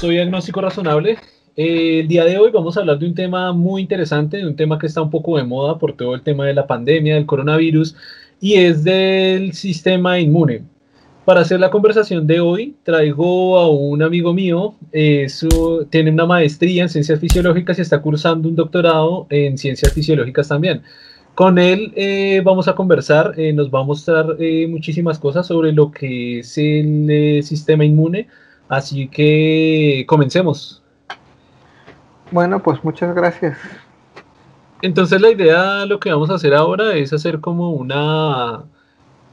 soy Agnóstico Razonable. Eh, el día de hoy vamos a hablar de un tema muy interesante, de un tema que está un poco de moda por todo el tema de la pandemia, del coronavirus, y es del sistema inmune. Para hacer la conversación de hoy, traigo a un amigo mío, eh, tiene una maestría en ciencias fisiológicas y está cursando un doctorado en ciencias fisiológicas también. Con él eh, vamos a conversar, nos va a mostrar muchísimas cosas sobre lo que es el sistema inmune, Así que comencemos. Bueno, pues muchas gracias. Entonces la idea, lo que vamos a hacer ahora es hacer como una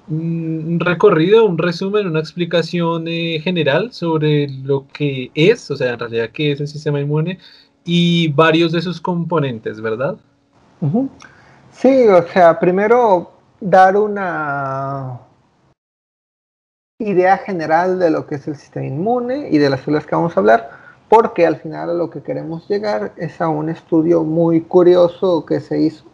un recorrido, un resumen, una explicación eh, general sobre lo que es, o sea, en realidad qué es el sistema inmune y varios de sus componentes, ¿verdad? Sí, o sea, primero dar una idea general de lo que es el sistema inmune y de las células que vamos a hablar, porque al final a lo que queremos llegar es a un estudio muy curioso que se hizo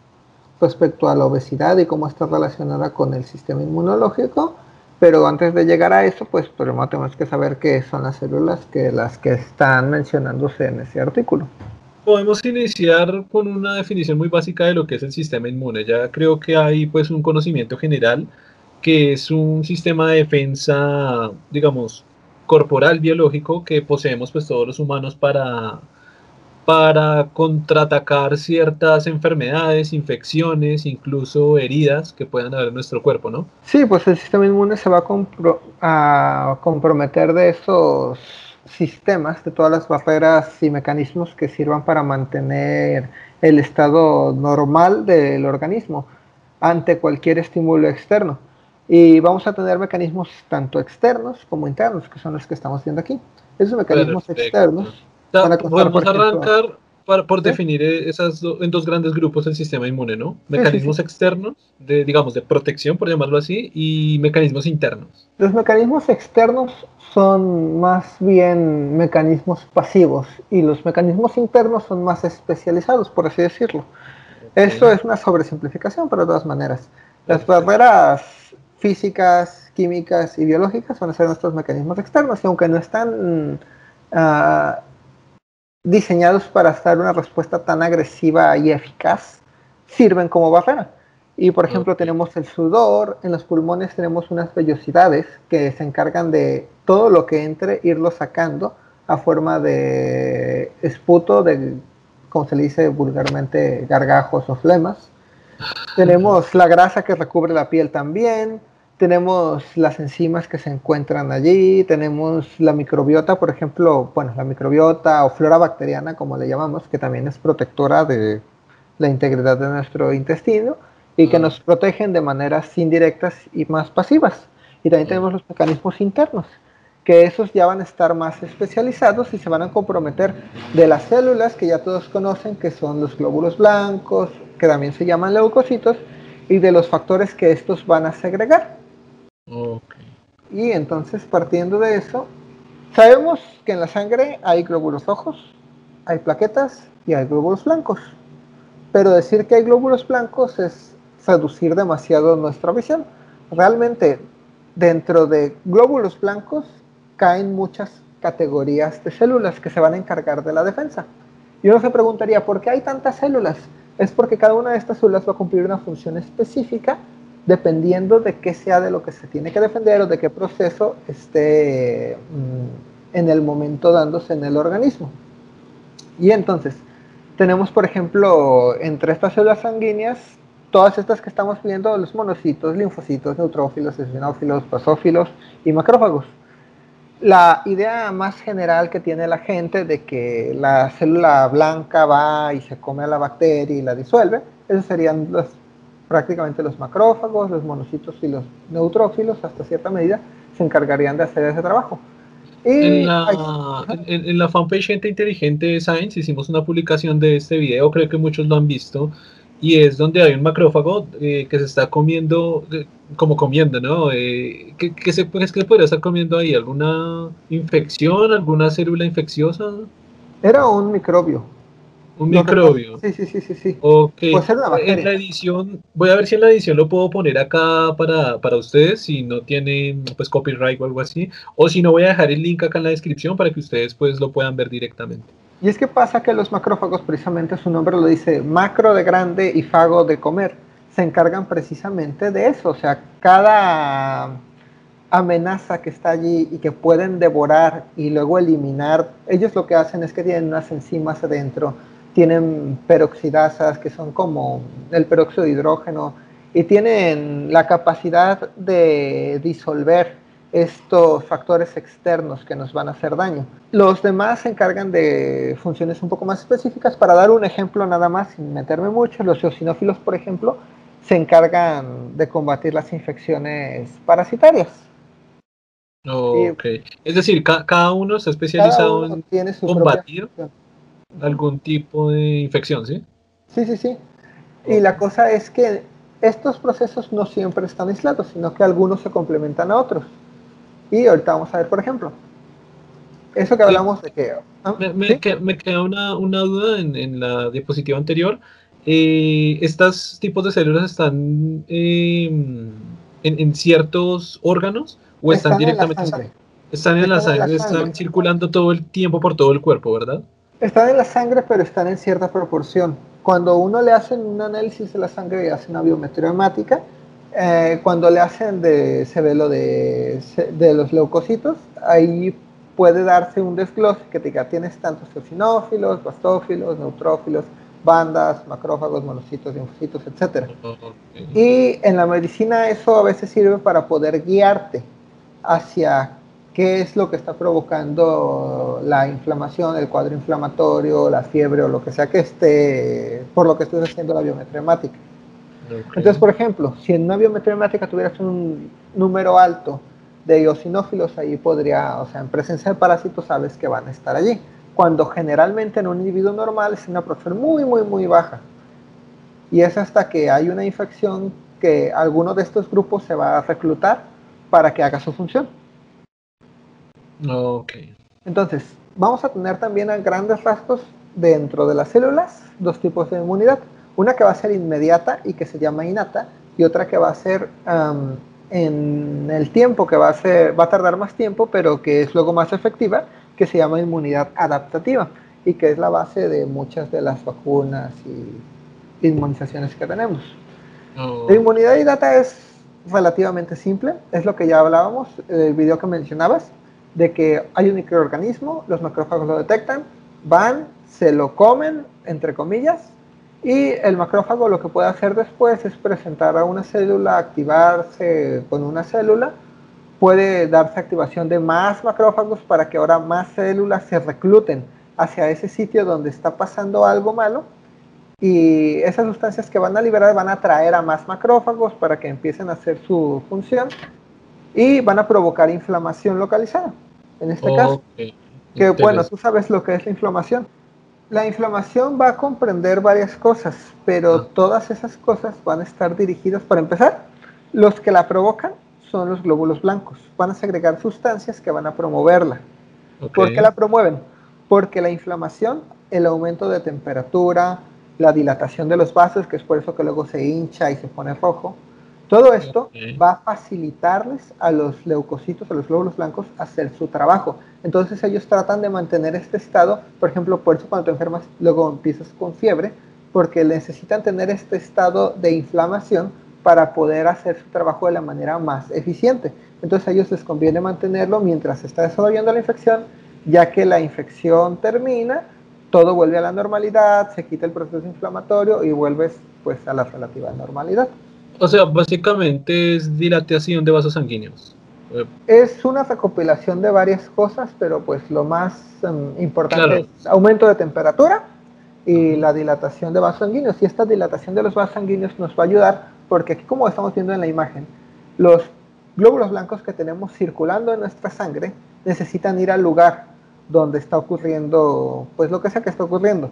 respecto a la obesidad y cómo está relacionada con el sistema inmunológico. Pero antes de llegar a eso, pues primero tenemos que saber qué son las células que las que están mencionándose en ese artículo. Podemos iniciar con una definición muy básica de lo que es el sistema inmune. Ya creo que hay pues un conocimiento general que es un sistema de defensa, digamos, corporal, biológico, que poseemos pues todos los humanos para, para contraatacar ciertas enfermedades, infecciones, incluso heridas que puedan haber en nuestro cuerpo, ¿no? Sí, pues el sistema inmune se va a, a comprometer de esos sistemas, de todas las barreras y mecanismos que sirvan para mantener el estado normal del organismo ante cualquier estímulo externo. Y vamos a tener mecanismos tanto externos como internos, que son los que estamos viendo aquí. Esos mecanismos externos. podemos arrancar por definir esas en dos grandes grupos el sistema inmune, ¿no? Mecanismos externos, de, digamos, de protección, por llamarlo así, y mecanismos internos. Los mecanismos externos son más bien mecanismos pasivos y los mecanismos internos son más especializados, por así decirlo. Eso es una sobresimplificación, pero de todas maneras. Las barreras físicas, químicas y biológicas van a ser nuestros mecanismos externos y aunque no están ah, diseñados para dar una respuesta tan agresiva y eficaz, sirven como barrera. Y por ejemplo tenemos el sudor, en los pulmones tenemos unas vellosidades que se encargan de todo lo que entre irlo sacando a forma de esputo, de, como se le dice vulgarmente, gargajos o flemas. Tenemos la grasa que recubre la piel también, tenemos las enzimas que se encuentran allí, tenemos la microbiota, por ejemplo, bueno, la microbiota o flora bacteriana, como le llamamos, que también es protectora de la integridad de nuestro intestino y que nos protegen de maneras indirectas y más pasivas. Y también tenemos los mecanismos internos, que esos ya van a estar más especializados y se van a comprometer de las células que ya todos conocen, que son los glóbulos blancos, que también se llaman leucocitos, y de los factores que estos van a segregar. Y entonces, partiendo de eso, sabemos que en la sangre hay glóbulos rojos, hay plaquetas y hay glóbulos blancos. Pero decir que hay glóbulos blancos es reducir demasiado nuestra visión. Realmente, dentro de glóbulos blancos caen muchas categorías de células que se van a encargar de la defensa. Y uno se preguntaría, ¿por qué hay tantas células? Es porque cada una de estas células va a cumplir una función específica dependiendo de qué sea de lo que se tiene que defender o de qué proceso esté mm, en el momento dándose en el organismo. Y entonces, tenemos, por ejemplo, entre estas células sanguíneas, todas estas que estamos viendo, los monocitos, linfocitos, neutrófilos, eosinófilos, basófilos y macrófagos. La idea más general que tiene la gente de que la célula blanca va y se come a la bacteria y la disuelve, esos serían los prácticamente los macrófagos, los monocitos y los neutrófilos, hasta cierta medida, se encargarían de hacer ese trabajo. en, la, en, la, fanpage Gente Inteligente Science hicimos una publicación de este video, creo que muchos lo han visto, y es donde hay un macrófago eh, que se está comiendo, eh, como comiendo, ¿no? Eh, ¿qué, se, ¿Qué podría estar comiendo ahí? ¿Alguna infección? ¿Alguna célula infecciosa? Era un microbio. Un microbio. Sí, sí, sí, sí, sí. Ok. En la edición, voy a ver si en la edición lo puedo poner acá para, para ustedes, si no tienen pues copyright o algo así. O si no, voy a dejar el link acá en la descripción para que ustedes pues lo puedan ver directamente. Y es que pasa que los macrófagos, precisamente su nombre lo dice, macro de grande y fago de comer, se encargan precisamente de eso. O sea, cada amenaza que está allí y que pueden devorar y luego eliminar, ellos lo que hacen es que tienen unas enzimas adentro tienen peroxidasas que son como el peróxido de hidrógeno y tienen la capacidad de disolver estos factores externos que nos van a hacer daño. Los demás se encargan de funciones un poco más específicas. Para dar un ejemplo nada más, sin meterme mucho, los eosinófilos, por ejemplo, se encargan de combatir las infecciones parasitarias. ok, es decir, cada uno está especializado en combatir algún tipo de infección, ¿sí? Sí, sí, sí. Y la cosa es que estos procesos no siempre están aislados, sino que algunos se complementan a otros. Y ahorita vamos a ver, por ejemplo, eso que hablamos de que... ¿ah? Me, queda una, duda en, la diapositiva anterior. Eh, ¿Estos tipos de células están em, en, ciertos órganos o están, directamente... En la sangre. Están en la sangre, están circulando todo el tiempo por todo el cuerpo, ¿verdad? Están en la sangre, pero están en cierta proporción. Cuando uno le hacen un análisis de la sangre y hacen una biometría hemática, eh, cuando le hacen de, se ve lo de, de, los leucocitos, ahí puede darse un desglose que te diga tienes tantos eosinófilos, bastófilos, neutrófilos, bandas, macrófagos, monocitos, linfocitos, etc. Y en la medicina eso a veces sirve para poder guiarte hacia qué es lo que está provocando la inflamación, el cuadro inflamatorio, la fiebre o lo que sea que esté, por lo que estés haciendo la biometría hemática. Entonces, por ejemplo, si en una biometría hemática tuvieras un número alto de eosinófilos, ahí podría, o sea, en presencia de parásitos sabes que van a estar allí. Cuando generalmente en un individuo normal es una proporción muy, muy, muy baja. Y es hasta que hay una infección que alguno de estos grupos se va a reclutar para que haga su función. Ok. Entonces, vamos a tener también a grandes rasgos dentro de las células dos tipos de inmunidad. Una que va a ser inmediata y que se llama innata, y otra que va a ser en el tiempo, que va a, ser, va a tardar más tiempo, pero que es luego más efectiva, que se llama inmunidad adaptativa, y que es la base de muchas de las vacunas y inmunizaciones que tenemos. Oh. La inmunidad innata es relativamente simple, es lo que ya hablábamos, el video que mencionabas de que hay un microorganismo, los macrófagos lo detectan, van, se lo comen, entre comillas, y el macrófago lo que puede hacer después es presentar a una célula, activarse con una célula, puede darse activación de más macrófagos para que ahora más células se recluten hacia ese sitio donde está pasando algo malo y esas sustancias que van a liberar van a atraer a más macrófagos para que empiecen a hacer su función y van a provocar inflamación localizada, en este caso. Que bueno, tú sabes lo que es la inflamación. La inflamación va a comprender varias cosas, pero ah. todas esas cosas van a estar dirigidas, para empezar, los que la provocan son los glóbulos blancos. Van a segregar sustancias que van a promoverla. ¿Por qué la promueven? Porque la inflamación, el aumento de temperatura, la dilatación de los vasos, que es por eso que luego se hincha y se pone rojo, todo esto va a facilitarles a los leucocitos, a los glóbulos blancos, hacer su trabajo. Entonces ellos tratan de mantener este estado, por ejemplo, por eso cuando te enfermas luego empiezas con fiebre, porque necesitan tener este estado de inflamación para poder hacer su trabajo de la manera más eficiente. Entonces a ellos les conviene mantenerlo mientras se está desarrollando la infección, ya que la infección termina, todo vuelve a la normalidad, se quita el proceso inflamatorio y vuelves pues a la relativa normalidad. O sea, básicamente es dilatación de vasos sanguíneos. Es una recopilación de varias cosas, pero pues lo más em, importante es aumento de temperatura y la dilatación de vasos sanguíneos. Y esta dilatación de los vasos sanguíneos nos va a ayudar porque aquí como estamos viendo en la imagen, los glóbulos blancos que tenemos circulando en nuestra sangre necesitan ir al lugar donde está ocurriendo, pues lo que sea que está ocurriendo.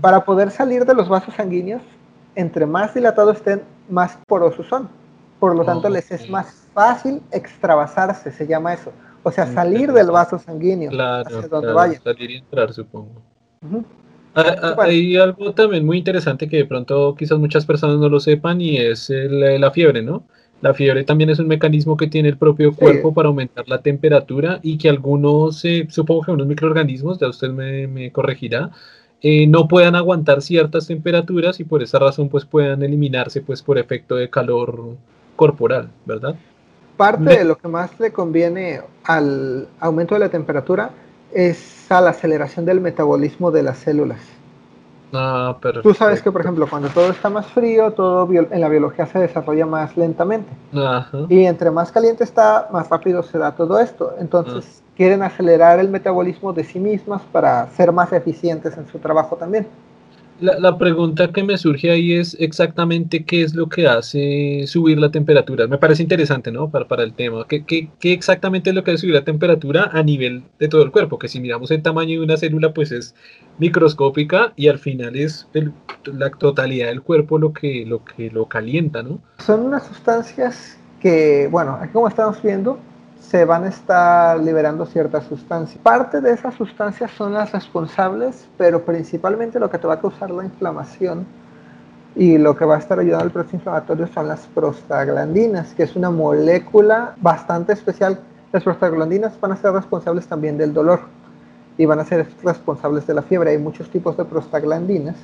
Para poder salir de los vasos sanguíneos, entre más dilatados estén, más porosos son. Por lo tanto, les es más fácil extravasarse, se llama eso. O sea, salir del vaso sanguíneo claro, hacia donde vaya. Salir y entrar, supongo. Ah, ah, hay, algo también muy interesante que de pronto quizás muchas personas no lo sepan y es la fiebre, ¿no? La fiebre también es un mecanismo que tiene el propio cuerpo para aumentar la temperatura y que algunos, eh, supongo que unos microorganismos, ya usted me, corregirá, eh, no puedan aguantar ciertas temperaturas y por esa razón pues puedan eliminarse pues por efecto de calor corporal, ¿verdad? Parte de lo que más le conviene al aumento de la temperatura es a la aceleración del metabolismo de las células. Ah, Tú sabes que, por ejemplo, cuando todo está más frío, todo en la biología se desarrolla más lentamente. Y entre más caliente está, más rápido se da todo esto. Entonces. Quieren acelerar el metabolismo de sí mismas para ser más eficientes en su trabajo también. La, pregunta que me surge ahí es exactamente qué es lo que hace subir la temperatura. Me parece interesante, ¿no? Para, para el tema. ¿Qué, ¿Qué, qué, exactamente es lo que hace subir la temperatura a nivel de todo el cuerpo? Que si miramos el tamaño de una célula, pues es microscópica y al final es la totalidad del cuerpo lo que, lo que lo calienta, ¿no? Son unas sustancias que, bueno, aquí como estamos viendo, se van a estar liberando ciertas sustancias. Parte de esas sustancias son las responsables, pero principalmente lo que te va a causar la inflamación y lo que va a estar ayudando al proceso inflamatorio son las prostaglandinas, que es una molécula bastante especial. Las prostaglandinas van a ser responsables también del dolor y van a ser responsables de la fiebre. Hay muchos tipos de prostaglandinas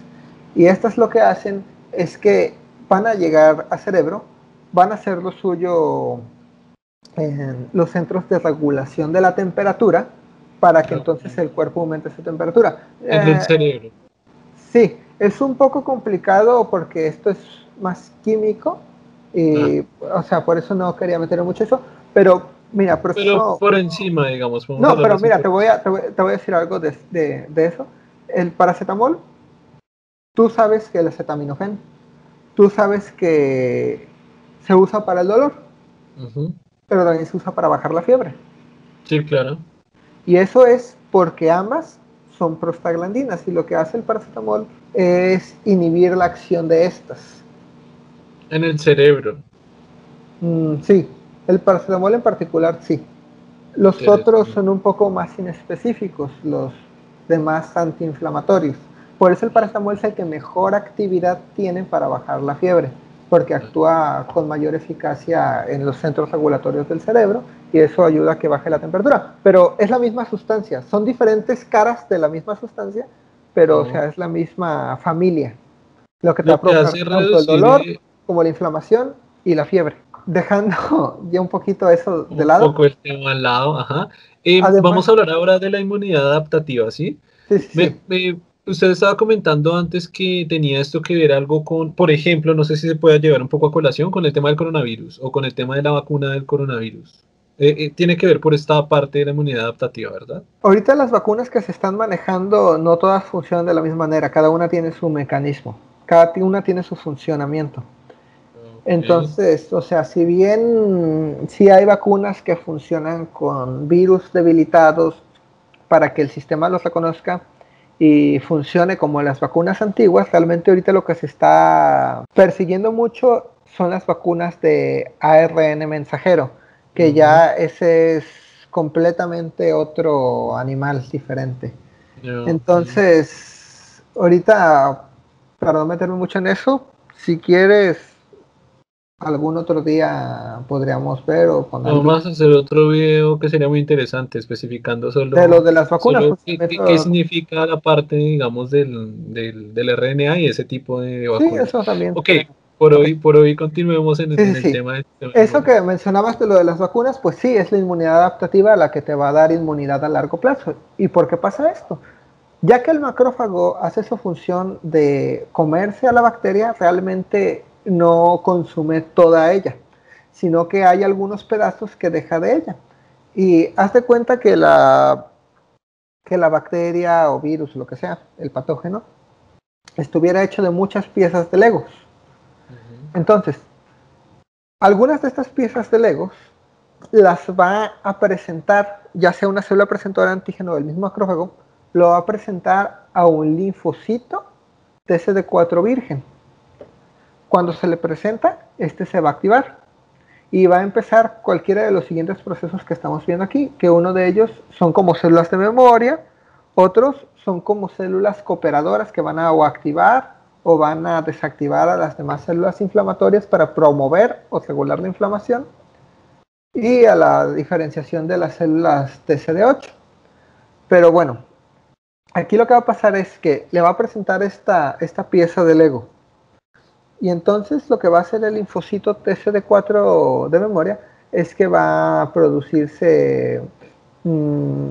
y estas lo que hacen es que van a llegar al cerebro, van a hacer lo suyo en los centros de regulación de la temperatura para que entonces el cuerpo aumente su temperatura. En el eh, cerebro. Sí, es un poco complicado porque esto es más químico y, ah. o sea, por eso no quería meter mucho eso, pero mira, pero, por encima, digamos. No, pero mira, te voy, a, te voy, a decir algo de, de, eso. El paracetamol, tú sabes que el acetaminofén, tú sabes que se usa para el dolor pero también se usa para bajar la fiebre. Sí, claro. Y eso es porque ambas son prostaglandinas y lo que hace el paracetamol es inhibir la acción de estas. En el cerebro. Mm, sí, el paracetamol en particular sí. Los otros son un poco más inespecíficos, los demás antiinflamatorios. Por eso el paracetamol es el que mejor actividad tiene para bajar la fiebre porque actúa con mayor eficacia en los centros regulatorios del cerebro y eso ayuda a que baje la temperatura. Pero es la misma sustancia, son diferentes caras de la misma sustancia, pero o sea, es la misma familia. Lo que te va a provocar tanto el dolor como la inflamación y la fiebre. Dejando ya un poquito eso de lado. Un poco el tema al lado, ajá. Eh, vamos a hablar ahora de la inmunidad adaptativa, ¿sí? Sí, sí. Usted estaba comentando antes que tenía esto que ver algo con, por ejemplo, no sé si se puede llevar un poco a colación con el tema del coronavirus o con el tema de la vacuna del coronavirus. Eh, eh, tiene que ver por esta parte de la inmunidad adaptativa, ¿verdad? Ahorita las vacunas que se están manejando no todas funcionan de la misma manera, cada una tiene su mecanismo, cada una tiene su funcionamiento. Entonces, o sea, si bien sí hay vacunas que funcionan con virus debilitados para que el sistema los reconozca, y funcione como las vacunas antiguas, realmente ahorita lo que se está persiguiendo mucho son las vacunas de ARN mensajero, que ya ese es completamente otro animal diferente. Entonces, ahorita, para no meterme mucho en eso, si quieres, algún otro día podríamos ver o poner. Vamos a hacer otro video que sería muy interesante, especificando solo. De lo de las vacunas. Pues, qué, significa la parte, digamos, del, del, del, RNA y ese tipo de vacunas? Sí, eso también. Ok, por hoy, por hoy continuemos en, el tema. De, eso que mencionabas de lo de las vacunas, pues sí, es la inmunidad adaptativa la que te va a dar inmunidad a largo plazo. ¿Y por qué pasa esto? Ya que el macrófago hace su función de comerse a la bacteria, realmente no consume toda ella, sino que hay algunos pedazos que deja de ella. Y haz de cuenta que la, que la bacteria o virus, lo que sea, el patógeno, estuviera hecho de muchas piezas de legos. Entonces, algunas de estas piezas de legos las va a presentar, ya sea una célula presentadora de antígeno del mismo macrófago, lo va a presentar a un linfocito TCD4 virgen. Cuando se le presenta, este se va a activar y va a empezar cualquiera de los siguientes procesos que estamos viendo aquí, que uno de ellos son como células de memoria, Otros son como células cooperadoras que van a o activar o van a desactivar a las demás células inflamatorias para promover o regular la inflamación y a la diferenciación de las células TCD8. Pero bueno, aquí lo que va a pasar es que le va a presentar esta, esta pieza del Lego. Y entonces lo que va a hacer el linfocito TCD4 de memoria es que va a producirse mm,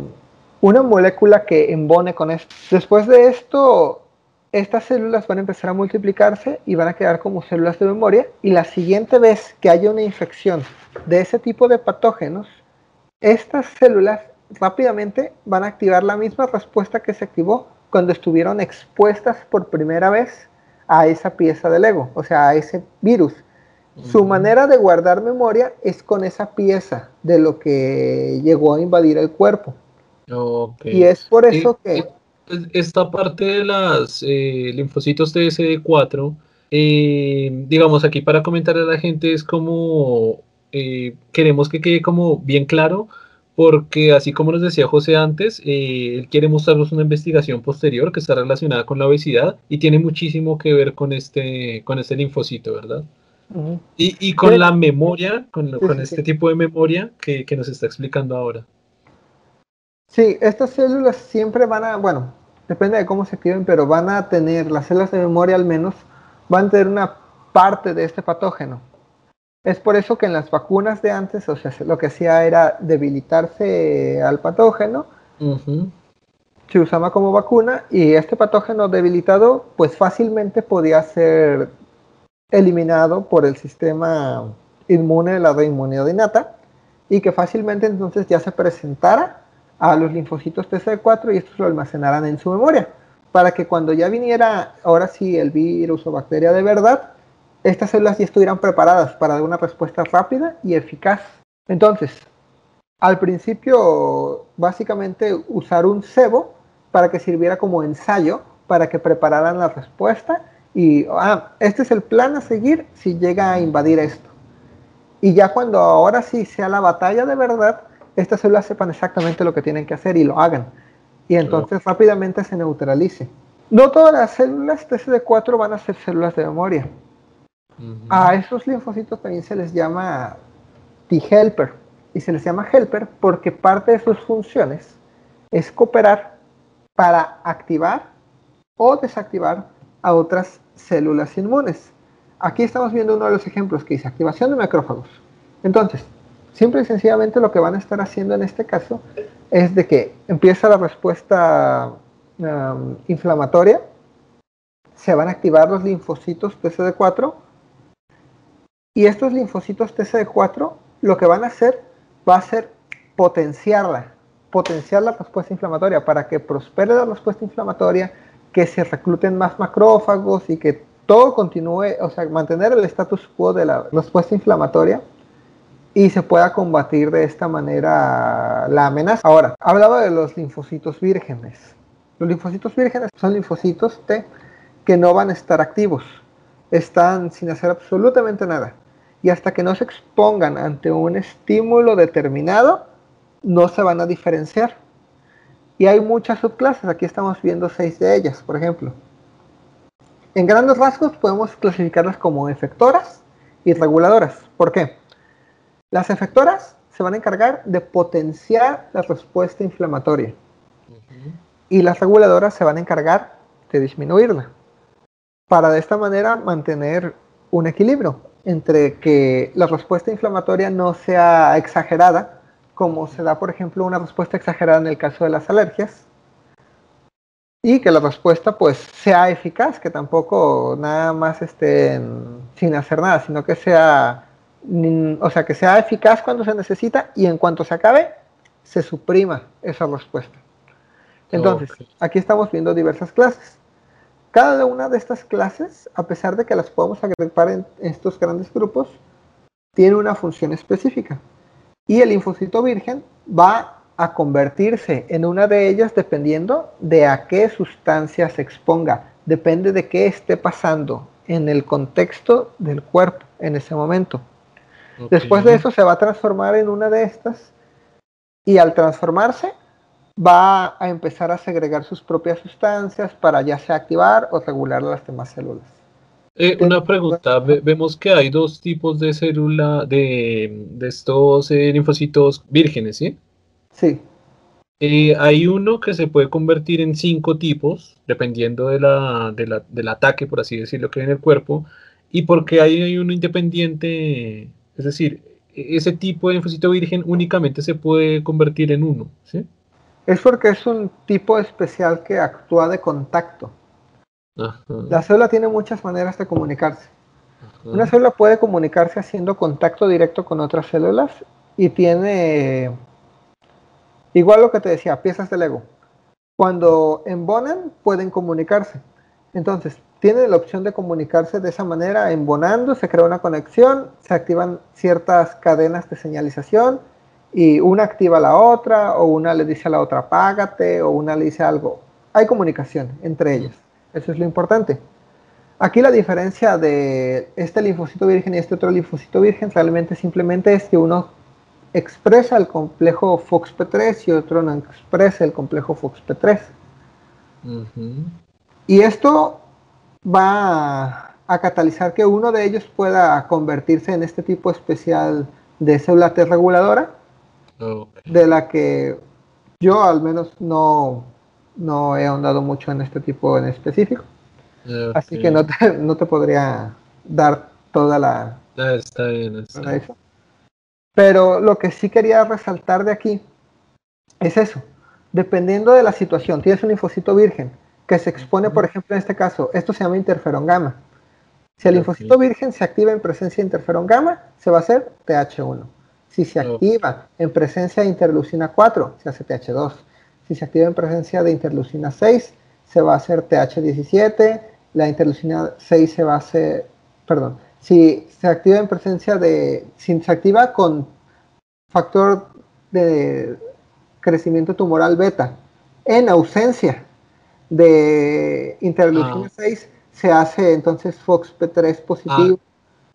una molécula que embone con esto. Después de esto, estas células van a empezar a multiplicarse y van a quedar como células de memoria. Y la siguiente vez que haya una infección de ese tipo de patógenos, estas células rápidamente van a activar la misma respuesta que se activó cuando estuvieron expuestas por primera vez a esa pieza del ego, o sea, a ese virus. Su manera de guardar memoria es con esa pieza de lo que llegó a invadir el cuerpo. Y es por eso que... Esta parte de las eh, linfocitos TSD4, eh, digamos aquí para comentar a la gente es como eh, queremos que quede como bien claro porque así como nos decía José antes, eh, él quiere mostrarnos una investigación posterior que está relacionada con la obesidad y tiene muchísimo que ver con este, con este linfocito, ¿verdad? y, con la memoria, con, este tipo de memoria que, nos está explicando ahora. Sí, estas células siempre van a, bueno, depende de cómo se activen, pero van a tener, las células de memoria al menos, van a tener una parte de este patógeno. Es por eso que en las vacunas de antes, o sea, lo que hacía era debilitarse al patógeno, se usaba como vacuna y este patógeno debilitado pues fácilmente podía ser eliminado por el sistema inmune de la reinmunidad innata y que fácilmente entonces ya se presentara a los linfocitos TCD4 y estos lo almacenaran en su memoria para que cuando ya viniera ahora sí el virus o bacteria de verdad estas células ya estuvieran preparadas para dar una respuesta rápida y eficaz. Entonces, al principio, básicamente usar un cebo para que sirviera como ensayo, para que prepararan la respuesta y, ah, este es el plan a seguir si llega a invadir esto. Y ya cuando ahora sí sea la batalla de verdad, estas células sepan exactamente lo que tienen que hacer y lo hagan. Y entonces rápidamente se neutralice. No todas las células TCD4 van a ser células de memoria. A esos linfocitos también se les llama T-helper. Y se les llama helper porque parte de sus funciones es cooperar para activar o desactivar a otras células inmunes. Aquí estamos viendo uno de los ejemplos que dice activación de macrófagos. Entonces, simple y sencillamente lo que van a estar haciendo en este caso es de que empieza la respuesta inflamatoria, se van a activar los linfocitos TCD4 y estos linfocitos TCD4 lo que van a hacer va a ser potenciarla, potenciar la respuesta inflamatoria para que prospere la respuesta inflamatoria, que se recluten más macrófagos y que todo continúe, o sea, mantener el status quo de la respuesta inflamatoria y se pueda combatir de esta manera la amenaza. Ahora, hablaba de los linfocitos vírgenes. Los linfocitos vírgenes son linfocitos T que no van a estar activos, están sin hacer absolutamente nada y hasta que no se expongan ante un estímulo determinado, no se van a diferenciar. Y hay muchas subclases, aquí estamos viendo seis de ellas, por ejemplo. En grandes rasgos podemos clasificarlas como efectoras y reguladoras. ¿Por qué? Las efectoras se van a encargar de potenciar la respuesta inflamatoria y las reguladoras se van a encargar de disminuirla para de esta manera mantener un equilibrio entre que la respuesta inflamatoria no sea exagerada, como se da, por ejemplo, una respuesta exagerada en el caso de las alergias, y que la respuesta pues sea eficaz, que tampoco nada más esté sin hacer nada, sino que sea, o sea, que sea eficaz cuando se necesita y en cuanto se acabe, se suprima esa respuesta. Entonces, aquí estamos viendo diversas clases. Cada una de estas clases, a pesar de que las podemos agrupar en estos grandes grupos, tiene una función específica. Y el linfocito virgen va a convertirse en una de ellas dependiendo de a qué sustancia se exponga, depende de qué esté pasando en el contexto del cuerpo en ese momento. Después de eso se va a transformar en una de estas y al transformarse va a empezar a segregar sus propias sustancias para ya sea activar o regular las demás células. Eh, una pregunta, vemos que hay dos tipos de célula, de, estos eh, linfocitos vírgenes, ¿sí? Sí. Eh, hay uno que se puede convertir en cinco tipos, dependiendo de la, del ataque, por así decirlo, que hay en el cuerpo, y porque hay uno independiente, es decir, e-, ese tipo de linfocito virgen únicamente se puede convertir en uno, ¿sí? Es porque es un tipo especial que actúa de contacto. La célula tiene muchas maneras de comunicarse. Una célula puede comunicarse haciendo contacto directo con otras células y tiene, igual lo que te decía, piezas de Lego. Cuando embonan, pueden comunicarse. Entonces, tiene la opción de comunicarse de esa manera, embonando, se crea una conexión, se activan ciertas cadenas de señalización y una activa a la otra, o una le dice a la otra págate, o una le dice algo. Hay comunicación entre ellas. Eso es lo importante. Aquí la diferencia de este linfocito virgen y este otro linfocito virgen realmente simplemente es que uno expresa el complejo FOXP3 y otro no expresa el complejo FOXP3. Y esto va a, catalizar que uno de ellos pueda convertirse en este tipo especial de célula T reguladora, de la que yo al menos no, no he ahondado mucho en este tipo en específico. Así que no te, no te, podría dar toda la... Ah, está bien, Pero lo que sí quería resaltar de aquí es eso. Dependiendo de la situación, tienes un linfocito virgen que se expone, por ejemplo, en este caso, esto se llama interferón gamma. Si el linfocito virgen se activa en presencia de interferón gamma, se va a hacer TH1. Si se activa en presencia de interleucina 4, se hace TH2. Si se activa en presencia de interleucina 6, se va a hacer TH17. La interleucina 6 se va a hacer, perdón, si se activa en presencia de, si se activa con factor de crecimiento tumoral beta, en ausencia de interleucina 6 ah. se hace entonces FOXP3 positivo.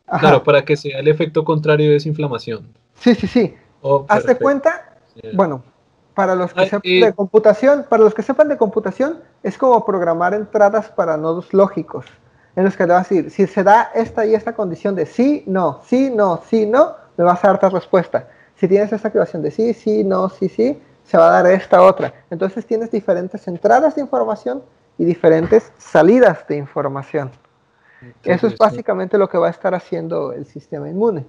Ah, claro, para que sea el efecto contrario de desinflamación. Sí, sí, sí. Oh, Hazte cuenta, bueno, para los que sepan de computación, para los que sepan de computación, es como programar entradas para nodos lógicos, en los que le vas a decir, si se da esta y esta condición de sí, no, sí, no, sí, no, me vas a dar esta respuesta. Si tienes esta activación de sí, sí, no, sí, sí, se va a dar esta otra. Entonces tienes diferentes entradas de información y diferentes salidas de información. Eso es básicamente lo que va a estar haciendo el sistema inmune.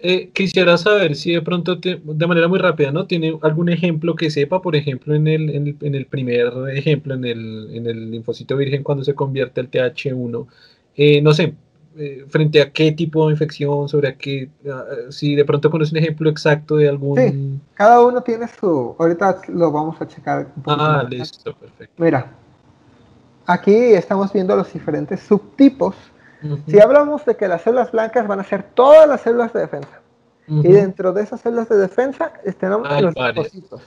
Eh, quisiera saber si de pronto, de manera muy rápida, ¿no? ¿Tiene algún ejemplo que sepa, por ejemplo, en el, en el, primer ejemplo, en el, en el linfocito virgen cuando se convierte al TH1? Eh, no sé, eh, frente a qué tipo de infección, sobre qué, ah, si de pronto conoce un ejemplo exacto de algún... Sí, cada uno tiene su, ahorita lo vamos a checar. ah, listo, perfecto. Mira, aquí estamos viendo los diferentes subtipos. Si hablamos de que las células blancas van a ser todas las células de defensa, y dentro de esas células de defensa tenemos los linfocitos.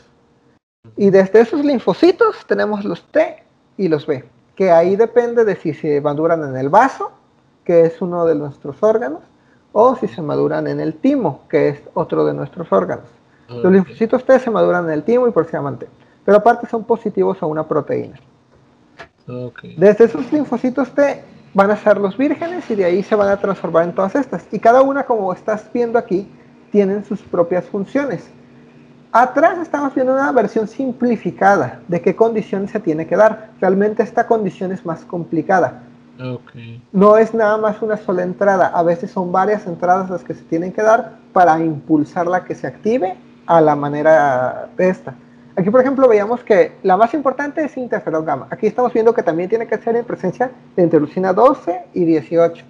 Y desde esos linfocitos tenemos los T y los B, que ahí depende de si se maduran en el vaso que es uno de nuestros órganos, o si se maduran en el timo, que es otro de nuestros órganos. Los linfocitos T se maduran en el timo y por llaman T, pero aparte son positivos a una proteína. Desde esos linfocitos T van a ser los vírgenes y de ahí se van a transformar en todas estas. Y cada una, como estás viendo aquí, tienen sus propias funciones. Atrás estamos viendo una versión simplificada de qué condiciones se tiene que dar. Realmente esta condición es más complicada. No es nada más una sola entrada, a veces son varias entradas las que se tienen que dar para impulsar la que se active a la manera de esta. Aquí, por ejemplo, veíamos que la más importante es interferón gamma. Aquí estamos viendo que también tiene que ser en presencia de interleucina 12 y 18.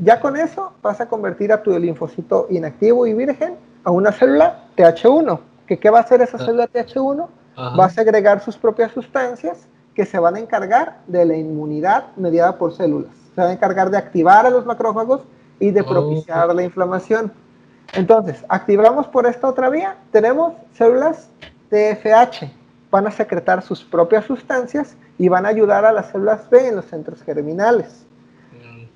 Ya con eso vas a convertir a tu linfocito inactivo y virgen a una célula TH1. ¿Que ¿Qué va a hacer esa ah. célula TH1? Va a segregar sus propias sustancias que se van a encargar de la inmunidad mediada por células. Se van a encargar de activar a los macrófagos y de propiciar la inflamación. Entonces, activamos por esta otra vía, tenemos células TFH, van a secretar sus propias sustancias y van a ayudar a las células B en los centros germinales.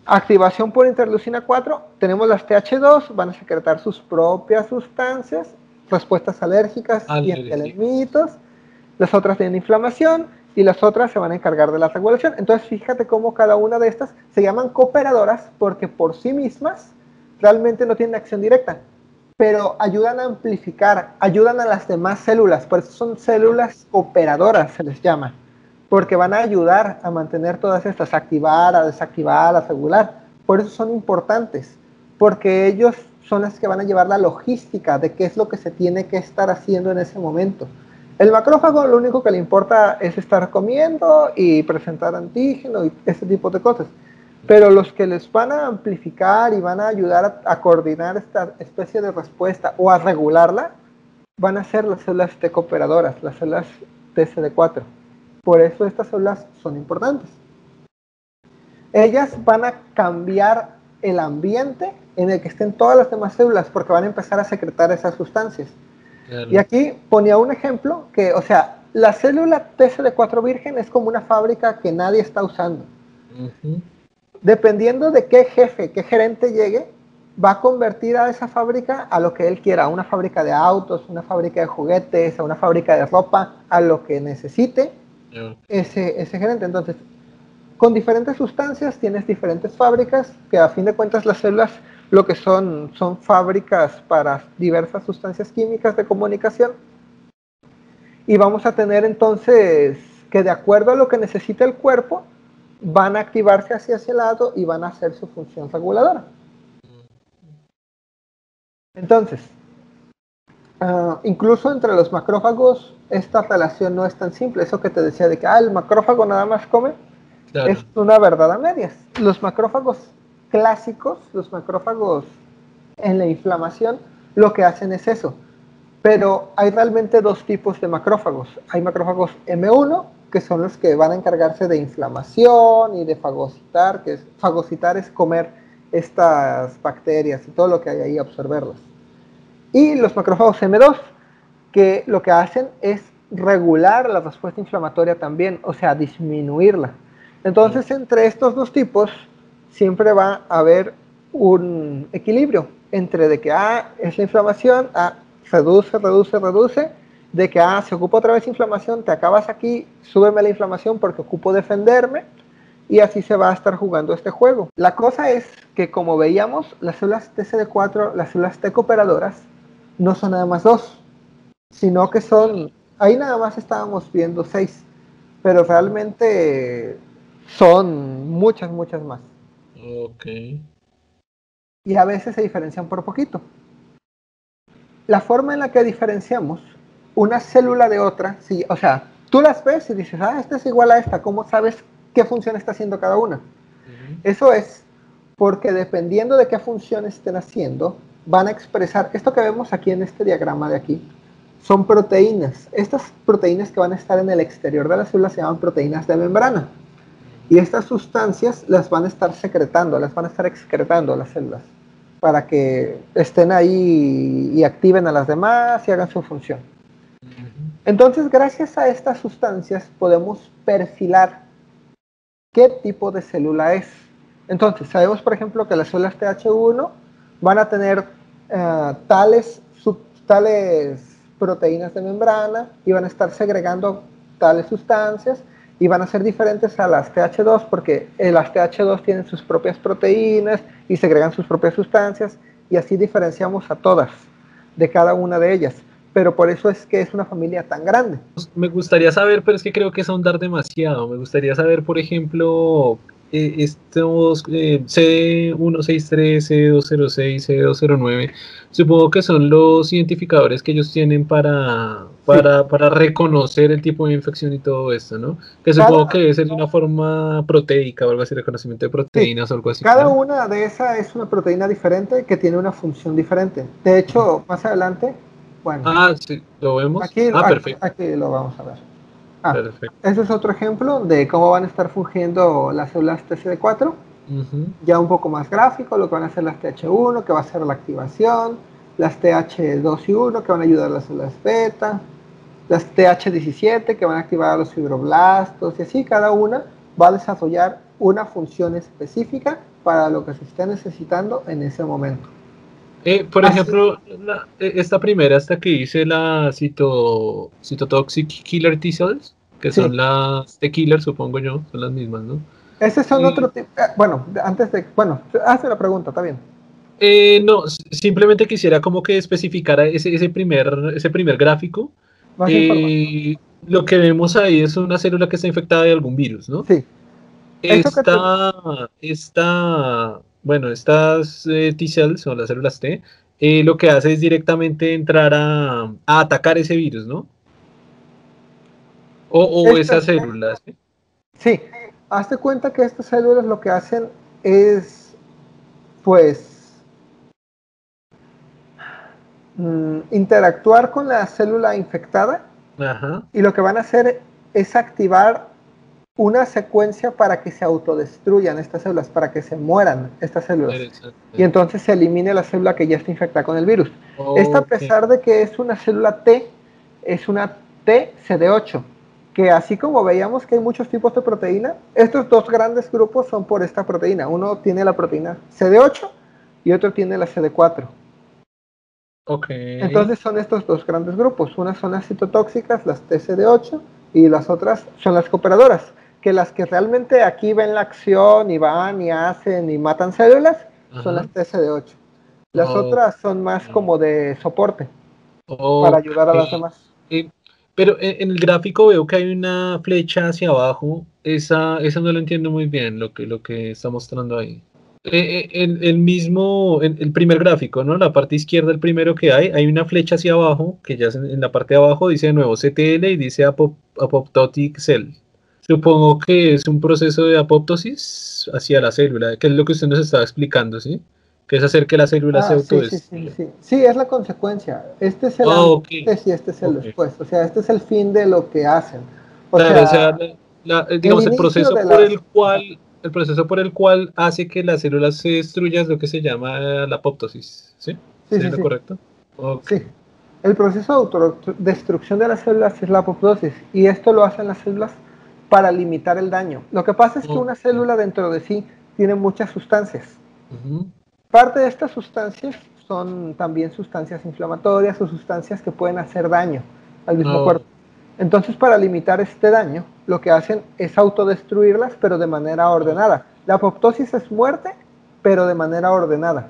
Activación por interleucina 4, tenemos las TH2, van a secretar sus propias sustancias, respuestas alérgicas y antielemitos las otras tienen inflamación y las otras se van a encargar de la regulación. Entonces fíjate cómo cada una de estas se llaman cooperadoras porque por sí mismas realmente no tienen acción directa, pero ayudan a amplificar, ayudan a las demás células, por eso son células cooperadoras, se les llama, porque van a ayudar a mantener todas estas, activar, a desactivar, a regular. Por eso son importantes, porque ellos son las que van a llevar la logística de qué es lo que se tiene que estar haciendo en ese momento. El macrófago lo único que le importa es estar comiendo y presentar antígeno y ese tipo de cosas. Pero los que les van a amplificar y van a ayudar a, coordinar esta especie de respuesta o a regularla, van a ser las células T cooperadoras, las células TCD4. Por eso estas células son importantes. Ellas van a cambiar el ambiente en el que estén todas las demás células porque van a empezar a secretar esas sustancias. Y aquí ponía un ejemplo que, o sea, la célula TCD4 virgen es como una fábrica que nadie está usando dependiendo de qué jefe, qué gerente llegue, va a convertir a esa fábrica a lo que él quiera, a una fábrica de autos, una fábrica de juguetes, a una fábrica de ropa, a lo que necesite ese, ese gerente. Entonces, con diferentes sustancias tienes diferentes fábricas que a fin de cuentas las células lo que son son fábricas para diversas sustancias químicas de comunicación. Y vamos a tener entonces que de acuerdo a lo que necesita el cuerpo, van a activarse hacia ese lado y van a hacer su función reguladora. Entonces, ah, incluso entre los macrófagos, esta relación no es tan simple. Eso que te decía de que ah, el macrófago nada más come, es una verdad a medias. Los macrófagos clásicos, los macrófagos en la inflamación, lo que hacen es eso. Pero hay realmente dos tipos de macrófagos. Hay macrófagos M1 que son los que van a encargarse de inflamación y de fagocitar, que es, fagocitar es comer estas bacterias y todo lo que hay ahí, absorberlas. Y los macrófagos M2, que lo que hacen es regular la respuesta inflamatoria también, o sea, disminuirla. Entonces, entre estos dos tipos, siempre va a haber un equilibrio entre de que ah, es la inflamación, ah, reduce, reduce, reduce, de que, ah, se ocupa otra vez inflamación, te acabas aquí, súbeme la inflamación porque ocupo defenderme, y así se va a estar jugando este juego. La cosa es que, como veíamos, las células TCD4, las células T cooperadoras, no son nada más dos, sino que son, ahí nada más estábamos viendo seis, pero realmente son muchas, muchas más. Ok. Y a veces se diferencian por poquito. La forma en la que diferenciamos una célula de otra, sí, o sea, tú las ves y dices, ah, esta es igual a esta, ¿cómo sabes qué función está haciendo cada una? Eso es porque dependiendo de qué función estén haciendo, van a expresar, esto que vemos aquí en este diagrama de aquí, son proteínas. Estas proteínas que van a estar en el exterior de la célula se llaman proteínas de membrana. Y estas sustancias las van a estar secretando, las van a estar excretando las células para que estén ahí y activen a las demás y hagan su función. Entonces, gracias a estas sustancias podemos perfilar qué tipo de célula es. Entonces, sabemos, por ejemplo, que las células TH1 van a tener eh, tales, tales proteínas de membrana y van a estar segregando tales sustancias y van a ser diferentes a las TH2 porque eh, las TH2 tienen sus propias proteínas y segregan sus propias sustancias y así diferenciamos a todas de cada una de ellas pero por eso es que es una familia tan grande. Me gustaría saber, pero es que creo que es ahondar demasiado. Me gustaría saber, por ejemplo, eh, estos eh, C163, C206, C209, supongo que son los identificadores que ellos tienen para, para, para, reconocer el tipo de infección y todo esto, ¿no? Que supongo que es de una forma proteica o algo así, reconocimiento de proteínas o algo así. Cada una de esas es una proteína diferente que tiene una función diferente. De hecho, más adelante bueno. Ah, sí, lo vemos. Aquí, ah, perfecto. Aquí lo vamos a ver. Ah, perfecto. Ese es otro ejemplo de cómo van a estar fungiendo las células TCD4. Ya un poco más gráfico, lo que van a hacer las TH1, que va a ser la activación, las TH2 y 1, que van a ayudar a las células beta, las TH17, que van a activar a los fibroblastos, y así cada una va a desarrollar una función específica para lo que se esté necesitando en ese momento. Eh, por ejemplo, eh, esta primera, esta que hice la cito, citotoxic killer T cells, que son las de killer, supongo yo, son las mismas, ¿no? Ese son otro tipo. Eh, bueno, antes de. Bueno, hace la pregunta, está bien. no, simplemente quisiera como que especificara ese, ese, primer, ese primer gráfico. lo que vemos ahí es una célula que está infectada de algún virus, ¿no? Sí. Esta, esta bueno, estas eh, T-cells o las células T, eh, lo que hace es directamente entrar a, atacar ese virus, ¿no? O, esas células. ¿sí? hazte cuenta que estas células lo que hacen es, pues, mm, interactuar con la célula infectada y lo que van a hacer es activar una secuencia para que se autodestruyan estas células, para que se mueran estas células. Y entonces se elimine la célula que ya está infectada con el virus. Esta, a pesar de que es una célula T, es una TCD8, que así como veíamos que hay muchos tipos de proteína, estos dos grandes grupos son por esta proteína. Uno tiene la proteína CD8 y otro tiene la CD4. Okay. Entonces son estos dos grandes grupos. Unas son las citotóxicas, las TCD8, y las otras son las cooperadoras que las que realmente aquí ven la acción y van y hacen y matan células son las TCD8. Las otras son más como de soporte para ayudar a las demás. pero en, el gráfico veo que hay una flecha hacia abajo. Esa, esa no lo entiendo muy bien lo que, lo que está mostrando ahí. Eh, eh, el, el, mismo, el, primer gráfico, ¿no? La parte izquierda, el primero que hay, hay una flecha hacia abajo, que ya en, la parte de abajo dice de nuevo CTL y dice apoptotic cell. Supongo que es un proceso de apoptosis hacia la célula, que es lo que usted nos estaba explicando, ¿sí? Que es hacer que la célula se ah, autodestruya. Sí, sí, sí, es la consecuencia. Este es el ah, antes y este es el después. O sea, este es el fin de lo que hacen. O sea, digamos, el, proceso por el cual el proceso por el cual hace que la célula se destruya es lo que se llama la apoptosis, ¿sí? ¿Sí, ¿Es correcto? Sí. El proceso de autodestrucción de las células es la apoptosis y esto lo hacen las células para limitar el daño. Lo que pasa es que una célula dentro de sí tiene muchas sustancias. Parte de estas sustancias son también sustancias inflamatorias o sustancias que pueden hacer daño al mismo cuerpo. Entonces, para limitar este daño, lo que hacen es autodestruirlas, pero de manera ordenada. La apoptosis es muerte, pero de manera ordenada.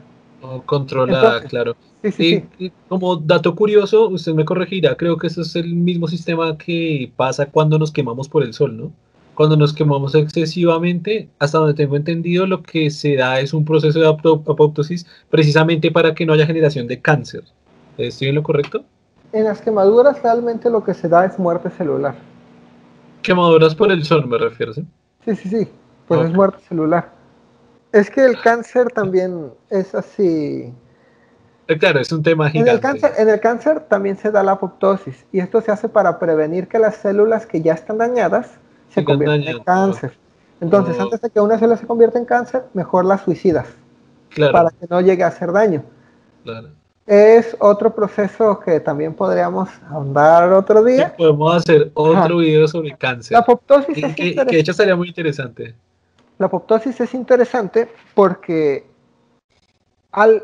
Controlada, claro. Sí, sí, y, como dato curioso, usted me corregirá, creo que ese es el mismo sistema que pasa cuando nos quemamos por el sol, ¿no? Cuando nos quemamos excesivamente, hasta donde tengo entendido, lo que se da es un proceso de apoptosis precisamente para que no haya generación de cáncer. ¿Estoy en lo correcto? En las quemaduras realmente lo que se da es muerte celular. Quemaduras por el sol, me refiero, ¿sí? Sí, sí, sí, pues es muerte celular. Es que el cáncer también es así eh, claro, es un tema gigante. En el, cáncer, en el cáncer también se da la apoptosis y esto se hace para prevenir que las células que ya están dañadas se conviertan en cáncer. Entonces, oh. antes de que una célula se convierta en cáncer, mejor la suicidas para que no llegue a hacer daño. Claro. Es otro proceso que también podríamos ahondar otro día. podemos hacer otro video sobre cáncer. La apoptosis es que, que de hecho sería muy interesante. La apoptosis es interesante porque al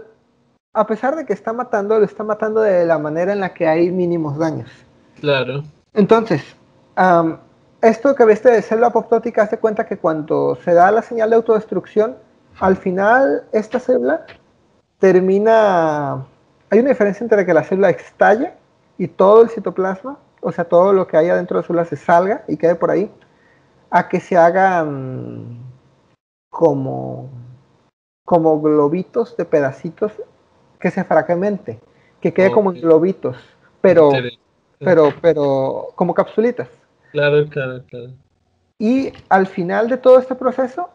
a pesar de que está matando, lo está matando de la manera en la que hay mínimos daños. Claro. Entonces, esto que viste de célula apoptótica hace cuenta que cuando se da la señal de autodestrucción, al final esta célula termina... Hay una diferencia entre que la célula estalle y todo el citoplasma, o sea, todo lo que hay adentro de la célula se salga y quede por ahí, a que se hagan como, como globitos de pedacitos que se fragmente, que quede como en globitos, pero, pero, pero como capsulitas. Claro, claro, claro. Y al final de todo este proceso,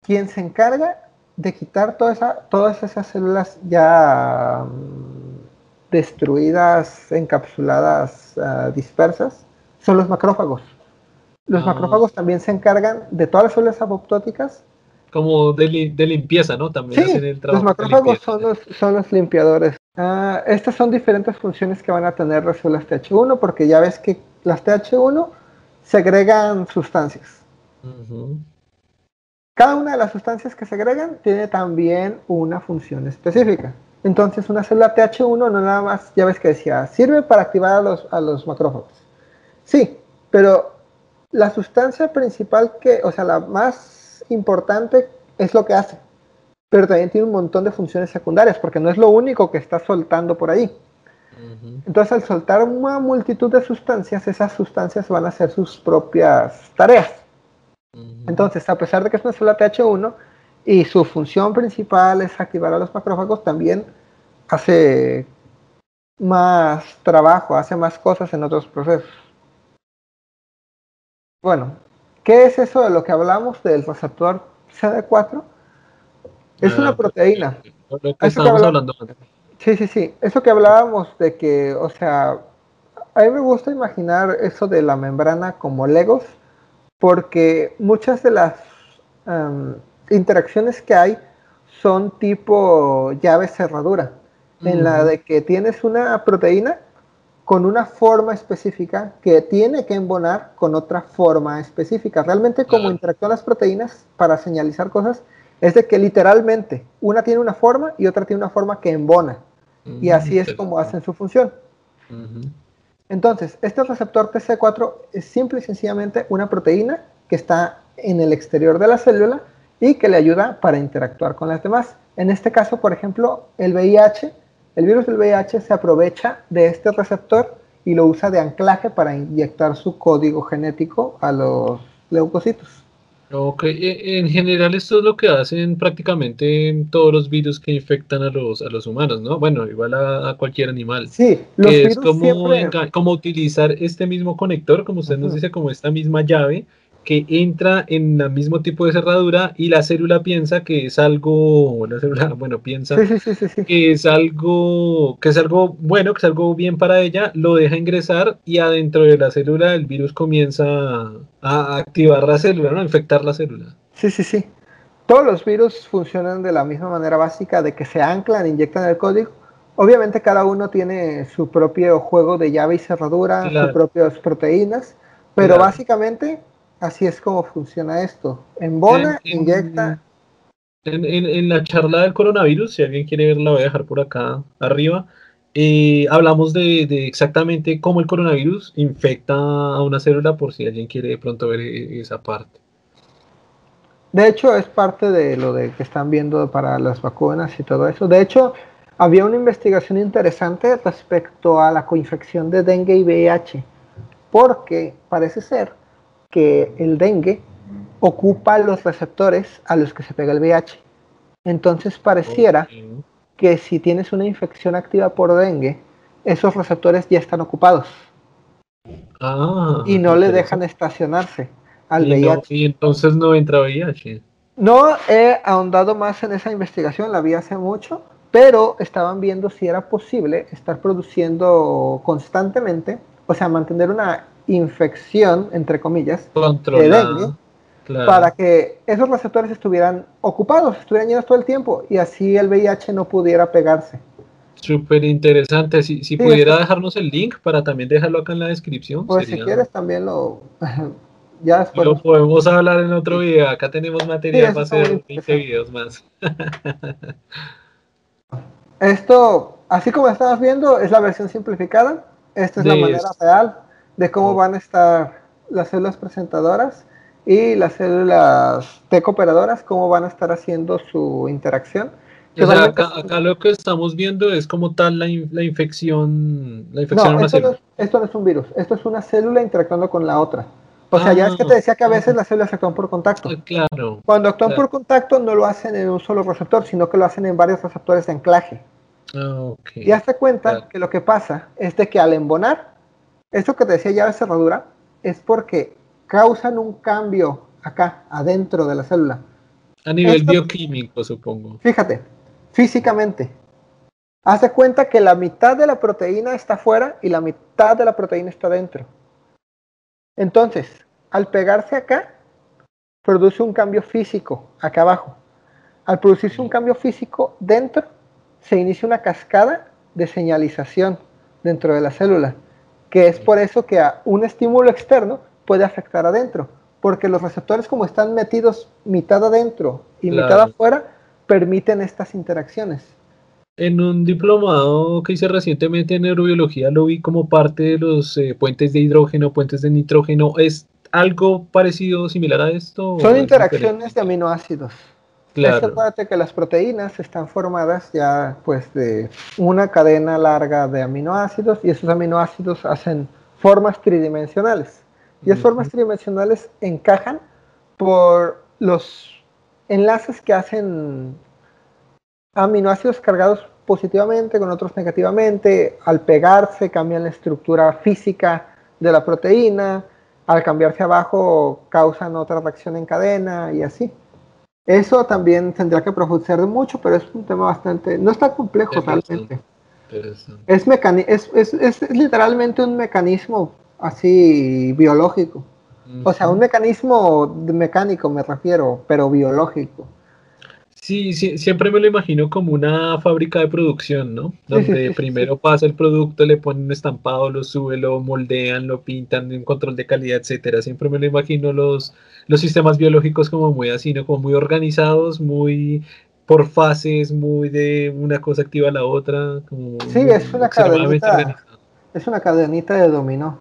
quien se encarga de quitar toda esa, todas esas células ya mm, destruidas, encapsuladas, ah, dispersas, son los macrófagos. Los ah. macrófagos también se encargan de todas las células apoptóticas como de, limpieza, ¿no? También hacen el trabajo. Los macrófagos son los, son los limpiadores. Ah, estas son diferentes funciones que van a tener las células TH1, porque ya ves que las TH1 segregan sustancias. Cada una de las sustancias que segregan tiene también una función específica. Entonces una célula TH1 no nada más, ya ves que decía, sirve para activar a los, a los macrófagos. Sí, pero la sustancia principal que, o sea, la más importante es lo que hace, pero también tiene un montón de funciones secundarias, porque no es lo único que está soltando por ahí. Entonces, al soltar una multitud de sustancias, esas sustancias van a hacer sus propias tareas. Entonces, a pesar de que es una célula TH1 y su función principal es activar a los macrófagos, también hace más trabajo, hace más cosas en otros procesos. Bueno, ¿qué es eso de lo que hablamos del receptor CD4? Es una ah, proteína. Sí, sí, sí. Eso que hablábamos de que, o sea, a mí me gusta imaginar eso de la membrana como legos, porque muchas de las em, interacciones que hay son tipo llave cerradura, en la de que tienes una proteína con una forma específica que tiene que embonar con otra forma específica. Realmente como interactúan las proteínas para señalizar cosas es de que literalmente una tiene una forma y otra tiene una forma que embona. Y así es como hacen su función. Entonces, este receptor TC4 es simple y sencillamente una proteína que está en el exterior de la célula y que le ayuda para interactuar con las demás. En este caso, por ejemplo, el VIH el virus del VIH se aprovecha de este receptor y lo usa de anclaje para inyectar su código genético a los leucocitos. Ok, e, en general esto es lo que hacen prácticamente todos los virus que infectan a los, a los humanos, ¿no? Bueno, igual a, cualquier animal. Sí, los virus es como, como utilizar este mismo conector, como usted nos dice, como esta misma llave, que entra en el mismo tipo de cerradura y la célula piensa que es algo, la célula, bueno, piensa que es algo, que es algo bueno, que es algo bien para ella, lo deja ingresar y adentro de la célula el virus comienza a activar la célula, ¿no? A infectar la célula. Sí, sí, sí. Todos los virus funcionan de la misma manera básica de que se anclan, inyectan el código. Obviamente cada uno tiene su propio juego de llave y cerradura, sus propias proteínas, pero básicamente Así es como funciona esto. Embona, inyecta. En, la charla del coronavirus, si alguien quiere verla, voy a dejar por acá arriba. Eh, hablamos de, exactamente cómo el coronavirus infecta a una célula, por si alguien quiere de pronto ver e, esa parte. De hecho, es parte de lo de que están viendo para las vacunas y todo eso. De hecho, había una investigación interesante respecto a la coinfección de dengue y VIH, porque parece ser que el dengue ocupa los receptores a los que se pega el VIH. Entonces pareciera que si tienes una infección activa por dengue, esos receptores ya están ocupados. Ah, y no le dejan estacionarse al VIH. y entonces no entra VIH. No he ahondado más en esa investigación, la vi hace mucho, pero estaban viendo si era posible estar produciendo constantemente, o sea, mantener una infección, entre comillas, de dengue, para que esos receptores estuvieran ocupados, estuvieran llenos todo el tiempo y así el VIH no pudiera pegarse. Súper interesante. Si, si pudiera dejarnos el link para también dejarlo acá en la descripción. Pues si quieres también lo... ya después... Lo podemos hablar en otro video. Acá tenemos material para hacer 20 videos más. Esto, así como estabas viendo, es la versión simplificada. Esta es la manera real de cómo van a estar las células presentadoras y las células T cooperadoras, cómo van a estar haciendo su interacción. acá, lo que estamos viendo es como tal la, infección, la infección no, esto, No es, esto no es un virus, esto es una célula interactuando con la otra. O sea, ya es que te decía que a veces las células actúan por contacto. Ah, claro. Cuando actúan por contacto no lo hacen en un solo receptor, sino que lo hacen en varios receptores de anclaje. Ah, y hazte cuenta que lo que pasa es de que al embonar, esto que te decía llave cerradura es porque causan un cambio acá, adentro de la célula. A nivel bioquímico, supongo. Fíjate, físicamente. Hace cuenta que la mitad de la proteína está afuera y la mitad de la proteína está dentro. Entonces, al pegarse acá, produce un cambio físico acá abajo. Al producirse un cambio físico dentro, se inicia una cascada de señalización dentro de la célula que es por eso que a un estímulo externo puede afectar adentro, porque los receptores como están metidos mitad adentro y mitad afuera, permiten estas interacciones. En un diplomado que hice recientemente en neurobiología lo vi como parte de los eh, puentes de hidrógeno, puentes de nitrógeno. ¿Es algo parecido, similar a esto? Son interacciones de aminoácidos. Claro. Es que las proteínas están formadas ya pues de una cadena larga de aminoácidos y esos aminoácidos hacen formas tridimensionales. Y esas formas tridimensionales encajan por los enlaces que hacen aminoácidos cargados positivamente con otros negativamente. Al pegarse cambian la estructura física de la proteína. Al cambiarse abajo causan otra reacción en cadena y así. Eso también tendría que profundizar mucho, pero es un tema bastante, no está complejo realmente. Es, es, es, literalmente un mecanismo así biológico. O sea, un mecanismo mecánico me refiero, pero biológico. Sí, sí, siempre me lo imagino como una fábrica de producción, ¿no? Donde primero pasa el producto, le ponen un estampado, lo sube, lo moldean, lo pintan, un control de calidad, etcétera. Siempre me lo imagino los, los sistemas biológicos como muy así, ¿no? Como muy organizados, muy por fases, muy de una cosa activa a la otra. Como sí, es una cadenita. Es una cadenita de dominó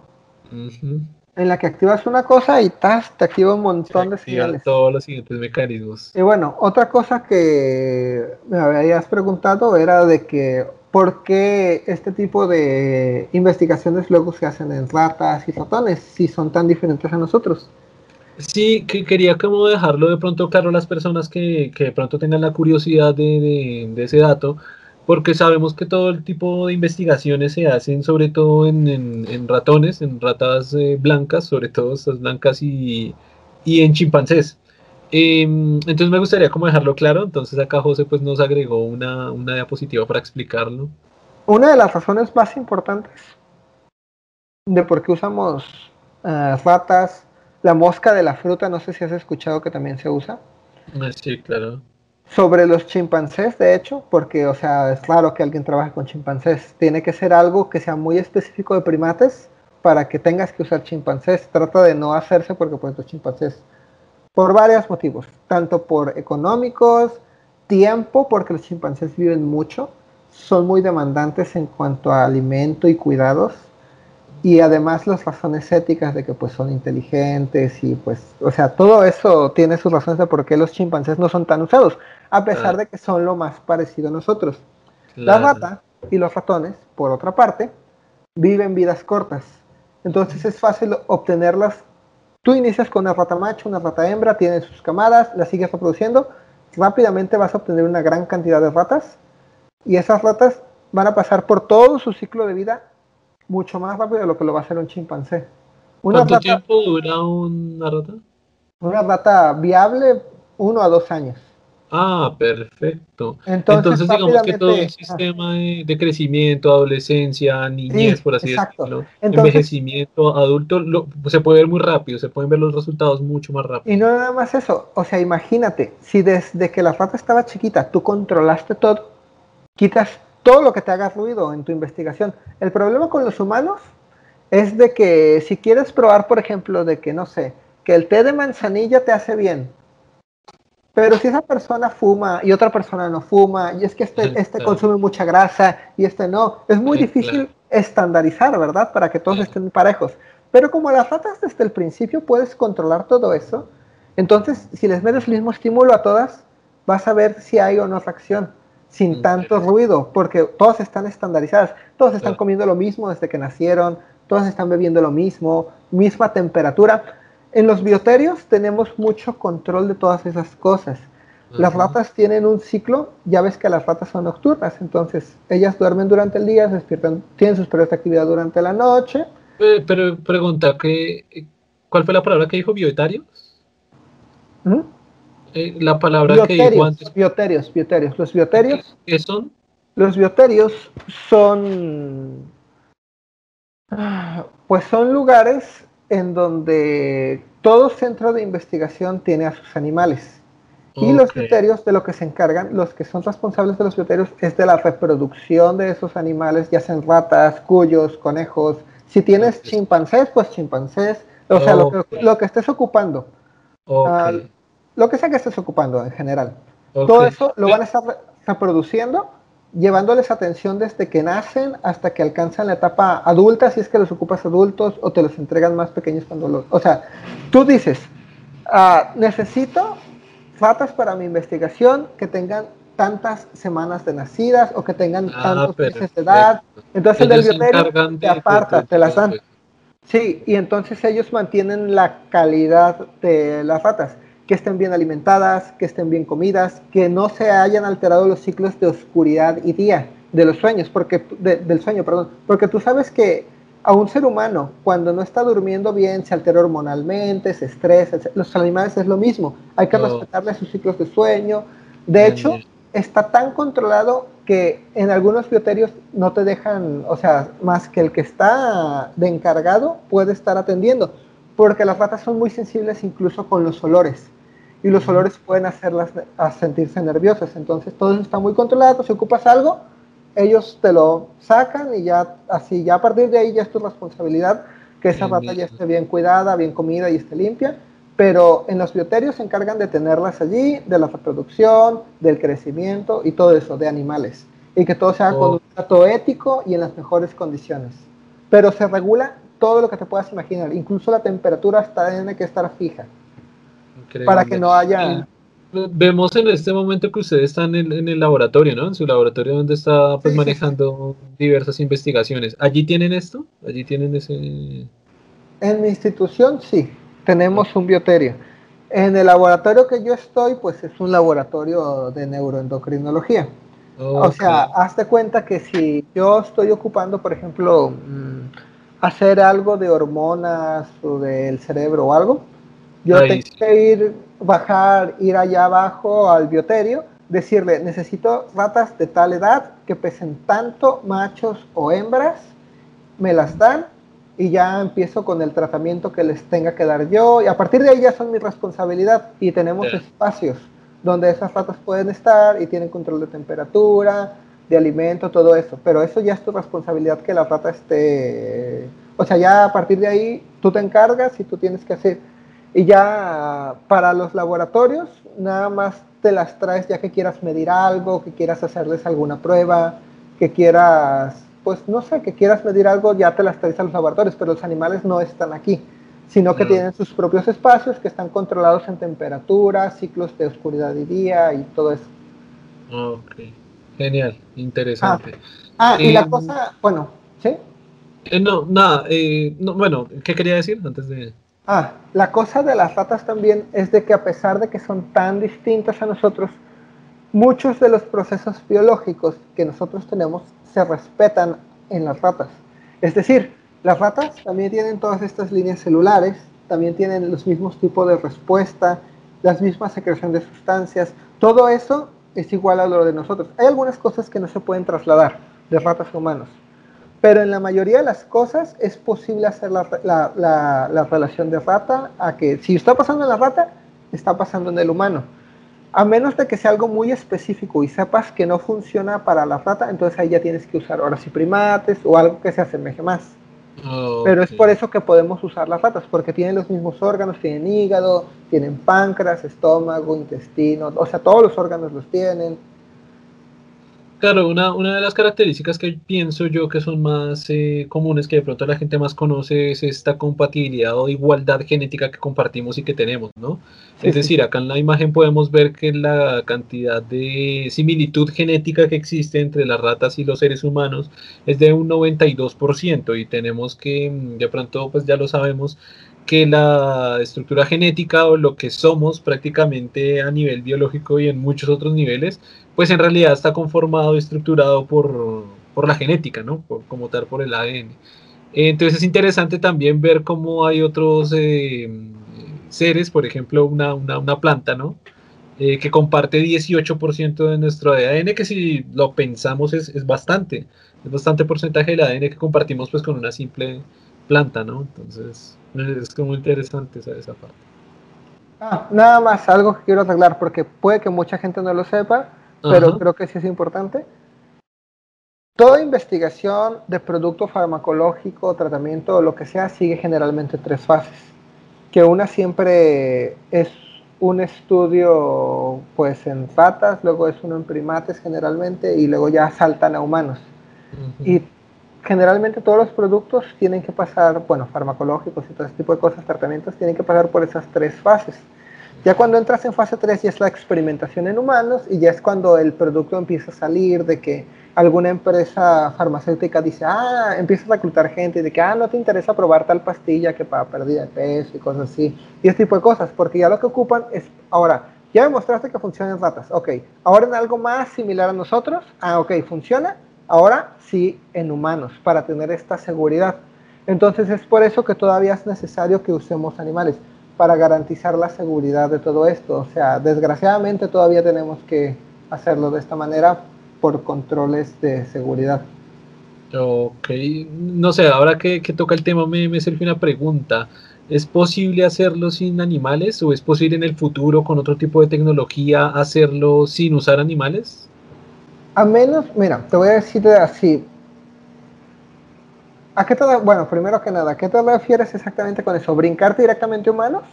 en la que activas una cosa y tas, te activa un montón de señales. Todos los siguientes mecanismos. Y bueno, otra cosa que me habías preguntado era de que por qué este tipo de investigaciones luego se hacen en ratas y ratones si son tan diferentes a nosotros. Sí, que quería como dejarlo de pronto claro a las personas que, que de pronto tengan la curiosidad de, de, de ese dato porque sabemos que todo el tipo de investigaciones se hacen sobre todo en, ratones, en ratas eh, blancas, sobre todo estas blancas y, en chimpancés. Em, entonces me gustaría como dejarlo claro, entonces acá José pues nos agregó una, diapositiva para explicarlo. Una de las razones más importantes de por qué usamos eh, ratas, la mosca de la fruta, no sé si has escuchado que también se usa. Ah, sí, claro sobre los chimpancés, de hecho, porque, o sea, es raro que alguien trabaje con chimpancés. Tiene que ser algo que sea muy específico de primates para que tengas que usar chimpancés. Trata de no hacerse porque, pues, los chimpancés, por varios motivos, tanto por económicos, tiempo, porque los chimpancés viven mucho, son muy demandantes en cuanto a alimento y cuidados, y además las razones éticas de que pues son inteligentes y pues, o sea, todo eso tiene sus razones de por qué los chimpancés no son tan usados a pesar de que son lo más parecido a nosotros. La rata y los ratones, por otra parte, viven vidas cortas. Entonces es fácil obtenerlas. Tú inicias con una rata macho, una rata hembra, tienes sus camadas, las sigues reproduciendo, rápidamente vas a obtener una gran cantidad de ratas y esas ratas van a pasar por todo su ciclo de vida mucho más rápido de lo que lo va a hacer un chimpancé. ¿Cuánto tiempo dura una rata? Una rata viable, uno a dos años. Ah, perfecto. Entonces, digamos que todo el sistema de, crecimiento, adolescencia, niñez, por así decirlo, envejecimiento, adulto, se puede ver muy rápido, se pueden ver los resultados mucho más rápido. Y no nada más eso, o sea, imagínate, si desde que la rata estaba chiquita tú controlaste todo, quitas todo lo que te haga ruido en tu investigación. El problema con los humanos es de que si quieres probar, por ejemplo, de que, no sé, que el té de manzanilla te hace bien, pero si esa persona fuma y otra persona no fuma, y es que este, este consume mucha grasa y este no, es muy difícil estandarizar, ¿verdad? Para que todos estén parejos. Pero como las ratas desde el principio puedes controlar todo eso, entonces si les metes el mismo estímulo a todas, vas a ver si hay o no reacción, sin tanto ruido, porque todas están estandarizadas, todos están comiendo lo mismo desde que nacieron, todas están bebiendo lo mismo, misma temperatura en los bioterios tenemos mucho control de todas esas cosas. Las ratas tienen un ciclo, ya ves que las ratas son nocturnas, entonces ellas duermen durante el día, se despiertan, tienen sus periodos de actividad durante la noche. Eh, pero pregunta, ¿qué, ¿cuál fue la palabra que dijo bioetarios? ¿Mm? Eh, la palabra que dijo antes. Bioterios, bioterios. Los bioterios. ¿Qué son? Los bioterios son. Pues son lugares en donde todo centro de investigación tiene a sus animales. Y los bioterios de lo que se encargan, los que son responsables de los bioterios, es de la reproducción de esos animales, ya sean ratas, cuyos, conejos. Si tienes chimpancés, pues chimpancés. O sea, lo, que, estés ocupando. Ah, lo que sea que estés ocupando en general. Todo eso lo van a estar reproduciendo llevándoles atención desde que nacen hasta que alcanzan la etapa adulta, si es que los ocupas adultos o te los entregan más pequeños cuando los... O sea, tú dices, ah, necesito ratas para mi investigación que tengan tantas semanas de nacidas o que tengan ah, tantos meses de edad. Entonces el del bioterio te aparta, te las dan. Sí, y entonces ellos mantienen la calidad de las ratas que estén bien alimentadas, que estén bien comidas, que no se hayan alterado los ciclos de oscuridad y día de los sueños, porque del sueño, perdón, porque tú sabes que a un ser humano cuando no está durmiendo bien se altera hormonalmente, se estresa, los animales es lo mismo, hay que respetarle sus ciclos de sueño. De hecho, está tan controlado que en algunos bioterios no te dejan, o sea, más que el que está de encargado puede estar atendiendo, porque las ratas son muy sensibles incluso con los olores y los olores pueden hacerlas a sentirse nerviosas. Entonces todo eso está muy controlado. Si ocupas algo, ellos te lo sacan y ya así, ya a partir de ahí ya es tu responsabilidad que esa rata ya esté bien cuidada, bien comida y esté limpia. Pero en los bioterios se encargan de tenerlas allí, de la reproducción, del crecimiento y todo eso, de animales. Y que todo sea con oh. un trato ético y en las mejores condiciones. Pero se regula todo lo que te puedas imaginar, incluso la temperatura está, tiene que estar fija para que no haya... Vemos en este momento que ustedes están en, el laboratorio, ¿no? En su laboratorio donde está pues, manejando diversas investigaciones. ¿Allí tienen esto? ¿Allí tienen ese...? En mi institución sí, tenemos un bioterio. En el laboratorio que yo estoy, pues es un laboratorio de neuroendocrinología. O sea, hazte cuenta que si yo estoy ocupando, por ejemplo, mm, hacer algo de hormonas o del cerebro o algo, yo tengo que ir, bajar, ir allá abajo al bioterio, decirle, necesito ratas de tal edad que pesen tanto, machos o hembras, me las dan y ya empiezo con el tratamiento que les tenga que dar yo y a partir de ahí ya son mi responsabilidad y tenemos espacios donde esas ratas pueden estar y tienen control de temperatura, de alimento, todo eso, pero eso ya es tu responsabilidad que la rata esté, o sea, ya a partir de ahí tú te encargas y tú tienes que hacer. Y ya para los laboratorios, nada más te las traes ya que quieras medir algo, que quieras hacerles alguna prueba, que quieras, pues no sé, que quieras medir algo, ya te las traes a los laboratorios, pero los animales no están aquí, sino que tienen sus propios espacios que están controlados en temperatura, ciclos de oscuridad y día y todo eso. Ok, genial, interesante. Ah, ah y la eh, cosa, bueno, ¿sí? Eh, no, nada, eh, no, bueno, ¿qué quería decir antes de...? Ah, la cosa de las ratas también es de que a pesar de que son tan distintas a nosotros, muchos de los procesos biológicos que nosotros tenemos se respetan en las ratas. Es decir, las ratas también tienen todas estas líneas celulares, también tienen los mismos tipos de respuesta, las mismas secreción de sustancias, todo eso es igual a lo de nosotros. Hay algunas cosas que no se pueden trasladar de ratas a humanos, pero en la mayoría de las cosas es posible hacer la, la, la, relación de rata a que si está pasando en la rata, está pasando en el humano. A menos de que sea algo muy específico y sepas que no funciona para la rata, entonces ahí ya tienes que usar horas y primates o algo que se asemeje más. Pero es por eso que podemos usar las ratas, porque tienen los mismos órganos, tienen hígado, tienen páncreas, estómago, intestino, o sea, todos los órganos los tienen Claro, una, una de las características que pienso yo que son más eh, comunes, que de pronto la gente más conoce, es esta compatibilidad o igualdad genética que compartimos y que tenemos, ¿no? es decir, acá en la imagen podemos ver que la cantidad de similitud genética que existe entre las ratas y los seres humanos es de un 92% y tenemos que, mm, de pronto, pues ya lo sabemos, que la estructura genética o lo que somos prácticamente a nivel biológico y en muchos otros niveles, pues en realidad está conformado y estructurado por, la genética, ¿no? Por, como tal, por el ADN. Entonces es interesante también ver cómo hay otros eh, seres, por ejemplo, una, planta, ¿no? Eh, que comparte 18% de nuestro ADN, que si lo pensamos es, es, bastante, es bastante porcentaje del ADN que compartimos pues con una simple planta, ¿no? Entonces es como interesante esa, esa parte. Ah, nada más, algo que quiero arreglar, porque puede que mucha gente no lo sepa, pero creo que sí es importante. Toda investigación de producto farmacológico, tratamiento lo que sea, sigue generalmente tres fases. Que una siempre es un estudio pues en ratas, luego es uno en primates generalmente y luego ya saltan a humanos. Y generalmente todos los productos tienen que pasar, bueno, farmacológicos y todo ese tipo de cosas, tratamientos, tienen que pasar por esas tres fases. Ya cuando entras en fase 3 ya es la experimentación en humanos y ya es cuando el producto empieza a salir de que alguna empresa farmacéutica dice, ah, empieza a reclutar gente y de que, ah, no te interesa probar tal pastilla que para pérdida de peso y cosas así. Y ese tipo de cosas, porque ya lo que ocupan es, ahora, ya demostraste que funciona en ratas, ok, ahora en algo más similar a nosotros, ah, ok, funciona, ahora sí en humanos, para tener esta seguridad. Entonces es por eso que todavía es necesario que usemos animales, para garantizar la seguridad de todo esto. O sea, desgraciadamente todavía tenemos que hacerlo de esta manera por controles de seguridad. Ok, no sé, ahora que, toca el tema me, me surge una pregunta. ¿Es posible hacerlo sin animales o es posible en el futuro con otro tipo de tecnología hacerlo sin usar animales? A menos, mira, te voy a decir así. ¿A qué te bueno, primero que nada, ¿a qué te refieres exactamente con eso? ¿Brincar directamente humanos?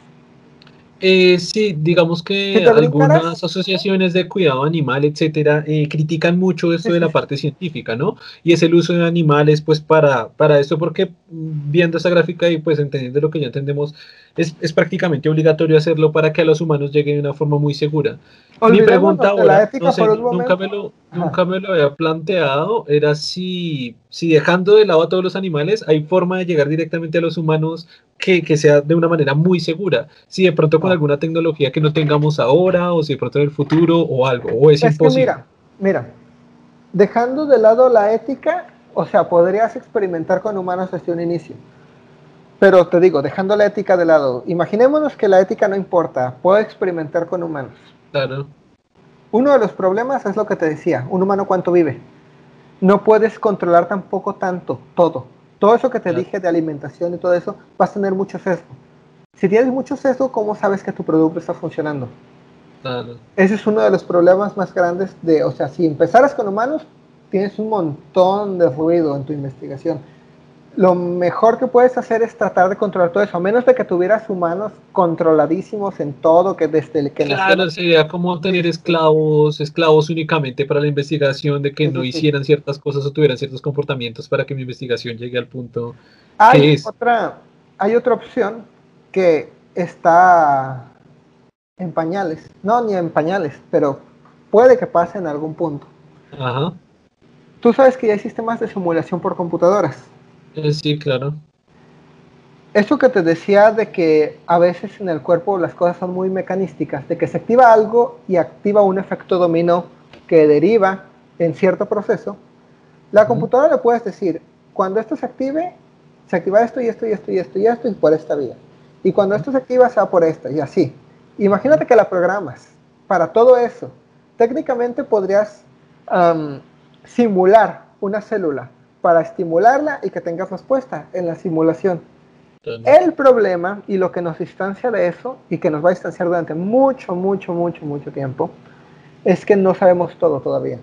Eh, sí, digamos que algunas asociaciones de cuidado animal, etcétera, eh, critican mucho esto de la parte científica, ¿no? Y es el uso de animales, pues, para, para esto, porque mm, viendo esta gráfica y pues entendiendo lo que ya entendemos, es, es prácticamente obligatorio hacerlo para que a los humanos llegue de una forma muy segura. Mi pregunta ahora, nunca, me lo, nunca me lo había planteado, era si, si dejando de lado a todos los animales, hay forma de llegar directamente a los humanos que, que sea de una manera muy segura. Si de pronto con ah. alguna tecnología que no tengamos ahora, o si de pronto en el futuro, o algo, o es, imposible. mira, mira, dejando de lado la ética, o sea, podrías experimentar con humanos desde un inicio. Pero te digo, dejando la ética de lado, imaginémonos que la ética no importa, puedo experimentar con humanos Claro. Uno de los problemas es lo que te decía, un humano cuánto vive. No puedes controlar tampoco tanto, todo. Todo eso que te dije de alimentación y todo eso, vas a tener mucho sesgo. Si tienes mucho sesgo, ¿cómo sabes que tu producto está funcionando? Claro. Ese es uno de los problemas más grandes de, o sea, si empezaras con humanos, tienes un montón de ruido en tu investigación lo mejor que puedes hacer es tratar de controlar todo eso, a menos de que tuvieras humanos controladísimos en todo, que desde el que Claro, sería como tener esclavos, esclavos únicamente para la investigación, de que no hicieran ciertas cosas o tuvieran ciertos comportamientos para que mi investigación llegue al punto hay Otra, hay otra opción que está en pañales, no ni en pañales, pero puede que pase en algún punto. Ajá. Tú sabes que ya hay sistemas de simulación por computadoras. Eh, sí, claro. Eso que te decía de que a veces en el cuerpo las cosas son muy mecanísticas, de que se activa algo y activa un efecto dominó que deriva en cierto proceso, la computadora le puedes decir, cuando esto se active, se activa esto y esto y esto y esto y esto y por esta vía. Y cuando esto se activa, se va por esta y así. Imagínate que la programas para todo eso. Técnicamente podrías simular una célula para estimularla y que tenga respuesta en la simulación. El problema y lo que nos distancia de eso y que nos va a distanciar durante mucho, mucho, mucho, mucho tiempo es que no sabemos todo todavía.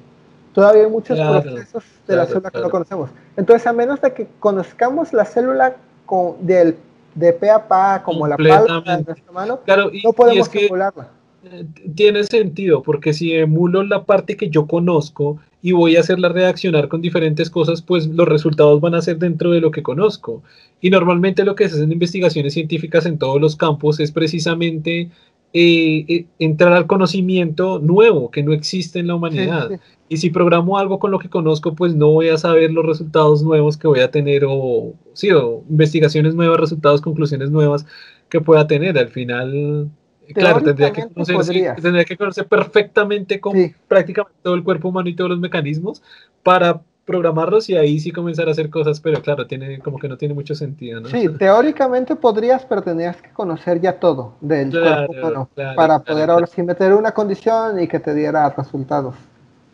Todavía hay muchos procesos de la célula que no conocemos. Entonces, a menos de que conozcamos la célula con, del, de pe a pa, como la palma de nuestra mano, no podemos simularla tiene sentido, porque si emulo la parte que yo conozco y voy a hacerla reaccionar con diferentes cosas, pues los resultados van a ser dentro de lo que conozco. Y normalmente lo que se hace en investigaciones científicas en todos los campos es precisamente eh, eh, entrar al conocimiento nuevo que no existe en la humanidad. Y si programo algo con lo que conozco, pues no voy a saber los resultados nuevos que voy a tener o, sí, o investigaciones nuevas, resultados, conclusiones nuevas que pueda tener. Al final Claro, tendría que, conocer, tendría que conocer perfectamente con prácticamente todo el cuerpo humano y todos los mecanismos para programarlos y ahí sí comenzar a hacer cosas, pero claro, tiene como que no tiene mucho sentido, ¿no? Sí, teóricamente podrías, pero tendrías que conocer ya todo del cuerpo humano para poder ahora sí meter una condición y que te diera resultados.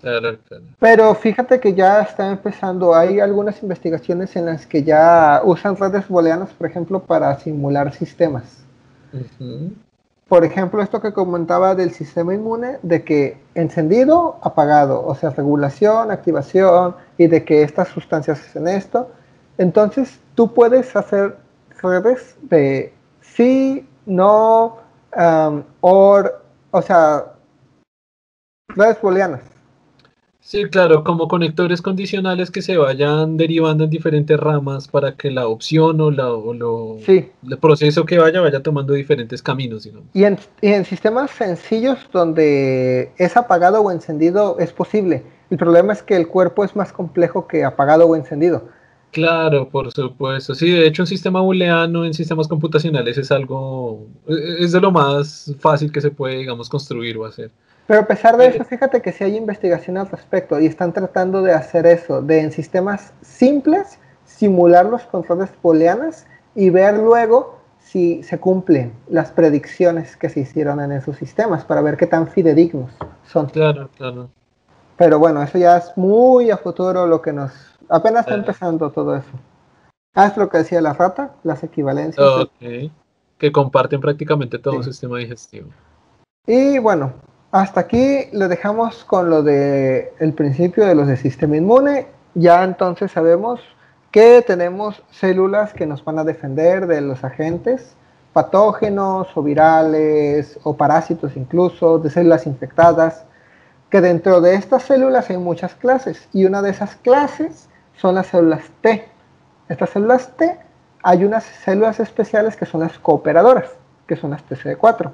Claro, claro. Pero fíjate que ya está empezando, hay algunas investigaciones en las que ya usan redes booleanas, por ejemplo, para simular sistemas por ejemplo, esto que comentaba del sistema inmune, de que encendido, apagado, o sea, regulación, activación, y de que estas sustancias hacen esto. Entonces, tú puedes hacer redes de sí, no, o, o sea, redes booleanas. Sí, claro, como conectores condicionales que se vayan derivando en diferentes ramas para que la opción o, la, o lo, el proceso que vaya vaya tomando diferentes caminos. Digamos. Y, en, y en sistemas sencillos donde es apagado o encendido es posible. El problema es que el cuerpo es más complejo que apagado o encendido. Claro, por supuesto. Sí, de hecho un sistema booleano en sistemas computacionales es algo, es de lo más fácil que se puede, digamos, construir o hacer. Pero a pesar de eso, fíjate que sí hay investigación al respecto y están tratando de hacer eso, de en sistemas simples simular los controles booleanos y ver luego si se cumplen las predicciones que se hicieron en esos sistemas para ver qué tan fidedignos son. Claro, claro. Pero bueno, eso ya es muy a futuro lo que nos Apenas está empezando todo eso. Ah, es lo que decía la rata, las equivalencias. Que comparten prácticamente todo el sistema digestivo. Y bueno, hasta aquí le dejamos con lo de el principio de los de sistema inmune. Ya entonces sabemos que tenemos células que nos van a defender de los agentes patógenos o virales o parásitos incluso, de células infectadas, que dentro de estas células hay muchas clases y una de esas clases son las células T. Estas células T, hay unas células especiales que son las cooperadoras, que son las TCD4.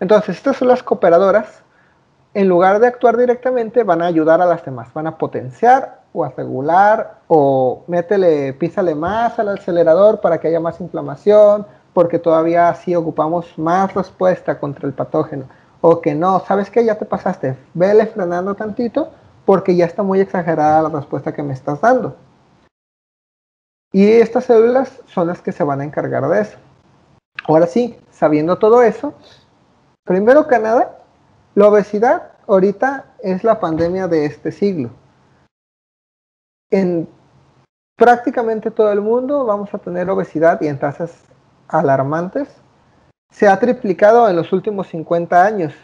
Entonces, estas células cooperadoras, en lugar de actuar directamente, van a ayudar a las demás, van a potenciar o a regular o métele, písale más al acelerador para que haya más inflamación, porque todavía así ocupamos más respuesta contra el patógeno. O que no, ¿sabes qué? Ya te pasaste, vele frenando tantito porque ya está muy exagerada la respuesta que me estás dando. Y estas células son las que se van a encargar de eso. Ahora sí, sabiendo todo eso, primero que nada, la obesidad ahorita es la pandemia de este siglo. En prácticamente todo el mundo vamos a tener obesidad y en tasas alarmantes. Se ha triplicado en los últimos 50 años.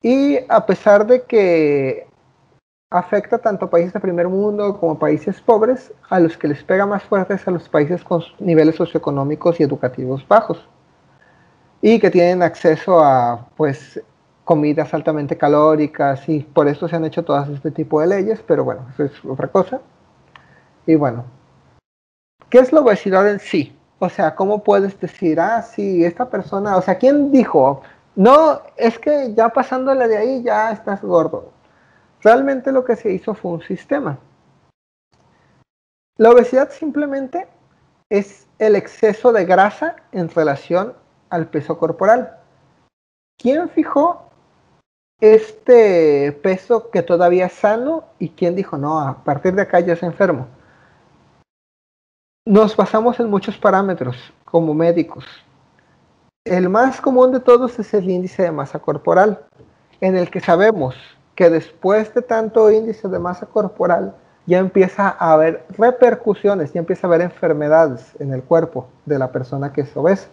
Y a pesar de que afecta tanto a países de primer mundo como a países pobres, a los que les pega más fuerte es a los países con niveles socioeconómicos y educativos bajos y que tienen acceso a pues comidas altamente calóricas y por eso se han hecho todas este tipo de leyes, pero bueno, eso es otra cosa. Y bueno, ¿qué es la obesidad en sí? O sea, ¿cómo puedes decir, ah, sí, esta persona, o sea, ¿quién dijo? No, es que ya pasándole de ahí ya estás gordo. Realmente lo que se hizo fue un sistema. La obesidad simplemente es el exceso de grasa en relación al peso corporal. ¿Quién fijó este peso que todavía es sano y quién dijo, no, a partir de acá ya es enfermo? Nos basamos en muchos parámetros como médicos. El más común de todos es el índice de masa corporal, en el que sabemos que después de tanto índice de masa corporal ya empieza a haber repercusiones, ya empieza a haber enfermedades en el cuerpo de la persona que es obesa.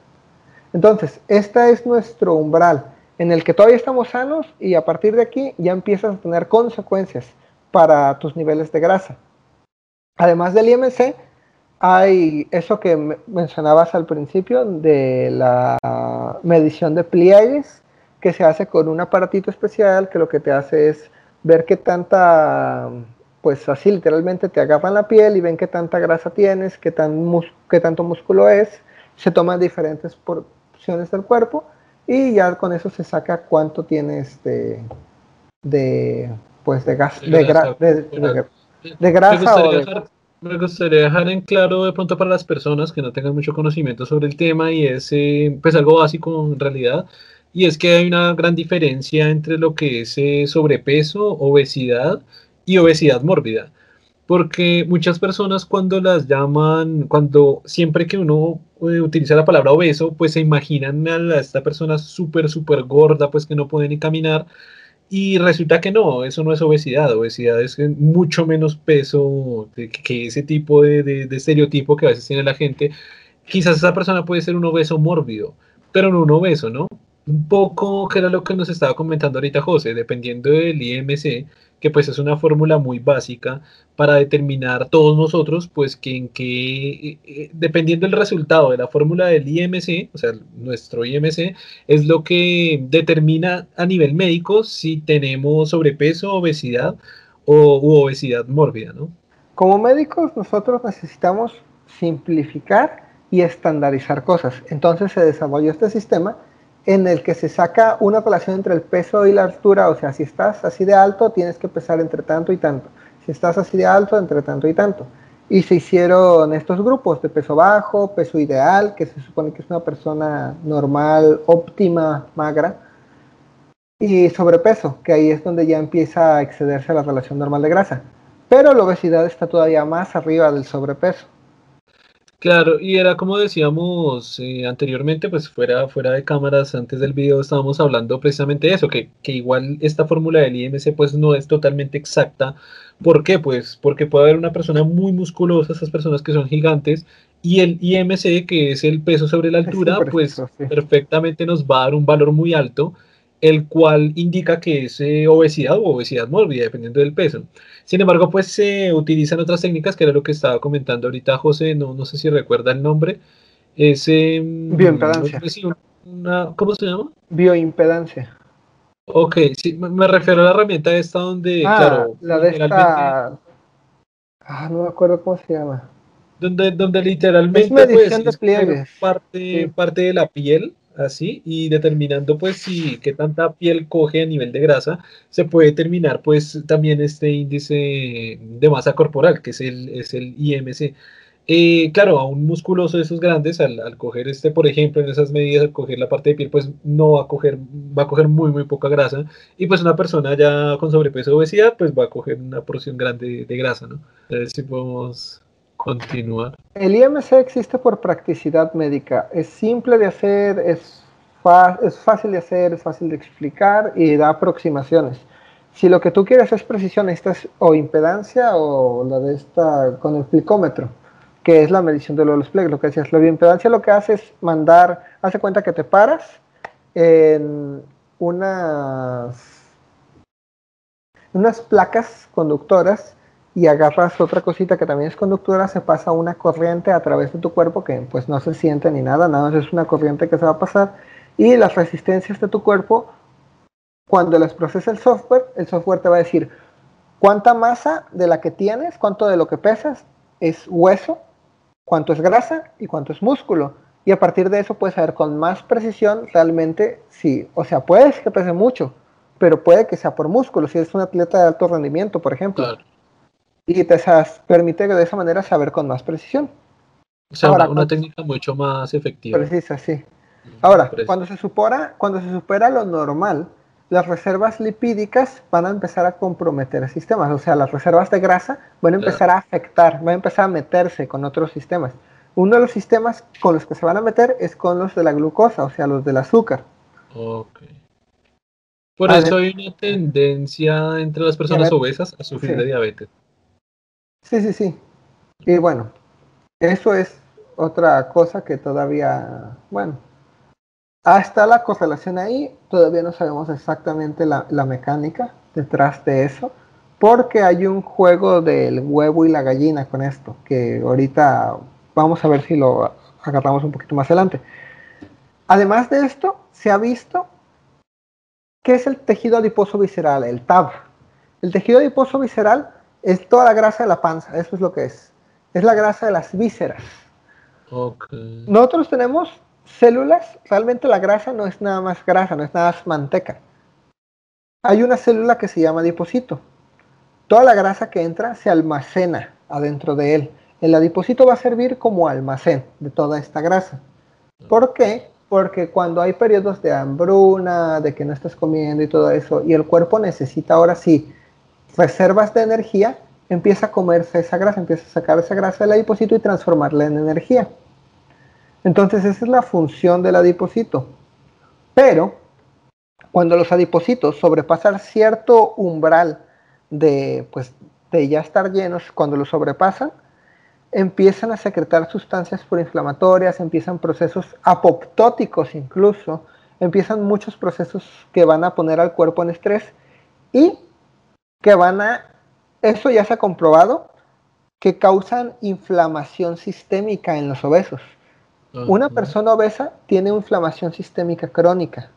Entonces, este es nuestro umbral en el que todavía estamos sanos y a partir de aquí ya empiezas a tener consecuencias para tus niveles de grasa. Además del IMC, hay eso que mencionabas al principio de la medición de pliegues que se hace con un aparatito especial que lo que te hace es ver qué tanta, pues así literalmente te agarran la piel y ven qué tanta grasa tienes, qué, tan qué tanto músculo es, se toman diferentes porciones del cuerpo y ya con eso se saca cuánto tienes de, de pues de gas, de, grasa, de, grasa me gustaría dejar en claro de pronto para las personas que no tengan mucho conocimiento sobre el tema y es eh, pues algo básico en realidad y es que hay una gran diferencia entre lo que es eh, sobrepeso, obesidad y obesidad mórbida. Porque muchas personas cuando las llaman, cuando siempre que uno eh, utiliza la palabra obeso, pues se imaginan a, esta persona súper, súper gorda, pues que no puede ni caminar. Y resulta que no, eso no es obesidad. Obesidad es mucho menos peso que, ese tipo de, de, de, estereotipo que a veces tiene la gente. Quizás esa persona puede ser un obeso mórbido, pero no un obeso, ¿no? un poco que era lo que nos estaba comentando ahorita José, dependiendo del IMC, que pues es una fórmula muy básica para determinar todos nosotros, pues que en que, eh, dependiendo del resultado de la fórmula del IMC, o sea, nuestro IMC, es lo que determina a nivel médico si tenemos sobrepeso, obesidad o obesidad mórbida, ¿no? Como médicos nosotros necesitamos simplificar y estandarizar cosas. Entonces se desarrolló este sistema en el que se saca una relación entre el peso y la altura, o sea, si estás así de alto, tienes que pesar entre tanto y tanto. Si estás así de alto, entre tanto y tanto. Y se hicieron estos grupos de peso bajo, peso ideal, que se supone que es una persona normal, óptima, magra, y sobrepeso, que ahí es donde ya empieza a excederse la relación normal de grasa. Pero la obesidad está todavía más arriba del sobrepeso. Claro, y era como decíamos eh, anteriormente, pues fuera, fuera de cámaras, antes del video estábamos hablando precisamente de eso, que, que igual esta fórmula del IMC pues no es totalmente exacta. ¿Por qué? Pues porque puede haber una persona muy musculosa, esas personas que son gigantes, y el IMC, que es el peso sobre la altura, pues perfectamente nos va a dar un valor muy alto el cual indica que es eh, obesidad o obesidad mórbida, dependiendo del peso. Sin embargo, pues se utilizan otras técnicas, que era lo que estaba comentando ahorita José, no, no sé si recuerda el nombre. Es, em, Bioimpedancia. ¿Cómo se llama? Bioimpedancia. Ok, sí, me refiero a la herramienta esta donde, ah, claro, la de esta... Ah, no me acuerdo cómo se llama. Donde, donde literalmente pues, parte, parte de la piel así y determinando pues si qué tanta piel coge a nivel de grasa, se puede determinar pues también este índice de masa corporal, que es el, es el IMC. Eh, claro, a un musculoso de esos grandes, al, coger este, por ejemplo, en esas medidas, al coger la parte de piel, pues no va a coger, va a coger muy, muy poca grasa. Y pues una persona ya con sobrepeso o obesidad, pues va a coger una porción grande de, grasa, ¿no? Ver si podemos El IMC existe por practicidad médica. Es simple de hacer, es, es fácil de hacer, es fácil de explicar y da aproximaciones. Si lo que tú quieres es precisión, es o impedancia o la de esta con el plicómetro, que es la medición de los pliegues. Lo que decías, la bioimpedancia lo que hace es mandar, hace cuenta que te paras en unas, unas placas conductoras y agarras otra cosita que también es conductora, se pasa una corriente a través de tu cuerpo que pues no se siente ni nada, nada más es una corriente que se va a pasar y las resistencias de tu cuerpo, cuando las procesa el software, el software te va a decir cuánta masa de la que tienes, cuánto de lo que pesas es hueso, cuánto es grasa y cuánto es músculo. Y a partir de eso puedes saber con más precisión realmente si, o sea, puedes que pese mucho, pero puede que sea por músculo, si eres un atleta de alto rendimiento, por ejemplo y te permite de esa manera saber con más precisión. O sea, una, técnica mucho más efectiva. Precisa, sí. Ahora, cuando se, supera, cuando se supera lo normal, las reservas lipídicas van a empezar a comprometer sistemas. O sea, las reservas de grasa van a empezar a afectar, van a empezar a meterse con otros sistemas. Uno de los sistemas con los que se van a meter es con los de la glucosa, o sea, los del azúcar. Ok. Por eso hay una tendencia entre las personas obesas a sufrir de diabetes. Sí, sí, sí. Y bueno, eso es otra cosa que todavía, bueno, hasta la correlación ahí, todavía no sabemos exactamente la, mecánica detrás de eso, porque hay un juego del huevo y la gallina con esto, que ahorita vamos a ver si lo agarramos un poquito más adelante. Además de esto, se ha visto qué es el tejido adiposo visceral, el TAV. El tejido adiposo visceral es toda la grasa de la panza, eso es lo que es. Es la grasa de las vísceras. Nosotros tenemos células, realmente la grasa no es nada más grasa, no es nada más manteca. Hay una célula que se llama adipocito. Toda la grasa que entra se almacena adentro de él. El adipocito va a servir como almacén de toda esta grasa. ¿Por qué? Porque cuando hay periodos de hambruna, de que no estás comiendo y todo eso, y el cuerpo necesita ahora sí reservas de energía, empieza a comerse esa grasa, empieza a sacar esa grasa del adipocito y transformarla en energía. Entonces esa es la función del adipocito. Pero cuando los adipocitos sobrepasan cierto umbral de, pues, de ya estar llenos, cuando los sobrepasan, empiezan a secretar sustancias proinflamatorias, empiezan procesos apoptóticos incluso, empiezan muchos procesos que van a poner al cuerpo en estrés y que van a, eso ya se ha comprobado, que causan inflamación sistémica en los obesos. Una persona obesa tiene inflamación sistémica crónica.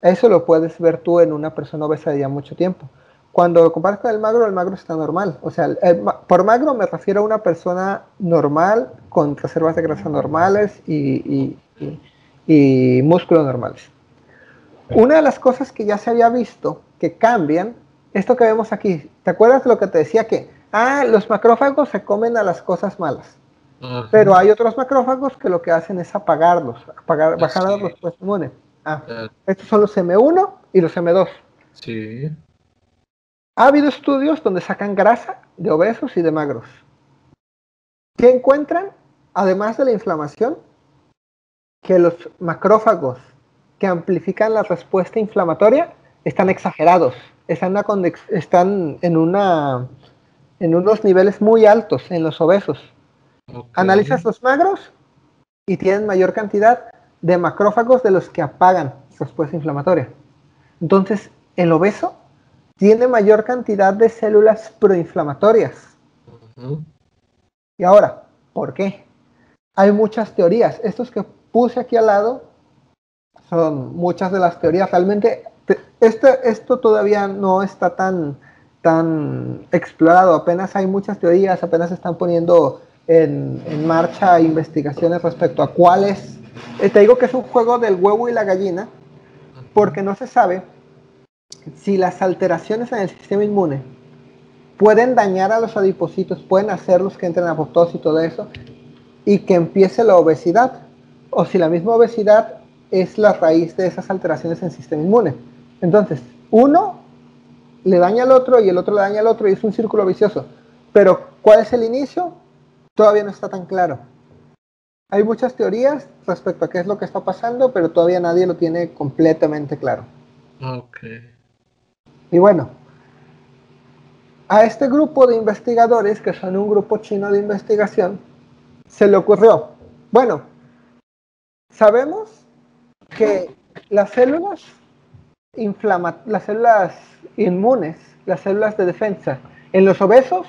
Eso lo puedes ver tú en una persona obesa de ya mucho tiempo. Cuando lo comparas con el magro, el magro está normal. O sea, por magro me refiero a una persona normal, con reservas de grasa normales y, y músculos normales. Una de las cosas que ya se había visto que cambian, esto que vemos aquí, ¿te acuerdas de lo que te decía que, ah, los macrófagos se comen a las cosas malas? Pero hay otros macrófagos que lo que hacen es apagarlos, apagar, ah, bajar los respuesta inmune. Ah, estos son los M1 y los M2. Sí. Ha habido estudios donde sacan grasa de obesos y de magros. ¿Qué encuentran? Además de la inflamación, que los macrófagos que amplifican la respuesta inflamatoria están exagerados, están, están en, una, en unos niveles muy altos en los obesos. Analizas los magros y tienen mayor cantidad de macrófagos de los que apagan respuesta inflamatoria. Entonces, el obeso tiene mayor cantidad de células proinflamatorias. Y ahora, ¿por qué? Hay muchas teorías. Estos que puse aquí al lado son muchas de las teorías. Realmente, este, esto todavía no está tan, tan explorado. Apenas hay muchas teorías, apenas se están poniendo en, marcha investigaciones respecto a cuáles. Eh, te digo que es un juego del huevo y la gallina, porque no se sabe si las alteraciones en el sistema inmune pueden dañar a los adipocitos, pueden hacerlos que entren a apoptosis y todo eso, y que empiece la obesidad, o si la misma obesidad es la raíz de esas alteraciones en el sistema inmune. Entonces, uno le daña al otro y el otro le daña al otro y es un círculo vicioso. Pero, ¿cuál es el inicio? todavía no está tan claro. Hay muchas teorías respecto a qué es lo que está pasando, pero todavía nadie lo tiene completamente claro. Ok. Y bueno, a este grupo de investigadores, que son un grupo chino de investigación, se le ocurrió, bueno, sabemos que las células las células inmunes, las células de defensa en los obesos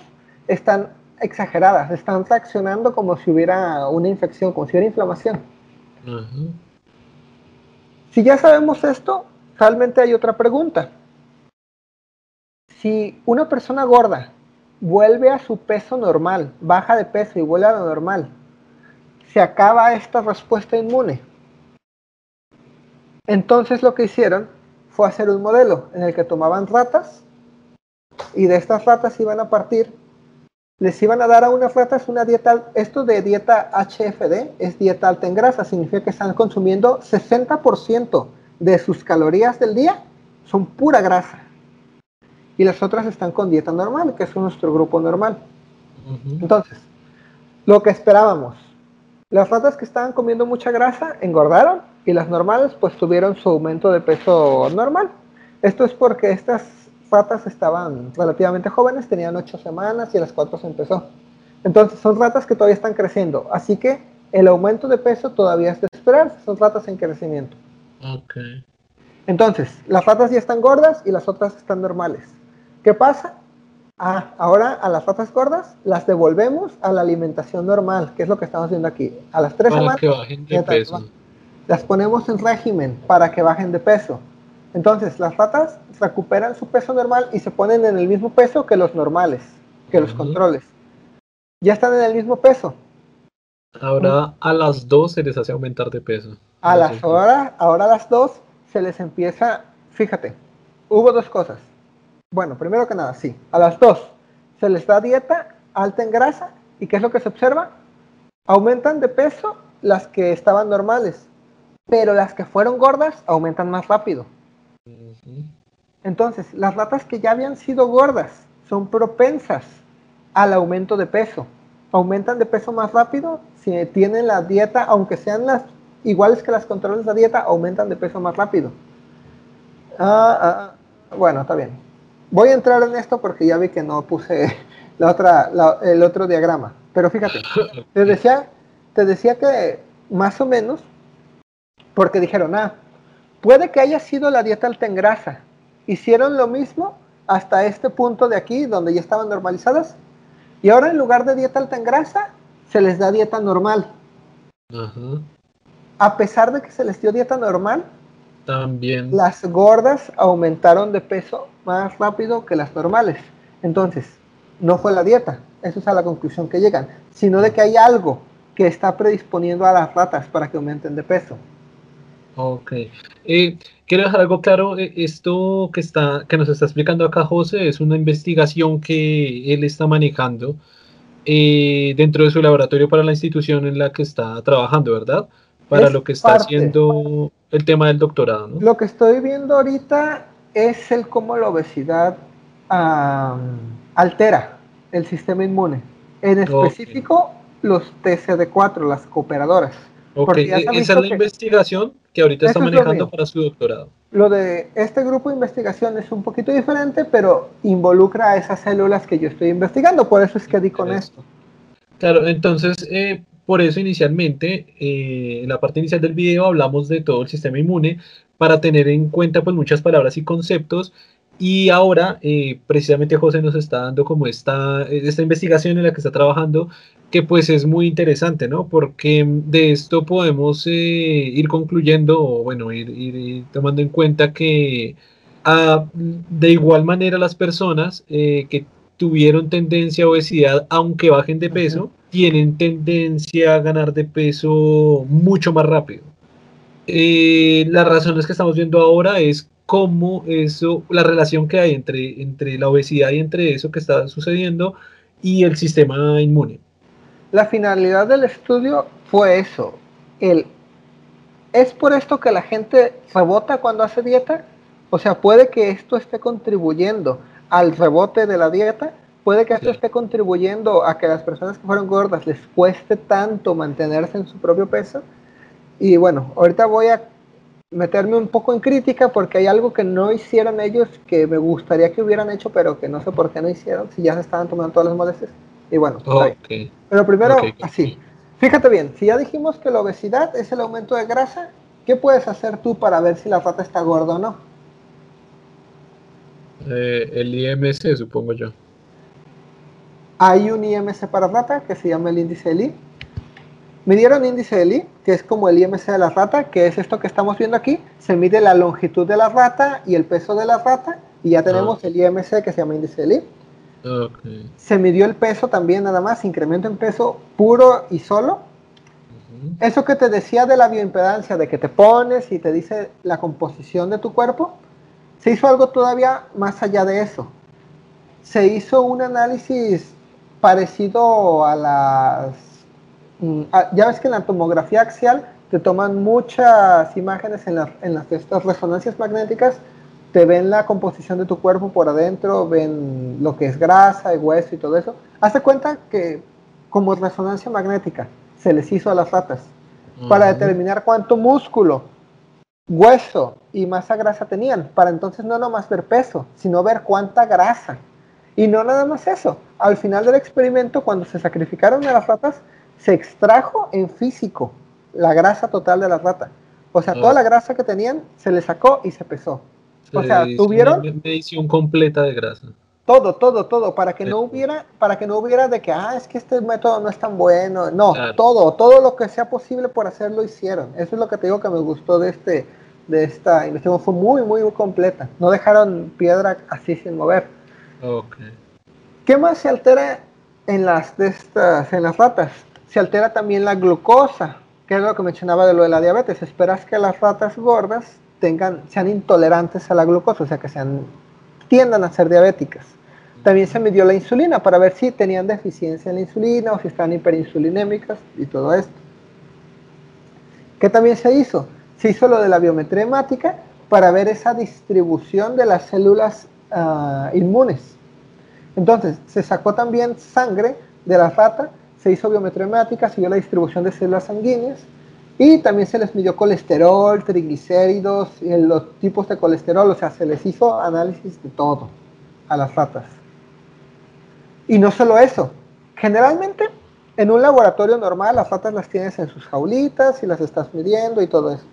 están exageradas, están reaccionando como si hubiera una infección, como si hubiera inflamación. Si ya sabemos esto, realmente hay otra pregunta. Si una persona gorda vuelve a su peso normal, baja de peso y vuelve a lo normal, se acaba esta respuesta inmune. Entonces lo que hicieron fue hacer un modelo en el que tomaban ratas y de estas ratas iban a partir les iban a dar a unas ratas una dieta, esto de dieta HFD es dieta alta en grasa, significa que están consumiendo 60% de sus calorías del día son pura grasa. Y las otras están con dieta normal, que es nuestro grupo normal. Entonces, lo que esperábamos, las ratas que estaban comiendo mucha grasa engordaron y las normales pues tuvieron su aumento de peso normal. Esto es porque estas ratas estaban relativamente jóvenes, tenían ocho semanas y a las cuatro se empezó. Entonces son ratas que todavía están creciendo, así que el aumento de peso todavía es de esperar, son ratas en crecimiento. Okay. Entonces, las ratas ya están gordas y las otras están normales. ¿Qué pasa? Ah, ahora a las ratas gordas las devolvemos a la alimentación normal, que es lo que estamos viendo aquí. A las tres semanas las ponemos en régimen para que bajen de peso. Entonces, las ratas recuperan su peso normal y se ponen en el mismo peso que los normales, que los controles. Ya están en el mismo peso. Ahora a las dos se les hace aumentar de peso. A las ahora a las dos se les empieza, fíjate, hubo dos cosas. Bueno, primero que nada, sí, a las dos se les da dieta alta en grasa y ¿qué es lo que se observa? Aumentan de peso las que estaban normales, pero las que fueron gordas aumentan más rápido. Entonces, las ratas que ya habían sido gordas son propensas al aumento de peso. Aumentan de peso más rápido si tienen la dieta, aunque sean las iguales que las controles de la dieta, aumentan de peso más rápido. Ah, ah, ah, bueno, está bien. Voy a entrar en esto porque ya vi que no puse la otra, el otro diagrama. Pero fíjate, te decía, te decía que más o menos, porque dijeron, ah, puede que haya sido la dieta alta en grasa. Hicieron lo mismo hasta este punto de aquí, donde ya estaban normalizadas. Y ahora en lugar de dieta alta en grasa, se les da dieta normal. A pesar de que se les dio dieta normal, también las gordas aumentaron de peso más rápido que las normales. Entonces, no fue la dieta, eso es a la conclusión que llegan, sino de que hay algo que está predisponiendo a las ratas para que aumenten de peso. Ok. Eh, quiero dejar algo claro, eh, esto que, está, que nos está explicando acá José es una investigación que él está manejando eh, dentro de su laboratorio para la institución en la que está trabajando, ¿verdad? Para lo que está haciendo el tema del doctorado, ¿no? Lo que estoy viendo ahorita es el cómo la obesidad altera el sistema inmune. En específico, los TCD4, las cooperadoras. Okay. E-, esa es la investigación que ahorita está manejando para su doctorado. Lo de este grupo de investigación es un poquito diferente, pero involucra a esas células que yo estoy investigando, por eso es que di con esto. Claro, entonces, eh, por eso inicialmente, eh, en la parte inicial del video hablamos de todo el sistema inmune para tener en cuenta pues muchas palabras y conceptos y ahora, eh, precisamente José nos está dando como esta, esta investigación en la que está trabajando, que pues es muy interesante, ¿no? Porque de esto podemos eh, ir concluyendo, o bueno, ir, tomando en cuenta que de igual manera las personas eh, que tuvieron tendencia a obesidad, aunque bajen de peso, tienen tendencia a ganar de peso mucho más rápido. Las razones que estamos viendo ahora es cómo eso, la relación que hay entre, entre la obesidad y entre eso que está sucediendo y el sistema inmune. La finalidad del estudio fue eso. El, ¿Es por esto que la gente rebota cuando hace dieta? O sea, puede que esto esté contribuyendo al rebote de la dieta, puede que esto esté contribuyendo a que las personas que fueron gordas les cueste tanto mantenerse en su propio peso. Y bueno, ahorita voy a meterme un poco en crítica porque hay algo que no hicieron ellos que me gustaría que hubieran hecho, pero que no sé por qué no hicieron, si ya se estaban tomando todas las molestias. Y bueno, pero primero, así. Fíjate bien, si ya dijimos que la obesidad es el aumento de grasa, ¿qué puedes hacer tú para ver si la rata está gorda o no? Eh, el IMC, supongo yo. Hay un IMC para rata que se llama el índice LI Midieron índice de Lee, que es como el IMC de la rata, que es esto que estamos viendo aquí. Se mide la longitud de la rata y el peso de la rata, y ya tenemos ah. el IMC que se llama índice de Lee. Se midió el peso también, nada más, incremento en peso puro y solo. Eso que te decía de la bioimpedancia, de que te pones y te dice la composición de tu cuerpo, se hizo algo todavía más allá de eso. Se hizo un análisis parecido a las ya ves que en la tomografía axial te toman muchas imágenes en, las estas resonancias magnéticas, te ven la composición de tu cuerpo por adentro, ven lo que es grasa y hueso y todo eso. Hazte cuenta que como resonancia magnética se les hizo a las ratas para determinar cuánto músculo, hueso y masa grasa tenían, para entonces no nomás ver peso, sino ver cuánta grasa. Y no nada más eso, al final del experimento, cuando se sacrificaron a las ratas, se extrajo en físico la grasa total de la rata. O sea, toda la grasa que tenían se le sacó y se pesó. o sea, tuvieron una medición completa de grasa. Todo, todo, todo, para que no hubiera, para que no hubiera de que, ah, es que este método no es tan bueno. No, todo, todo lo que sea posible por hacerlo hicieron. Eso es lo que te digo que me gustó de este, de esta investigación. Fue muy, muy, completa. No dejaron piedra así sin mover. Okay. ¿Qué más se altera en las de estas, en las ratas? Se altera también la glucosa, que es lo que mencionaba de lo de la diabetes. Esperas que las ratas gordas tengan, sean intolerantes a la glucosa, o sea, que sean, tiendan a ser diabéticas. También se midió la insulina para ver si tenían deficiencia en la insulina o si estaban hiperinsulinémicas y todo esto. ¿Qué también se hizo? Se hizo lo de la biometría hemática para ver esa distribución de las células ah, inmunes. Entonces, se sacó también sangre de la rata se hizo se vio la distribución de células sanguíneas y también se les midió colesterol, triglicéridos, los tipos de colesterol, o sea, se les hizo análisis de todo a las ratas. Y no solo eso, generalmente en un laboratorio normal las ratas las tienes en sus jaulitas y las estás midiendo y todo eso.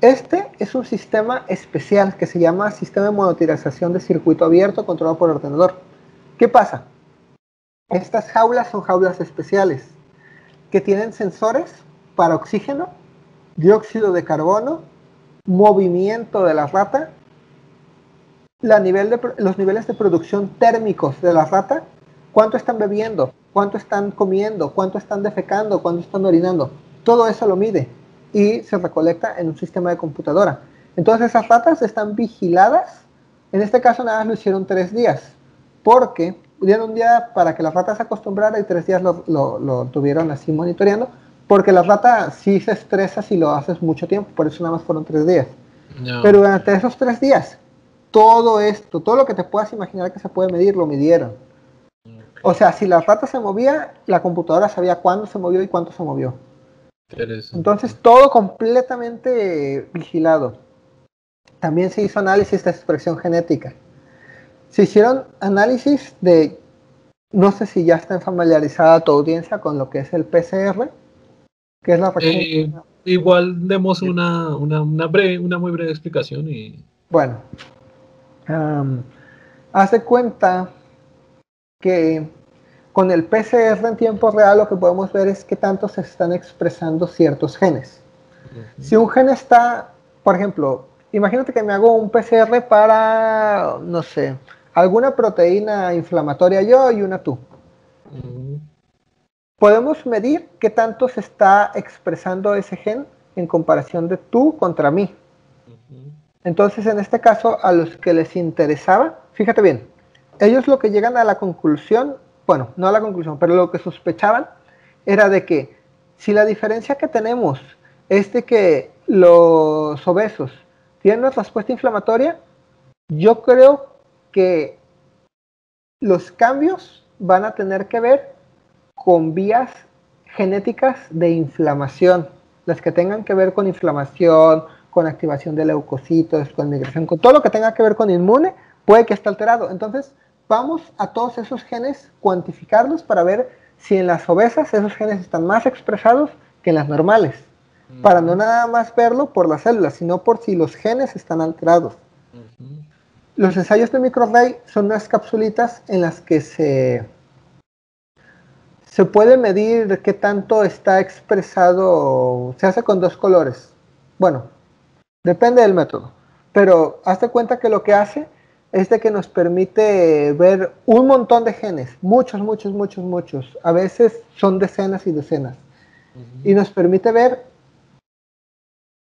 Este es un sistema especial que se llama sistema de monitorización de circuito abierto controlado por ordenador. ¿Qué pasa? Estas jaulas son jaulas especiales que tienen sensores para oxígeno, dióxido de carbono, movimiento de la rata, los niveles de producción térmicos de la rata, cuánto están bebiendo, cuánto están comiendo, cuánto están defecando, cuánto están orinando. Todo eso lo mide y se recolecta en un sistema de computadora. Entonces esas ratas están vigiladas. En este caso nada más lo hicieron tres días, porque dieron un día para que la rata se acostumbrara y tres días lo, lo, tuvieron así monitoreando, porque la rata sí se estresa si lo haces mucho tiempo, por eso nada más fueron tres días. Pero durante esos tres días, todo esto, todo lo que te puedas imaginar que se puede medir, lo midieron. O sea, si la rata se movía, la computadora sabía cuándo se movió y cuánto se movió. Entonces, todo completamente vigilado. También se hizo análisis de expresión genética. Se hicieron análisis de, no sé si ya está familiarizada tu audiencia con lo que es el PCR, que es la eh, Igual demos una, una, breve, una muy breve explicación. y Bueno, hace cuenta que con el PCR en tiempo real lo que podemos ver es que tanto se están expresando ciertos genes. Si un gen está, por ejemplo, imagínate que me hago un PCR para, no sé, alguna proteína inflamatoria yo y una tú. Podemos medir qué tanto se está expresando ese gen en comparación de tú contra mí. Entonces, en este caso, a los que les interesaba, fíjate bien, ellos lo que llegan a la conclusión bueno, no a la conclusión, pero lo que sospechaban era de que si la diferencia que tenemos es de que los obesos tienen una respuesta inflamatoria, yo creo que los cambios van a tener que ver con vías genéticas de inflamación, las que tengan que ver con inflamación, con activación de leucocitos, con migración, con todo lo que tenga que ver con inmune, puede que esté alterado. Entonces, vamos a todos esos genes cuantificarlos para ver si en las obesas esos genes están más expresados que en las normales. Para no nada más verlo por las células, sino por si los genes están alterados. Los ensayos de microarray son unas capsulitas en las que se, se puede medir qué tanto está expresado. Se hace con dos colores. Bueno, depende del método. Pero hazte cuenta que lo que hace es de que nos permite ver un montón de genes, muchos, muchos, muchos, muchos. A veces son decenas y decenas. Y nos permite ver,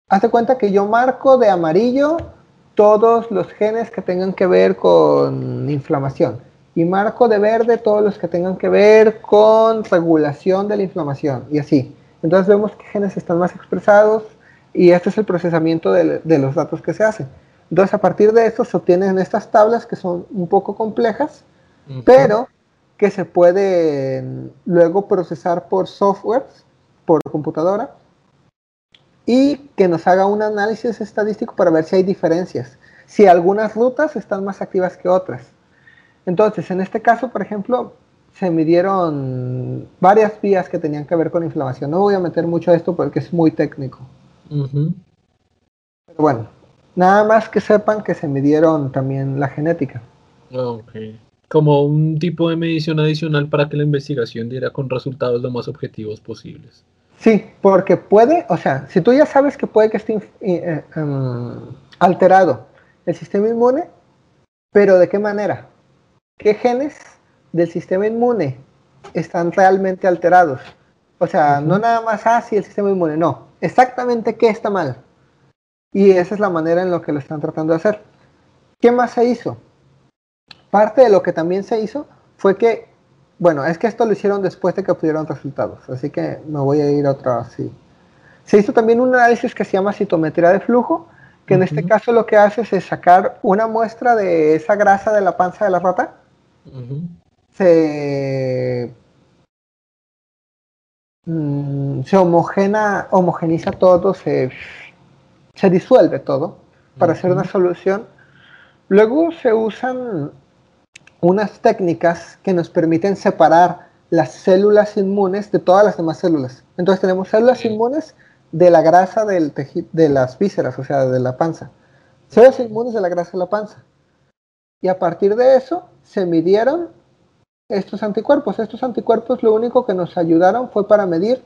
hazte cuenta que yo marco de amarillo todos los genes que tengan que ver con inflamación. Y marco de verde todos los que tengan que ver con regulación de la inflamación. Y así. Entonces vemos qué genes están más expresados. Y este es el procesamiento de, de los datos que se hacen. Entonces, a partir de eso se obtienen estas tablas que son un poco complejas, pero que se pueden luego procesar por software, por computadora, y que nos haga un análisis estadístico para ver si hay diferencias, si algunas rutas están más activas que otras. Entonces, en este caso, por ejemplo, se midieron varias vías que tenían que ver con inflamación. No voy a meter mucho a esto porque es muy técnico. Pero bueno, Nada más que sepan que se midieron también la genética. Ok. Como un tipo de medición adicional para que la investigación diera con resultados lo más objetivos posibles. Sí, porque puede, o sea, si tú ya sabes que puede que esté eh, eh, em, alterado el sistema inmune, pero ¿de qué manera? ¿Qué genes del sistema inmune están realmente alterados? O sea, no nada más así ah, el sistema inmune, no. Exactamente qué está mal. Y esa es la manera en la que lo están tratando de hacer. ¿Qué más se hizo? Parte de lo que también se hizo fue que, bueno, es que esto lo hicieron después de que obtuvieron resultados, así que me voy a ir a otra así. Se hizo también un análisis que se llama citometría de flujo, que en este caso lo que hace es sacar una muestra de esa grasa de la panza de la rata, se, mm, se homogena, homogeniza todo, se se disuelve todo para hacer una solución. Luego se usan unas técnicas que nos permiten separar las células inmunes de todas las demás células. Entonces tenemos células inmunes de la grasa del de las vísceras, o sea, de la panza. Células inmunes de la grasa de la panza. Y a partir de eso se midieron estos anticuerpos. Estos anticuerpos lo único que nos ayudaron fue para medir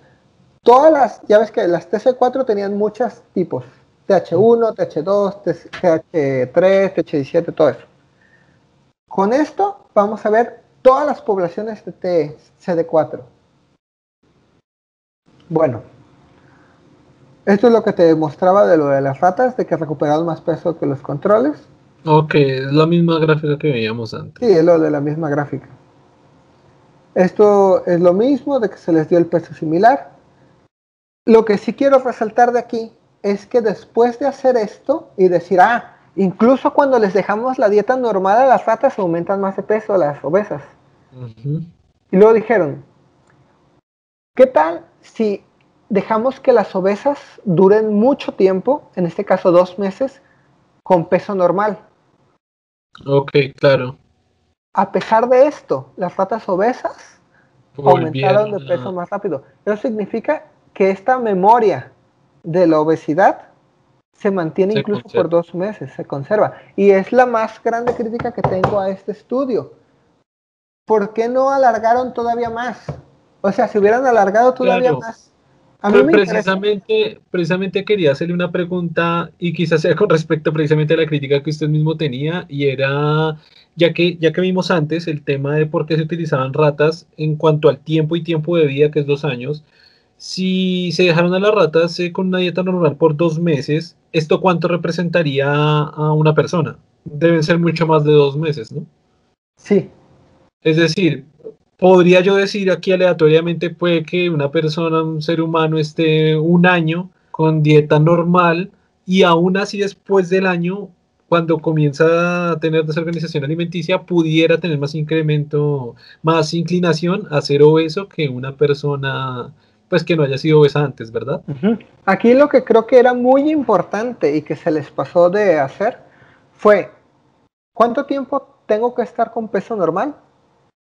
todas las, ya ves que las TC4 tenían muchos tipos, TH1, TH2, TH3, TH17, todo eso. Con esto vamos a ver todas las poblaciones de CD4. Bueno, esto es lo que te demostraba de lo de las ratas, de que recuperaron más peso que los controles. Ok, es la misma gráfica que veíamos antes. Sí, es lo de la misma gráfica. Esto es lo mismo, de que se les dio el peso similar. Lo que sí quiero resaltar de aquí es que después de hacer esto y decir, ah, incluso cuando les dejamos la dieta normal a las ratas aumentan más de peso las obesas. Y luego dijeron, ¿qué tal si dejamos que las obesas duren mucho tiempo, en este caso dos meses, con peso normal? Ok, claro. A pesar de esto, las ratas obesas aumentaron de peso más rápido. Eso significa que esta memoria de la obesidad se mantiene incluso por dos meses, se conserva. Y es la más grande crítica que tengo a este estudio. ¿Por qué no alargaron todavía más? O sea, si hubieran alargado todavía más. A mí me precisamente, precisamente quería hacerle una pregunta y quizás sea con respecto precisamente a la crítica que usted mismo tenía y era, ya que, ya que vimos antes el tema de por qué se utilizaban ratas en cuanto al tiempo y tiempo de vida, que es dos años, si se dejaron a las ratas eh, con una dieta normal por dos meses, ¿esto cuánto representaría a una persona? Deben ser mucho más de dos meses, ¿no? Sí. Es decir, podría yo decir aquí aleatoriamente, puede que una persona, un ser humano, esté un año con dieta normal y aún así después del año, cuando comienza a tener desorganización alimenticia, pudiera tener más incremento, más inclinación a ser obeso que una persona pues que no haya sido obesa antes, ¿verdad? Aquí lo que creo que era muy importante y que se les pasó de hacer fue, ¿cuánto tiempo tengo que estar con peso normal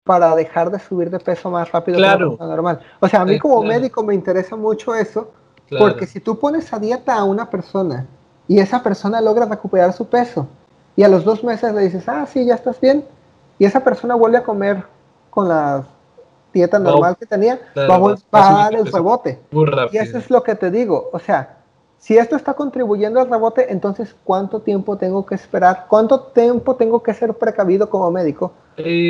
para dejar de subir de peso más rápido claro. que la normal? O sea, a mí como médico me interesa mucho eso, porque si tú pones a dieta a una persona y esa persona logra recuperar su peso y a los dos meses le dices, ah, sí, ya estás bien, y esa persona vuelve a comer con las dieta normal que tenía, vamos a dar el rebote. Y eso es lo que te digo. O sea, si esto está contribuyendo al rebote, entonces ¿cuánto tiempo tengo que esperar? ¿Cuánto tiempo tengo que ser precavido como médico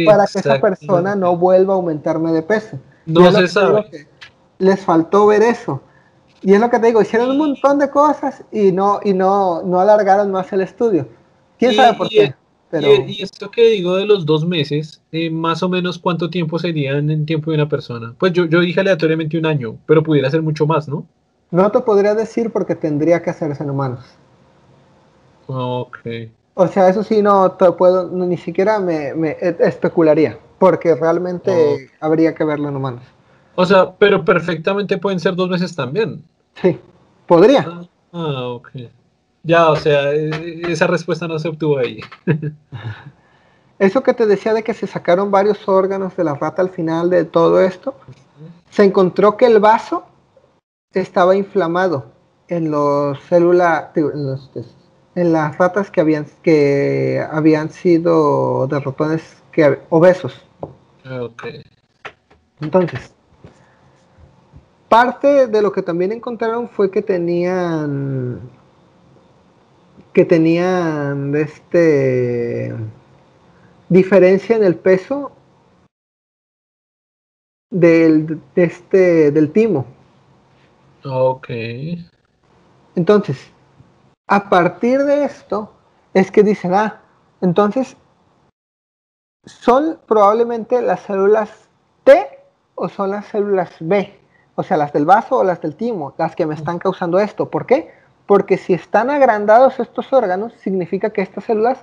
para que esa persona no vuelva a aumentarme de peso? No se sabe. Les faltó ver eso. Y es lo que te digo, hicieron un montón de cosas y no, y no, no alargaron más el estudio. ¿Quién sabe por qué? Y, esto que digo de los dos meses, eh, más o menos cuánto tiempo serían en tiempo de una persona. Pues yo, yo dije aleatoriamente un año, pero pudiera ser mucho más, ¿no? No te podría decir porque tendría que hacerse en humanos. Ok. O sea, eso sí, no te puedo, ni siquiera me, me e, especularía, porque realmente habría que verlo en humanos. O sea, pero perfectamente pueden ser dos meses también. Sí, podría. Ah, ah ok. Ya, o sea, e, esa respuesta no se obtuvo ahí. Eso que te decía de que se sacaron varios órganos de la rata al final de todo esto, se encontró que el vaso estaba inflamado en los células, en, las ratas que habían que habían sido de ratones que obesos. Okay. Entonces, parte de lo que también encontraron fue que tenían que tenían este diferencia en el peso del este del timo. Ok. Entonces, a partir de esto es que dicen, ah, entonces son probablemente las células T o son las células B, o sea, las del vaso o las del timo, las que me están causando esto. ¿Por qué? Porque si están agrandados estos órganos, significa que estas células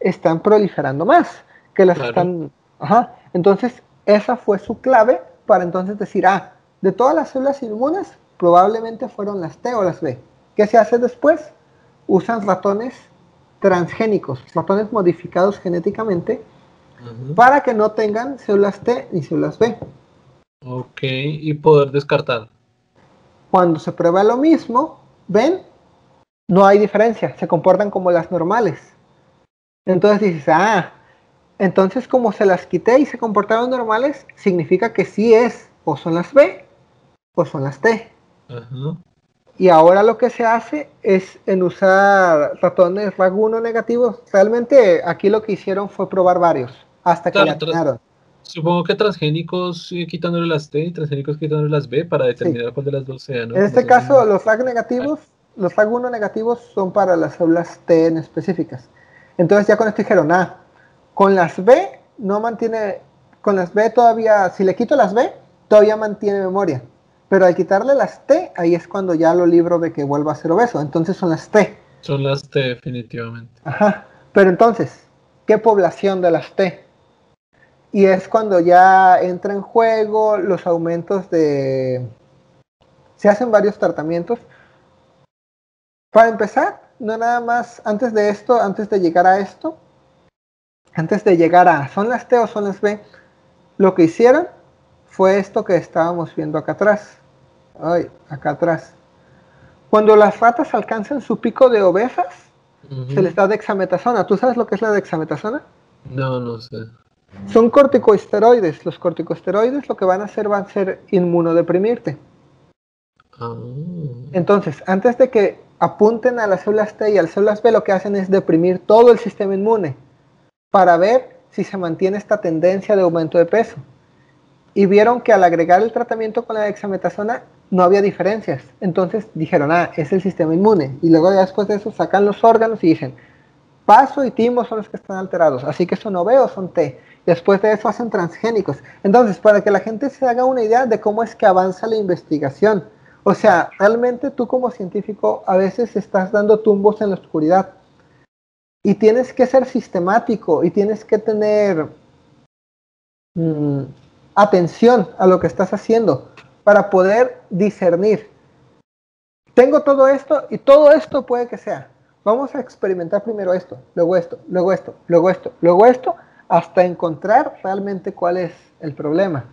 están proliferando más, que las están... Ajá. Entonces, esa fue su clave para entonces decir, ah, de todas las células inmunes, probablemente fueron las T o las B. ¿Qué se hace después? Usan ratones transgénicos, ratones modificados genéticamente, para que no tengan células T ni células B. Ok, y poder descartar. Cuando se prueba lo mismo, ven, no hay diferencia, se comportan como las normales. Entonces dices, ah, entonces como se las quité y se comportaron normales, significa que sí es, o son las B, o son las T. Y ahora lo que se hace es en usar ratones RAG1 negativos. Realmente aquí lo que hicieron fue probar varios, hasta que claro, Supongo que transgénicos quitándole las T y transgénicos quitándole las B para determinar cuál de las dos sea, En este caso, los RAG negativos, los RAG1 negativos son para las células T en específicas. Entonces ya con esto dijeron, ah, con las B no mantiene, con las B todavía, si le quito las B, todavía mantiene memoria. Pero al quitarle las T, ahí es cuando ya lo libro de que vuelva a ser obeso. Entonces son las T. Son las T, definitivamente. Ajá. Pero entonces, ¿qué población de las T? Y es cuando ya entra en juego los aumentos de... Se hacen varios tratamientos. Para empezar, no nada más, antes de esto, antes de llegar a esto, antes de llegar a son las T o son las B, lo que hicieron fue esto que estábamos viendo acá atrás. Ay, acá atrás. Cuando las ratas alcanzan su pico de obesas, se les da dexametasona. ¿Tú sabes lo que es la dexametasona? No, no sé. Son corticosteroides. Los corticosteroides lo que van a hacer va a ser inmunodeprimirte. Ah. Entonces, antes de que apunten a las células T y a las células B, lo que hacen es deprimir todo el sistema inmune para ver si se mantiene esta tendencia de aumento de peso y vieron que al agregar el tratamiento con la dexametasona no había diferencias. Entonces dijeron, ah, es el sistema inmune. Y luego después de eso sacan los órganos y dicen, paso y timo son los que están alterados. Así que son o son T. Después de eso hacen transgénicos. Entonces, para que la gente se haga una idea de cómo es que avanza la investigación. O sea, realmente tú como científico a veces estás dando tumbos en la oscuridad. Y tienes que ser sistemático y tienes que tener... Mm, atención a lo que estás haciendo para poder discernir. Tengo todo esto y todo esto puede que sea. Vamos a experimentar primero esto, luego esto, luego esto, luego esto, luego esto, hasta encontrar realmente cuál es el problema.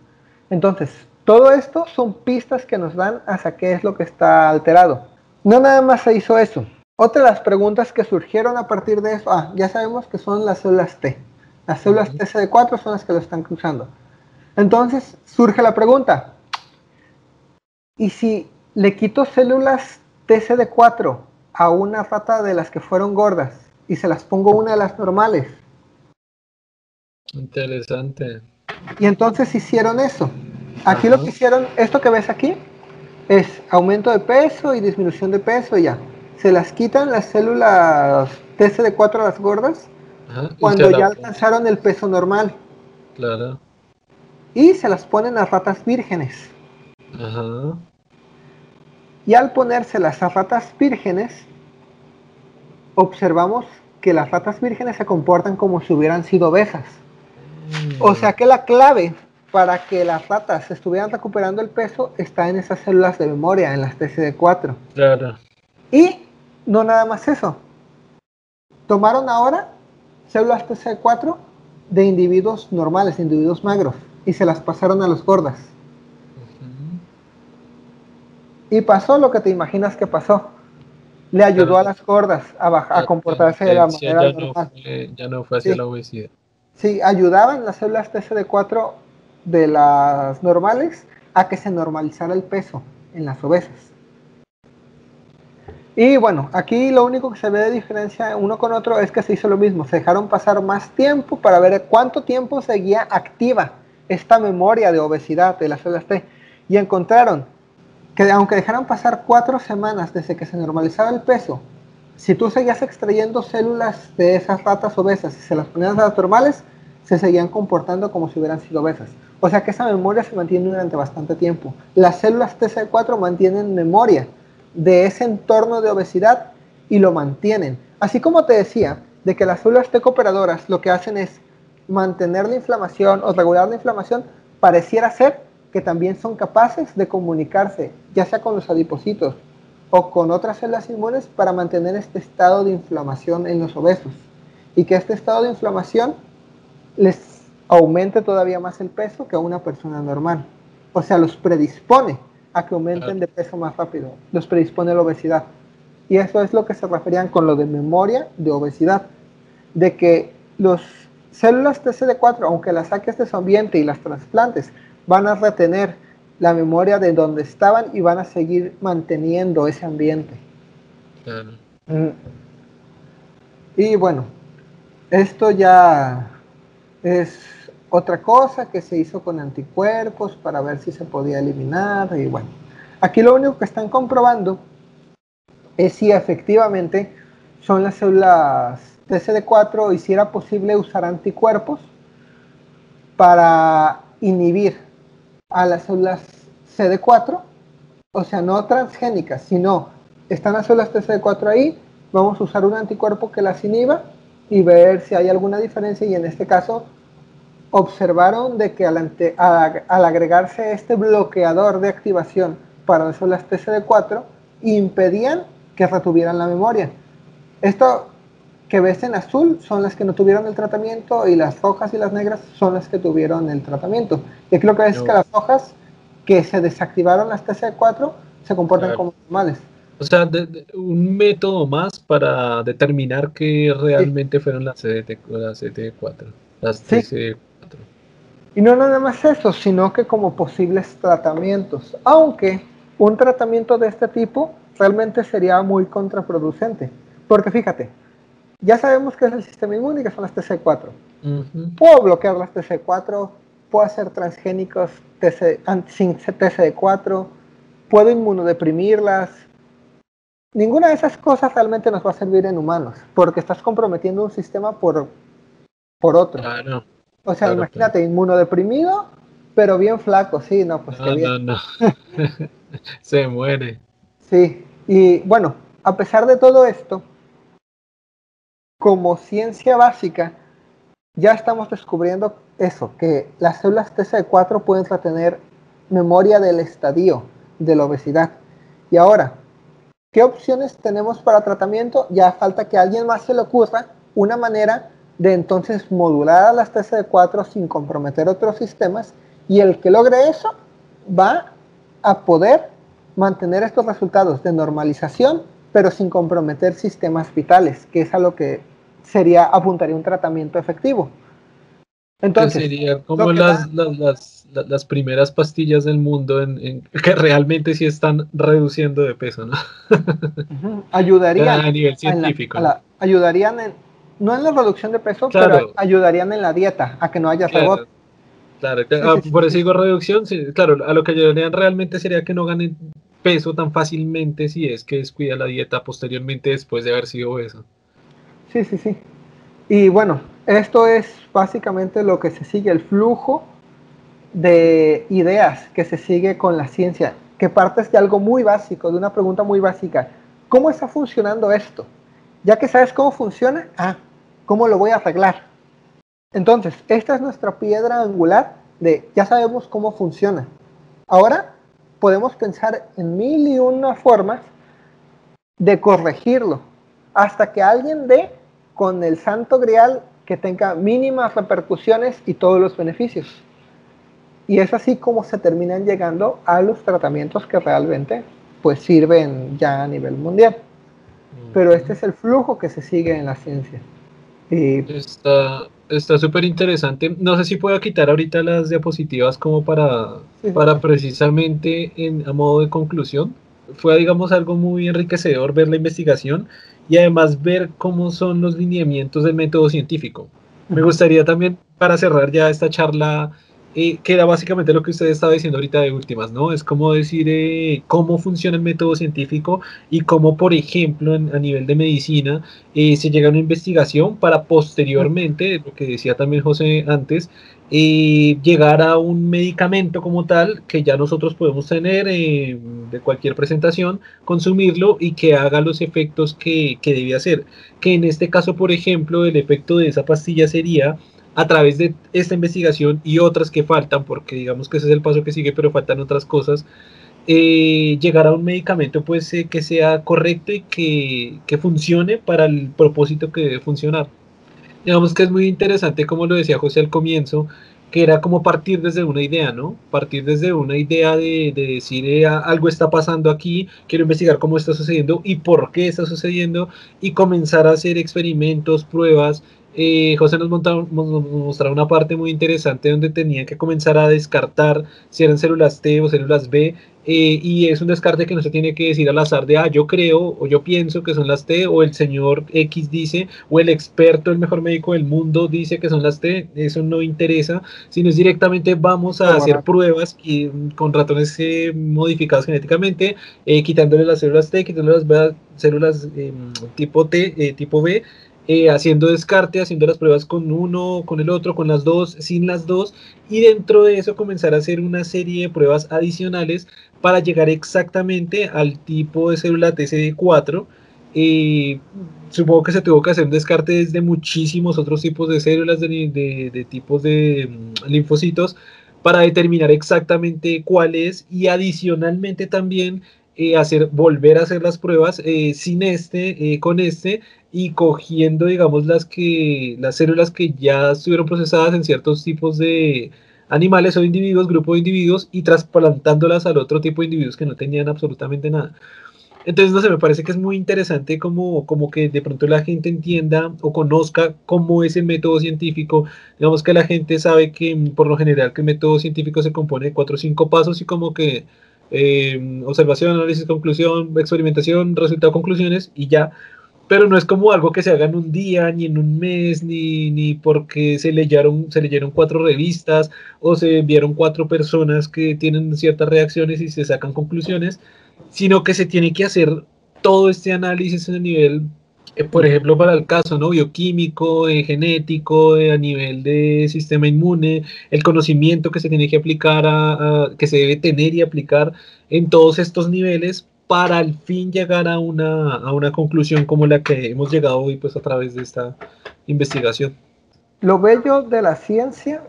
Entonces, todo esto son pistas que nos dan hacia qué es lo que está alterado. No nada más se hizo eso. Otra de las preguntas que surgieron a partir de eso, ah, ya sabemos que son las células T. Las células TCD4 son las que lo están cruzando. Entonces surge la pregunta, ¿y si le quito células TCD4 a una rata de las que fueron gordas y se las pongo una de las normales? Interesante. Y entonces hicieron eso. Aquí lo que hicieron, esto que ves aquí, es aumento de peso y disminución de peso y ya. Se las quitan las células TCD4 a las gordas cuando ya alcanzaron el peso normal. Claro y se las ponen a ratas vírgenes. Y al ponérselas a ratas vírgenes, observamos que las ratas vírgenes se comportan como si hubieran sido obesas. Mm. O sea que la clave para que las ratas estuvieran recuperando el peso está en esas células de memoria, en las TCD4. Claro. Y no nada más eso. Tomaron ahora células TCD4 de individuos normales, individuos magros y se las pasaron a los gordas. Y pasó lo que te imaginas que pasó. Le ayudó a las gordas a, bajar, a comportarse de la manera normal. ya no fue hacia la obesidad. Sí, ayudaban las células TCD4 de las normales a que se normalizara el peso en las obesas. Y bueno, aquí lo único que se ve de diferencia uno con otro es que se hizo lo mismo. Se dejaron pasar más tiempo para ver cuánto tiempo seguía activa esta memoria de obesidad de las células T y encontraron que aunque dejaran pasar cuatro semanas desde que se normalizaba el peso, si tú seguías extrayendo células de esas ratas obesas y se las ponías a las normales, se seguían comportando como si hubieran sido obesas. O sea que esa memoria se mantiene durante bastante tiempo. Las células TC4 mantienen memoria de ese entorno de obesidad y lo mantienen. Así como te decía, de que las células T cooperadoras lo que hacen es mantener la inflamación o regular la inflamación, pareciera ser que también son capaces de comunicarse, ya sea con los adipocitos o con otras células inmunes, para mantener este estado de inflamación en los obesos. Y que este estado de inflamación les aumente todavía más el peso que a una persona normal. O sea, los predispone a que aumenten de peso más rápido, los predispone a la obesidad. Y eso es lo que se referían con lo de memoria de obesidad, de que los células TCD4, aunque las saques de su ambiente y las trasplantes, van a retener la memoria de donde estaban y van a seguir manteniendo ese ambiente. Mm. Y bueno, esto ya es otra cosa que se hizo con anticuerpos para ver si se podía eliminar y bueno. Aquí lo único que están comprobando es si efectivamente son las células TCD4 y si era posible usar anticuerpos para inhibir a las células CD4, o sea, no transgénicas, sino están las células TCD4 ahí, vamos a usar un anticuerpo que las inhiba y ver si hay alguna diferencia y en este caso observaron de que al, al agregarse este bloqueador de activación para las células TCD4 impedían que retuvieran la memoria. Esto que ves en azul son las que no tuvieron el tratamiento y las rojas y las negras son las que tuvieron el tratamiento. Y lo que ves es que las hojas que se desactivaron las TC4 se comportan como normales. O sea, un método más para determinar que realmente fueron las, CDT, las CT4, las TC4. Y no nada más eso, sino que como posibles tratamientos. Aunque un tratamiento de este tipo realmente sería muy contraproducente. Porque fíjate, ya sabemos que es el sistema inmune, que son las TC4. Puedo bloquear las TC4, puedo hacer transgénicos TC, sin TC4, puedo inmunodeprimirlas. Ninguna de esas cosas realmente nos va a servir en humanos, porque estás comprometiendo un sistema por, por otro. o sea, imagínate, inmunodeprimido, pero bien flaco, sí, no, pues que bien. No, no. Se muere. Sí, y bueno, a pesar de todo esto, como ciencia básica, ya estamos descubriendo eso, que las células TC4 pueden retener memoria del estadio de la obesidad. Y ahora, ¿qué opciones tenemos para tratamiento? Ya falta que a alguien más se le ocurra una manera de entonces modular a las TC4 sin comprometer otros sistemas y el que logre eso va a poder mantener estos resultados de normalización pero sin comprometer sistemas vitales, que es a lo que sería apuntaría un tratamiento efectivo. Entonces, sería como las, las, las, primeras pastillas del mundo en, que realmente sí están reduciendo de peso, ¿no? Ayudarían a nivel científico. ayudarían en, no en la reducción de peso, pero ayudarían en la dieta, a que no haya claro, Claro, ah, por eso digo reducción, claro, a lo que ayudarían realmente sería que no ganen peso tan fácilmente si es que descuida la dieta posteriormente después de haber sido obeso. Sí, sí, sí. Y bueno, esto es básicamente lo que se sigue, el flujo de ideas que se sigue con la ciencia, que partes de algo muy básico, de una pregunta muy básica. ¿Cómo está funcionando esto? Ya que sabes cómo funciona, ah, ¿cómo lo voy a arreglar? Entonces, esta es nuestra piedra angular de ya sabemos cómo funciona. Ahora podemos pensar en mil y una formas de corregirlo hasta que alguien dé con el santo grial que tenga mínimas repercusiones y todos los beneficios. Y es así como se terminan llegando a los tratamientos que realmente pues sirven ya a nivel mundial. Pero este es el flujo que se sigue en la ciencia. Y está súper interesante. No sé si puedo quitar ahorita las diapositivas como para, para precisamente en, a modo de conclusión. Fue, digamos, algo muy enriquecedor ver la investigación y además ver cómo son los lineamientos del método científico. Me gustaría también, para cerrar ya esta charla, eh, que era básicamente lo que usted estaba diciendo ahorita de últimas, ¿no? Es como decir eh, cómo funciona el método científico y cómo, por ejemplo, a nivel de medicina, eh, se llega a una investigación para posteriormente, lo que decía también José antes, y llegar a un medicamento como tal que ya nosotros podemos tener eh, de cualquier presentación, consumirlo y que haga los efectos que, que debe hacer. Que en este caso, por ejemplo, el efecto de esa pastilla sería a través de esta investigación y otras que faltan, porque digamos que ese es el paso que sigue, pero faltan otras cosas, eh, llegar a un medicamento pues eh, que sea correcto y que, que funcione para el propósito que debe funcionar digamos que es muy interesante, como lo decía José al comienzo, que era como partir desde una idea, ¿no? Partir desde una idea de, decir eh, algo está pasando aquí, quiero investigar cómo está sucediendo y por qué está sucediendo y comenzar a hacer experimentos, pruebas. Eh, José nos, nos mostraba una parte muy interesante donde tenía que comenzar a descartar si eran células T o células B eh, y es un descarte que no se tiene que decir al azar de, ah, yo creo o yo pienso que son las T, o el señor X dice, o el experto, el mejor médico del mundo dice que son las T, eso no interesa, sino es directamente vamos a hacer pruebas y, con ratones eh, modificados genéticamente, eh, quitándole las células T, quitándole las células em, tipo T, tipo B, eh, haciendo descarte, haciendo las pruebas con uno, con el otro, con las dos, sin las dos, y dentro de eso comenzar a hacer una serie de pruebas adicionales para llegar exactamente al tipo de célula TCD4. Eh, supongo que se tuvo que hacer un descarte desde muchísimos otros tipos de células, de, tipos de mm, linfocitos, para determinar exactamente cuál es y adicionalmente también eh, hacer, volver a hacer las pruebas sin este, con este y cogiendo, digamos, las, que, las células que ya estuvieron procesadas en ciertos tipos de animales o individuos, grupo de individuos, y trasplantándolas al otro tipo de individuos que no tenían absolutamente nada. Entonces, no sé, me parece que es muy interesante como, como que de pronto la gente entienda o conozca cómo es el método científico. Digamos que la gente sabe que mm, por lo general que el método científico se compone de cuatro o cinco pasos y como que eh, observación, análisis, conclusión, experimentación, resultado, conclusiones y ya pero no es como algo que se haga en un día, ni en un mes, ni, ni porque se leyeron, se leyeron cuatro revistas o se enviaron cuatro personas que tienen ciertas reacciones y se sacan conclusiones, sino que se tiene que hacer todo este análisis a nivel, eh, por ejemplo, para el caso ¿no? bioquímico, eh, genético, eh, a nivel de sistema inmune, el conocimiento que se tiene que aplicar, a, que se debe tener y aplicar en todos estos niveles para al fin llegar a una, a una conclusión como la que hemos llegado hoy pues a través de esta investigación. Lo bello de la ciencia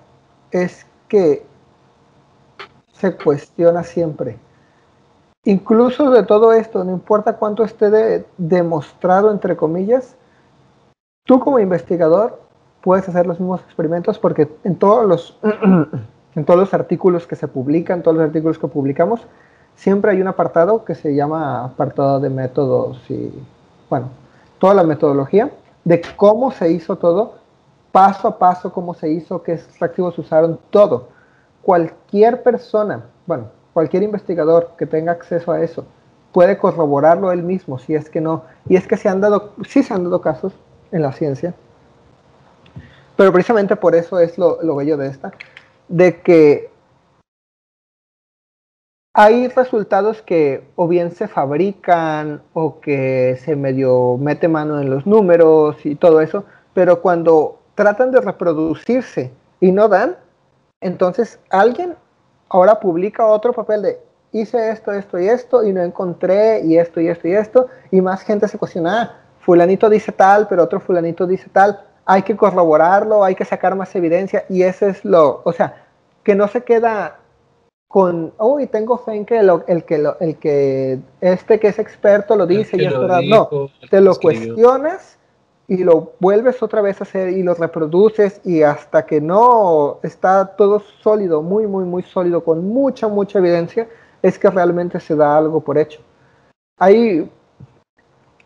es que se cuestiona siempre. Incluso de todo esto, no importa cuánto esté demostrado, entre comillas, tú como investigador puedes hacer los mismos experimentos porque en todos los, en todos los artículos que se publican, todos los artículos que publicamos, siempre hay un apartado que se llama apartado de métodos y, bueno, toda la metodología de cómo se hizo todo, paso a paso, cómo se hizo, qué extractivos usaron, todo. Cualquier persona, bueno, cualquier investigador que tenga acceso a eso puede corroborarlo él mismo, si es que no, y es que se han dado, sí se han dado casos en la ciencia, pero precisamente por eso es lo, lo bello de esta, de que hay resultados que o bien se fabrican o que se medio mete mano en los números y todo eso, pero cuando tratan de reproducirse y no dan, entonces alguien ahora publica otro papel de hice esto, esto y esto y no encontré y esto y esto y esto y más gente se cuestiona, ah, fulanito dice tal, pero otro fulanito dice tal, hay que corroborarlo, hay que sacar más evidencia y ese es lo, o sea, que no se queda con, uy, tengo fe en que el que el que este que es experto lo dice y es verdad. no, te lo cuestionas y lo vuelves otra vez a hacer y lo reproduces y hasta que no está todo sólido, muy, muy, muy sólido, con mucha, mucha evidencia, es que realmente se da algo por hecho. Hay,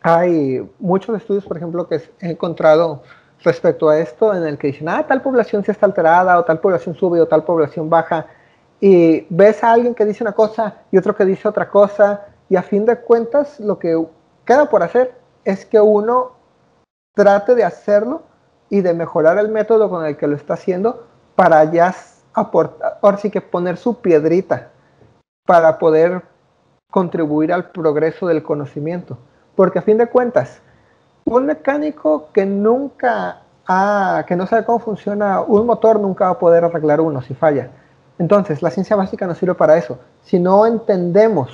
hay muchos estudios, por ejemplo, que he encontrado respecto a esto en el que dicen, ah, tal población se está alterada o tal población sube o tal población baja y ves a alguien que dice una cosa y otro que dice otra cosa, y a fin de cuentas lo que queda por hacer es que uno trate de hacerlo y de mejorar el método con el que lo está haciendo para ya aportar, ahora sí que poner su piedrita para poder contribuir al progreso del conocimiento. Porque a fin de cuentas, un mecánico que nunca que no sabe cómo funciona un motor nunca va a poder arreglar uno si falla. Entonces, la ciencia básica no sirve para eso. Si no entendemos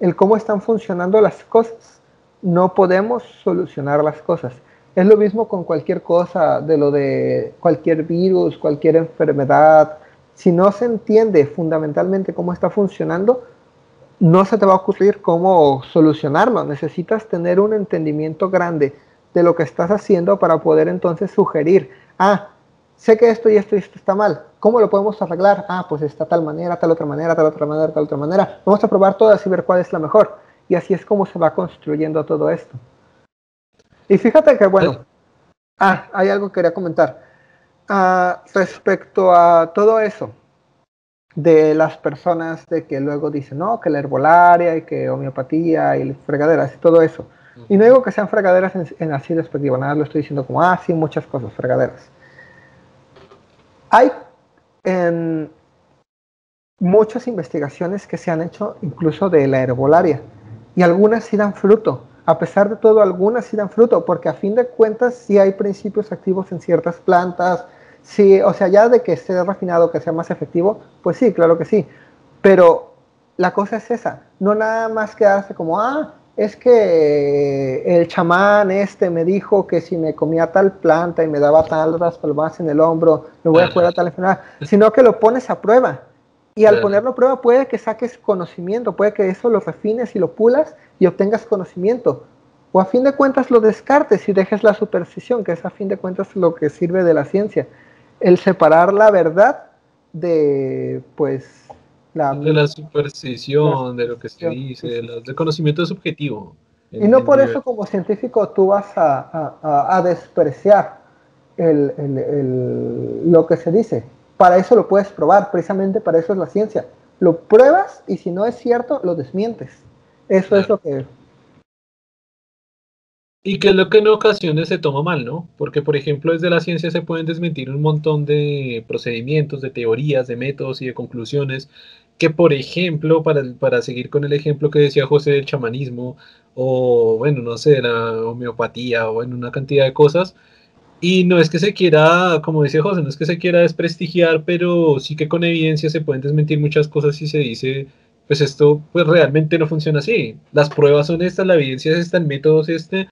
el cómo están funcionando las cosas, no podemos solucionar las cosas. Es lo mismo con cualquier cosa, de lo de cualquier virus, cualquier enfermedad. Si no se entiende fundamentalmente cómo está funcionando, no se te va a ocurrir cómo solucionarlo. Necesitas tener un entendimiento grande de lo que estás haciendo para poder entonces sugerir, ah, sé que esto y esto y esto está mal, ¿Cómo lo podemos arreglar? Ah, pues está tal manera, tal otra manera, tal otra manera, tal otra manera. Vamos a probar todas y ver cuál es la mejor. Y así es como se va construyendo todo esto. Y fíjate que, bueno, ah, hay algo que quería comentar. Ah, respecto a todo eso, de las personas de que luego dicen, no, que la herbolaria y que homeopatía y fregaderas y todo eso. Y no digo que sean fregaderas en, en así despectivo, nada, lo estoy diciendo como, ah, sí, muchas cosas, fregaderas. Hay en muchas investigaciones que se han hecho incluso de la herbolaria y algunas sí dan fruto. A pesar de todo, algunas sí dan fruto, porque a fin de cuentas sí hay principios activos en ciertas plantas. Sí, o sea, ya de que esté refinado, que sea más efectivo, pues sí, claro que sí. Pero la cosa es esa, no nada más quedarse como, ah, es que el chamán este me dijo que si me comía tal planta y me daba tal palmas en el hombro, me voy a curar tal enfermedad, sino que lo pones a prueba. Y al ponerlo a prueba puede que saques conocimiento, puede que eso lo refines y lo pulas y obtengas conocimiento. O a fin de cuentas lo descartes y dejes la superstición, que es a fin de cuentas lo que sirve de la ciencia. El separar la verdad de, pues, de la superstición, de lo que se dice, del conocimiento subjetivo. Y no por eso como científico tú vas a, despreciar lo que se dice. Para eso lo puedes probar, precisamente para eso es la ciencia. Lo pruebas y si no es cierto, lo desmientes. Eso es lo que y que es lo que en ocasiones se toma mal, ¿no? Porque, por ejemplo, desde la ciencia se pueden desmentir un montón de procedimientos, de teorías, de métodos y de conclusiones que, por ejemplo, para, para seguir con el ejemplo que decía José del chamanismo, o bueno, no sé, la homeopatía, o en una cantidad de cosas, y no es que se quiera, como decía José, no es que se quiera desprestigiar, pero sí que con evidencia se pueden desmentir muchas cosas y se dice, pues esto pues realmente no funciona así. Las pruebas son estas, la evidencia es esta, el método es este,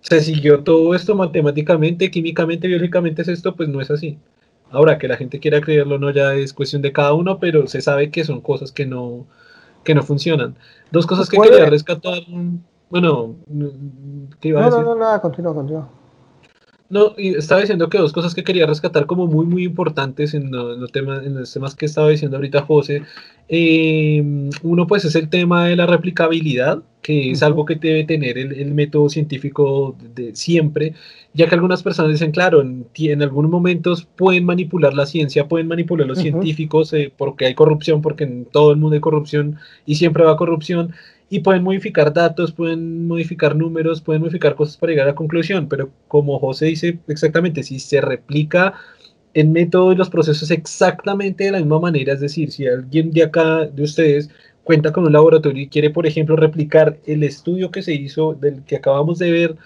se siguió todo esto matemáticamente, químicamente, biológicamente es esto, pues no es así. Ahora, que la gente quiera creerlo no ya es cuestión de cada uno, pero se sabe que son cosas que no, que no funcionan. Dos cosas que quería rescatar. Bueno, ¿qué iba a decir? No, no, no, continúa, continúa. No, y estaba diciendo que dos cosas que quería rescatar como muy, muy importantes en, los temas, en los temas que estaba diciendo ahorita José. Eh, uno, pues, es el tema de la replicabilidad, que es algo que debe tener el, método científico de siempre, ya que algunas personas dicen, claro, en, en algunos momentos pueden manipular la ciencia, pueden manipular los científicos, eh, porque hay corrupción, porque en todo el mundo hay corrupción y siempre va corrupción y pueden modificar datos, pueden modificar números, pueden modificar cosas para llegar a la conclusión, pero como José dice exactamente, si se replica el método y los procesos exactamente de la misma manera, es decir, si alguien de acá, de ustedes, cuenta con un laboratorio y quiere, por ejemplo, replicar el estudio que se hizo, del que acabamos de ver,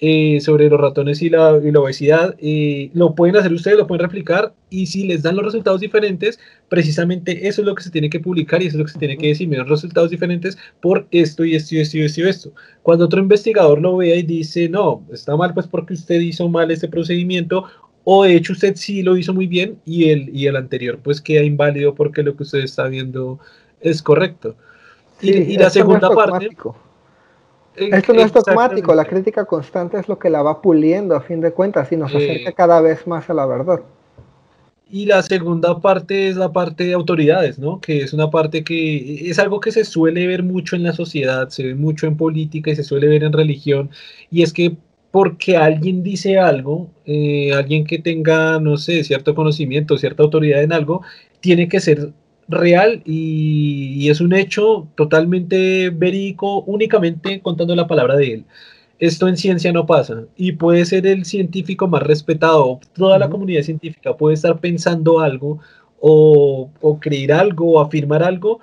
eh, sobre los ratones y la, obesidad, eh, lo pueden hacer ustedes, lo pueden replicar y si les dan los resultados diferentes, precisamente eso es lo que se tiene que publicar y eso es lo que se tiene que decir, los resultados diferentes por esto y esto y esto y esto y esto. Cuando otro investigador lo vea y dice, no, está mal pues porque usted hizo mal este procedimiento o de hecho usted sí lo hizo muy bien y el, y el anterior pues queda inválido porque lo que usted está viendo es correcto. y, la segunda parte esto no es dogmático, la crítica constante es lo que la va puliendo a fin de cuentas y nos acerca cada vez más a la verdad. Y la segunda parte es la parte de autoridades, ¿no? Que es una parte que es algo que se suele ver mucho en la sociedad, se ve mucho en política y se suele ver en religión, y es que porque alguien dice algo, eh, alguien que tenga, no sé, cierto conocimiento, cierta autoridad en algo, tiene que ser real y, es un hecho totalmente verídico únicamente contando la palabra de él. Esto en ciencia no pasa y puede ser el científico más respetado, toda la comunidad científica puede estar pensando algo o, o creer algo o afirmar algo,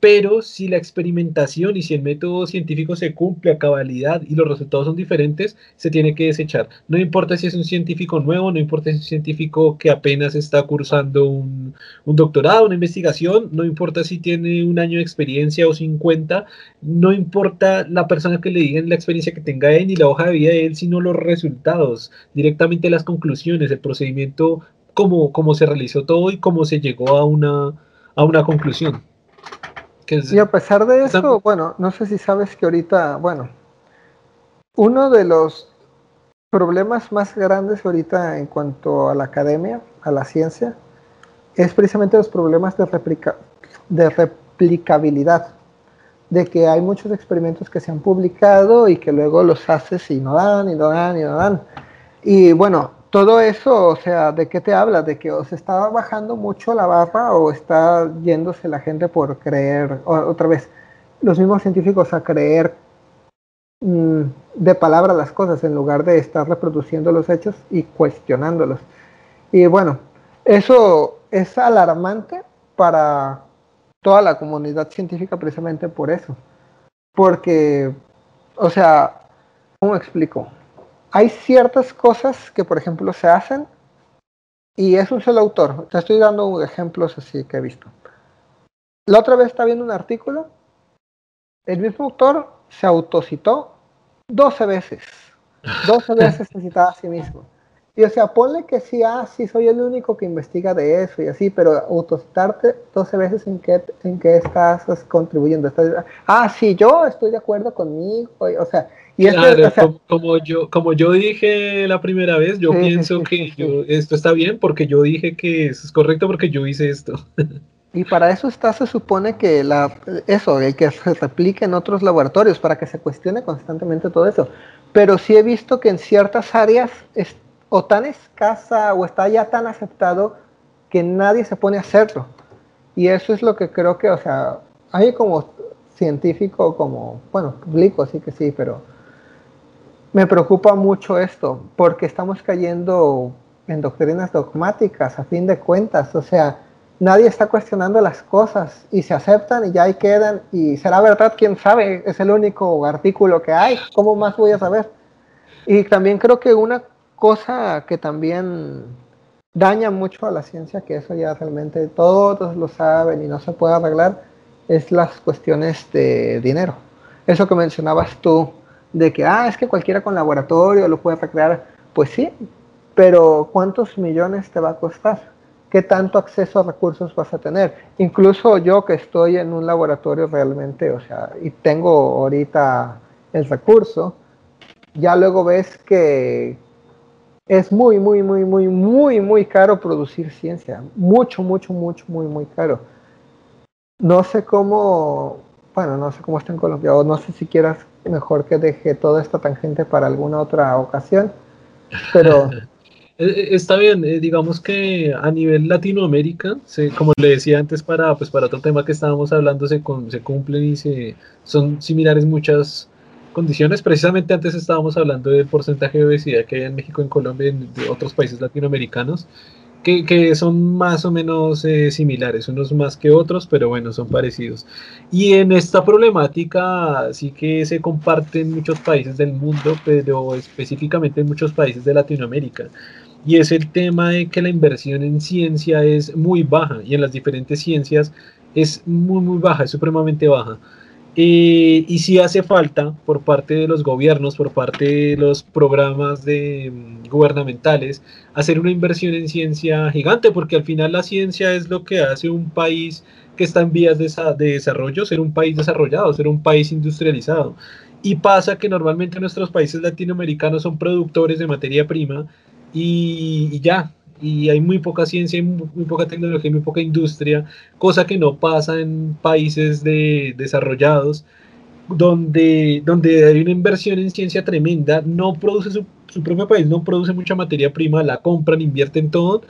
pero si la experimentación y si el método científico se cumple a cabalidad y los resultados son diferentes, se tiene que desechar. No importa si es un científico nuevo, no importa si es un científico que apenas está cursando un, doctorado, una investigación, no importa si tiene un año de experiencia o 50, no importa la persona que le digan la experiencia que tenga él ni la hoja de vida de él, sino los resultados, directamente las conclusiones, el procedimiento, cómo, se realizó todo y cómo se llegó a una conclusión. Y a pesar de eso, bueno, no sé si sabes que ahorita, bueno, uno de los problemas más grandes ahorita en cuanto a la academia, a la ciencia, es precisamente los problemas de, replica, de replicabilidad, de que hay muchos experimentos que se han publicado y que luego los haces y no dan, y no dan, y no dan. Y bueno, todo eso, o sea, ¿de qué te habla? ¿De que os está bajando mucho la barra o está yéndose la gente por creer, otra vez, los mismos científicos a creer mm, de palabra las cosas en lugar de estar reproduciendo los hechos y cuestionándolos? Y bueno, eso es alarmante para toda la comunidad científica precisamente por eso. Porque, o sea, ¿cómo explico? Hay ciertas cosas que, por ejemplo, se hacen y es un solo autor. Te estoy dando ejemplos así que he visto. La otra vez estaba viendo un artículo, el mismo autor se autocitó 12 veces. 12 veces se citaba a sí mismo. Y o sea, ponle que sí, ah, sí, soy el único que investiga de eso y así, pero autocitarte 12 veces en qué, en qué estás contribuyendo. ah, sí, yo estoy de acuerdo conmigo. O sea, como, yo, como yo dije la primera vez, yo pienso que esto está bien porque yo dije que eso es correcto porque yo hice esto. Y para eso está, se supone que la, eso, el que se replique en otros laboratorios, para que se cuestione constantemente todo eso. Pero sí he visto que en ciertas áreas es o tan escasa o está ya tan aceptado que nadie se pone a hacerlo. Y eso es lo que creo que, o sea, hay como científico, como, bueno, público, sí que sí, pero me preocupa mucho esto, porque estamos cayendo en doctrinas dogmáticas, a fin de cuentas, o sea, nadie está cuestionando las cosas y se aceptan y ya ahí quedan y será verdad, quién sabe, es el único artículo que hay, ¿cómo más voy a saber? Y también creo que una cosa que también daña mucho a la ciencia, que eso ya realmente todos lo saben y no se puede arreglar, es las cuestiones de dinero. Eso que mencionabas tú, de que, ah, es que cualquiera con laboratorio lo puede recrear, pues sí, pero ¿cuántos millones te va a costar? ¿Qué tanto acceso a recursos vas a tener? Incluso yo que estoy en un laboratorio realmente, o sea, y tengo ahorita el recurso, ya luego ves que es muy, muy, muy, muy, muy, muy caro producir ciencia. Mucho, mucho, mucho, muy, muy caro. No sé cómo, bueno, no sé cómo está en Colombia, o no sé si quieras mejor que deje toda esta tangente para alguna otra ocasión, pero... Eh, eh, está bien, eh, digamos que a nivel Latinoamérica, como le decía antes para, pues para otro tema que estábamos hablando, se, se cumplen y se, son similares muchas condiciones. Precisamente antes estábamos hablando del porcentaje de obesidad que hay en México, en Colombia y en otros países latinoamericanos que, son más o menos eh, similares, unos más que otros, pero bueno, son parecidos. Y en esta problemática sí que se comparte en muchos países del mundo, pero específicamente en muchos países de Latinoamérica. Y es el tema de que la inversión en ciencia es muy baja y en las diferentes ciencias es muy, muy baja, es supremamente baja. Eh, y si hace falta por parte de los gobiernos, por parte de los programas mm, gubernamentales, hacer una inversión en ciencia gigante, porque al final la ciencia es lo que hace un país que está en vías de, desarrollo, ser un país desarrollado, ser un país industrializado. Y pasa que normalmente nuestros países latinoamericanos son productores de materia prima y ya, y hay muy poca ciencia, muy, poca tecnología, muy poca industria, cosa que no pasa en países de, desarrollados, donde, donde hay una inversión en ciencia tremenda, no produce su, su, propio país, no produce mucha materia prima, la compran, invierten todo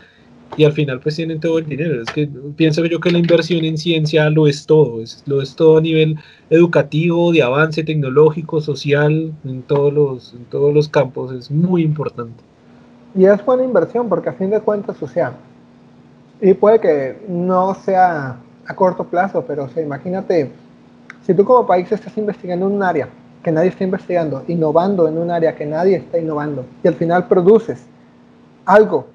y al final pues tienen todo el dinero. Es que pienso yo que la inversión en ciencia lo es todo, es, lo es todo a nivel educativo, de avance tecnológico, social, en todos los, en todos los campos, es muy importante. Y es buena inversión porque a fin de cuentas, o sea, y puede que no sea a corto plazo, pero o sea, imagínate, si tú como país estás investigando en un área que nadie está investigando, innovando en un área que nadie está innovando, y al final produces algo,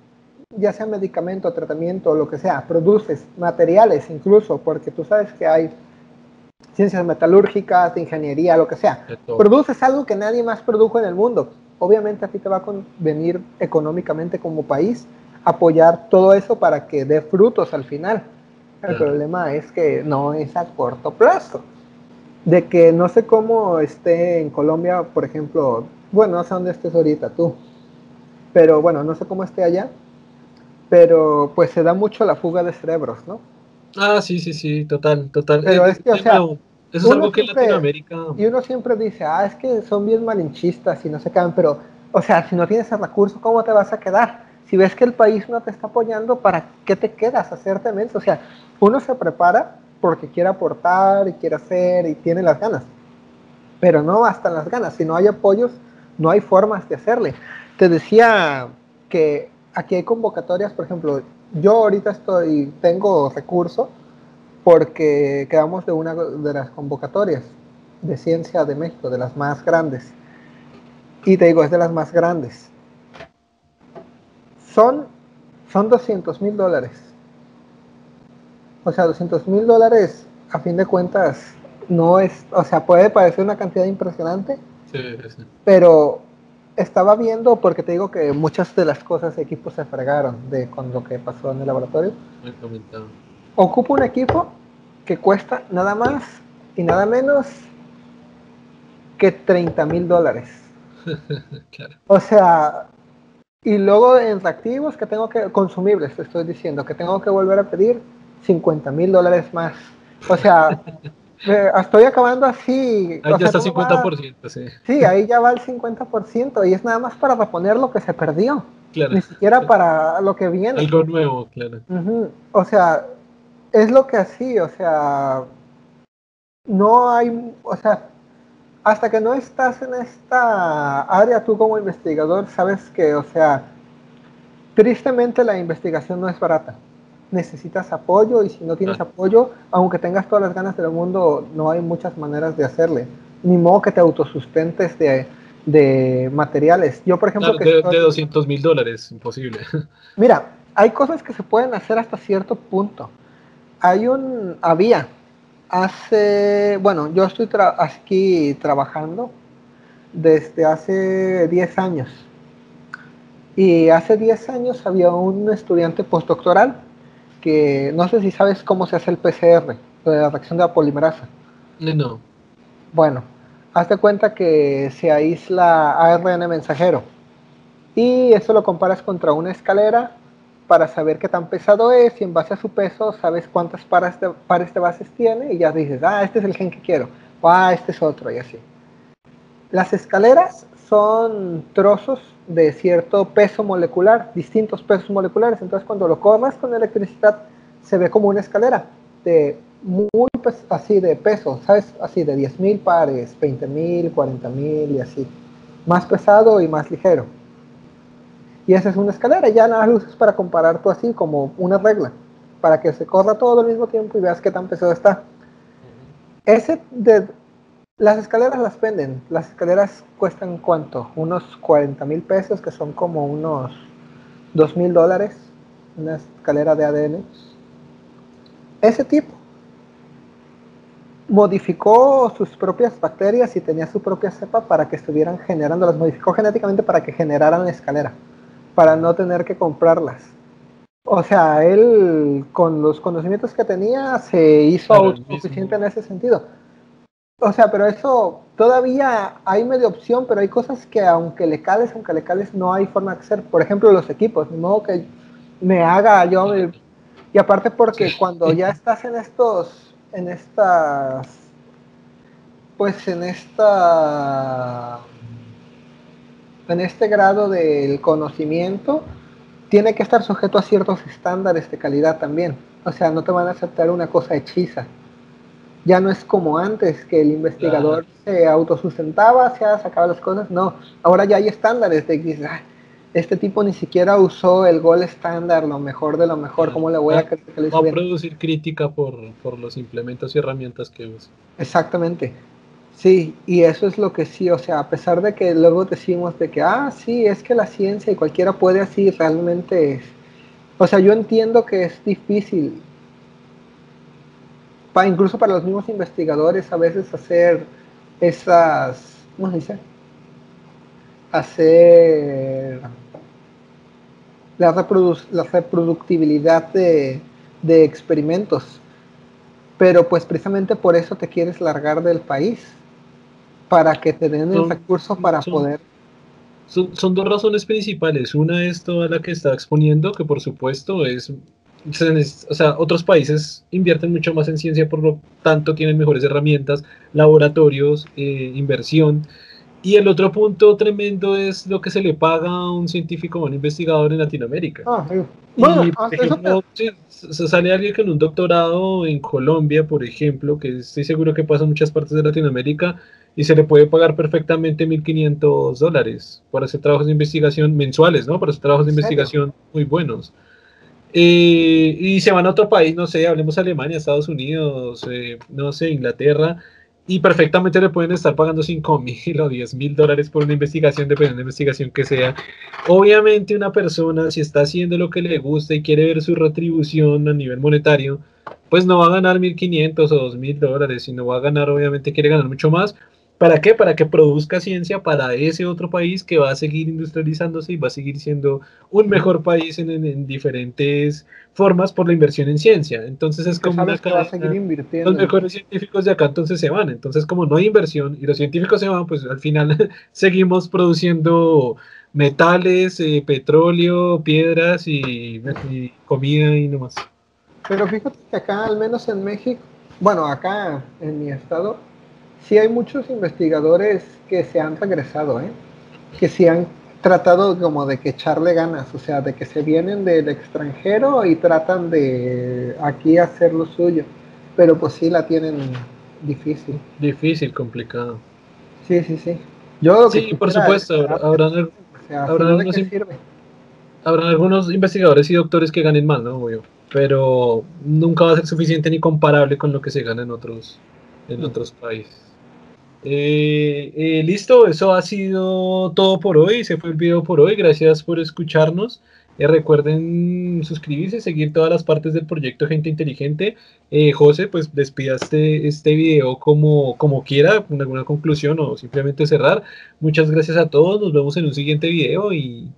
ya sea medicamento, tratamiento, o lo que sea, produces materiales incluso, porque tú sabes que hay ciencias metalúrgicas, de ingeniería, lo que sea, produces algo que nadie más produjo en el mundo obviamente a ti te va a convenir económicamente como país apoyar todo eso para que dé frutos al final. El problema es que no es a corto plazo. De que no sé cómo esté en Colombia, por ejemplo, bueno, no sé dónde estés ahorita tú, pero bueno, no sé cómo esté allá, pero pues se da mucho la fuga de cerebros, ¿no? Ah, sí, sí, sí, total, total. Pero es que, o sea, eso es algo que en Latinoamérica... Y uno siempre dice, ah, es que son bien malinchistas y no se quedan, pero, o sea, si no tienes el recurso, ¿cómo te vas a quedar? Si ves que el país no te está apoyando, ¿para qué te quedas hacerte menso? O sea, uno se prepara porque quiere aportar y quiere hacer y tiene las ganas. Pero no bastan las ganas. Si no hay apoyos, no hay formas de hacerle. Te decía que aquí hay convocatorias, por ejemplo, yo ahorita estoy, tengo recurso porque quedamos de una de las convocatorias de ciencia de México, de las más grandes. Y te digo, es de las más grandes. Son, son 200 mil dólares. O sea, 200 mil dólares, a fin de cuentas, no es, o sea, puede parecer una cantidad impresionante, Sí, sí. pero estaba viendo, porque te digo que muchas de las cosas de equipo se fregaron de con lo que pasó en el laboratorio. Me. Ocupa un equipo que cuesta nada más y nada menos que 30 mil dólares. claro. O sea, y luego en reactivos que tengo que, consumibles, te estoy diciendo, que tengo que volver a pedir 50 mil dólares más. O sea, eh, estoy acabando así. Ahí ya sea, está todo va- 50%, sí. Sí, ahí ya va el 50% y es nada más para reponer lo que se perdió, Claro. ni siquiera para lo que viene. Algo nuevo, claro. O sea, es lo que así, o sea, no hay, o sea, hasta que no estás en esta área, tú como investigador, sabes que, o sea, tristemente la investigación no es barata. Necesitas apoyo y si no tienes Ah. apoyo, aunque tengas todas las ganas del mundo, no hay muchas maneras de hacerle. Ni modo que te autosustentes de, de materiales. Yo, por ejemplo, Claro, que de, estoy- de 200 mil dólares, imposible. Mira, hay cosas que se pueden hacer hasta cierto punto. Hay un, había, hace, bueno, yo estoy tra- aquí trabajando desde hace 10 años. Y hace 10 años había un estudiante postdoctoral que no sé si sabes cómo se hace el PCR, la reacción de la polimerasa. No. Bueno, hazte cuenta que se aísla ARN mensajero y eso lo comparas contra una escalera para saber qué tan pesado es y en base a su peso sabes cuántas pares de, pares de bases tiene y ya dices, ah, este es el gen que quiero, o ah, este es otro y así. Las escaleras son trozos de cierto peso molecular, distintos pesos moleculares, entonces cuando lo corras con electricidad se ve como una escalera de muy pes- así de peso, ¿sabes? Así de 10.000 pares, 20.000, 40.000 y así. Más pesado y más ligero. Y esa es una escalera, ya nada más usas para comparar tú así como una regla, para que se corra todo al mismo tiempo y veas qué tan pesado está. Ese de las escaleras las venden, las escaleras cuestan cuánto? Unos 40 mil pesos, que son como unos 2 mil dólares, una escalera de ADN. Ese tipo modificó sus propias bacterias y tenía su propia cepa para que estuvieran generando, las modificó genéticamente para que generaran la escalera, para no tener que comprarlas. O sea, él con los conocimientos que tenía se hizo autosuficiente en ese sentido. O sea, pero eso todavía hay medio opción, pero hay cosas que aunque le cales, aunque le cales, no hay forma de hacer. Por ejemplo, los equipos, de modo que me haga yo y aparte porque cuando ya estás en estos, en estas, pues en esta, en este grado del conocimiento, tiene que estar sujeto a ciertos estándares de calidad también. O sea, no te van a aceptar una cosa hechiza. Ya no es como antes, que el investigador se autosustentaba, se sacaba las cosas. No, ahora ya hay estándares de que "Ah, este tipo ni siquiera usó el gol estándar, lo mejor de lo mejor, ¿cómo le voy a creer que lo hizo Va a bien? producir crítica por, por los implementos y herramientas que usa. Exactamente. Sí, y eso es lo que sí, o sea, a pesar de que luego decimos de que, ah, sí, es que la ciencia y cualquiera puede así, realmente es. O sea, yo entiendo que es difícil, pa- incluso para los mismos investigadores, a veces hacer esas, ¿cómo se dice? Hacer la, reprodu- la reproductibilidad de, de experimentos pero pues precisamente por eso te quieres largar del país, para que te den el recurso para son- poder... son, dos razones principales. Una es toda la que está exponiendo, que por supuesto es, o sea, otros países invierten mucho más en ciencia, por lo tanto tienen mejores herramientas, laboratorios, eh, inversión. Y el otro punto tremendo es lo que se le paga a un científico o un investigador en Latinoamérica. Ah, bueno, por ejemplo, sale alguien con un doctorado en Colombia, por ejemplo, que estoy seguro que pasa en muchas partes de Latinoamérica, y se le puede pagar perfectamente 1.500 dólares para hacer trabajos de investigación mensuales, ¿no? Para hacer trabajos de investigación muy buenos. Eh, y se van a otro país, no sé, hablemos Alemania, Estados Unidos, eh, no sé, Inglaterra, y perfectamente le pueden estar pagando 5 mil o 10 mil dólares por una investigación, dependiendo de la investigación que sea. Obviamente una persona, si está haciendo lo que le gusta y quiere ver su retribución a nivel monetario, pues no va a ganar 1.500 o 2.000 dólares, sino va a ganar, obviamente quiere ganar mucho más, ¿Para qué? Para que produzca ciencia para ese otro país que va a seguir industrializándose y va a seguir siendo un mejor país en, diferentes formas por la inversión en ciencia. Entonces es como una. Los mejores científicos de acá entonces se van. Entonces como no hay inversión y los científicos se van, pues al final seguimos produciendo metales, eh, petróleo, piedras y, y comida y nomás. Pero fíjate que acá, al menos en México, bueno, acá en mi estado, sí hay muchos investigadores que se han regresado, ¿eh? que sí han tratado como de que echarle ganas, o sea, de que se vienen del extranjero y tratan de aquí hacer lo suyo, pero pues sí la tienen difícil. Difícil, complicado. Sí, sí, sí. Yo sí, por supuesto, habrán, algunos, habrán algunos investigadores y doctores que ganen más, ¿no? Obvio, pero nunca va a ser suficiente ni comparable con lo que se gana en otros, en otros países. Eh, eh, listo, eso ha sido todo por hoy. Se fue el video por hoy. Gracias por escucharnos. Eh, recuerden suscribirse, seguir todas las partes del proyecto Gente Inteligente. José, pues despidaste este video como, como quiera, con alguna conclusión o simplemente cerrar. Muchas gracias a todos. Nos vemos en un siguiente video y.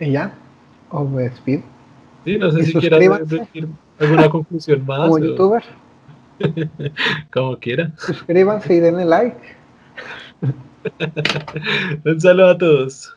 ¿Y ya? ¿O me despido? Sí, no sé si quieras decir alguna conclusión más. Como youtuber. Como quiera. Suscríbanse y denle like. Un saludo a todos.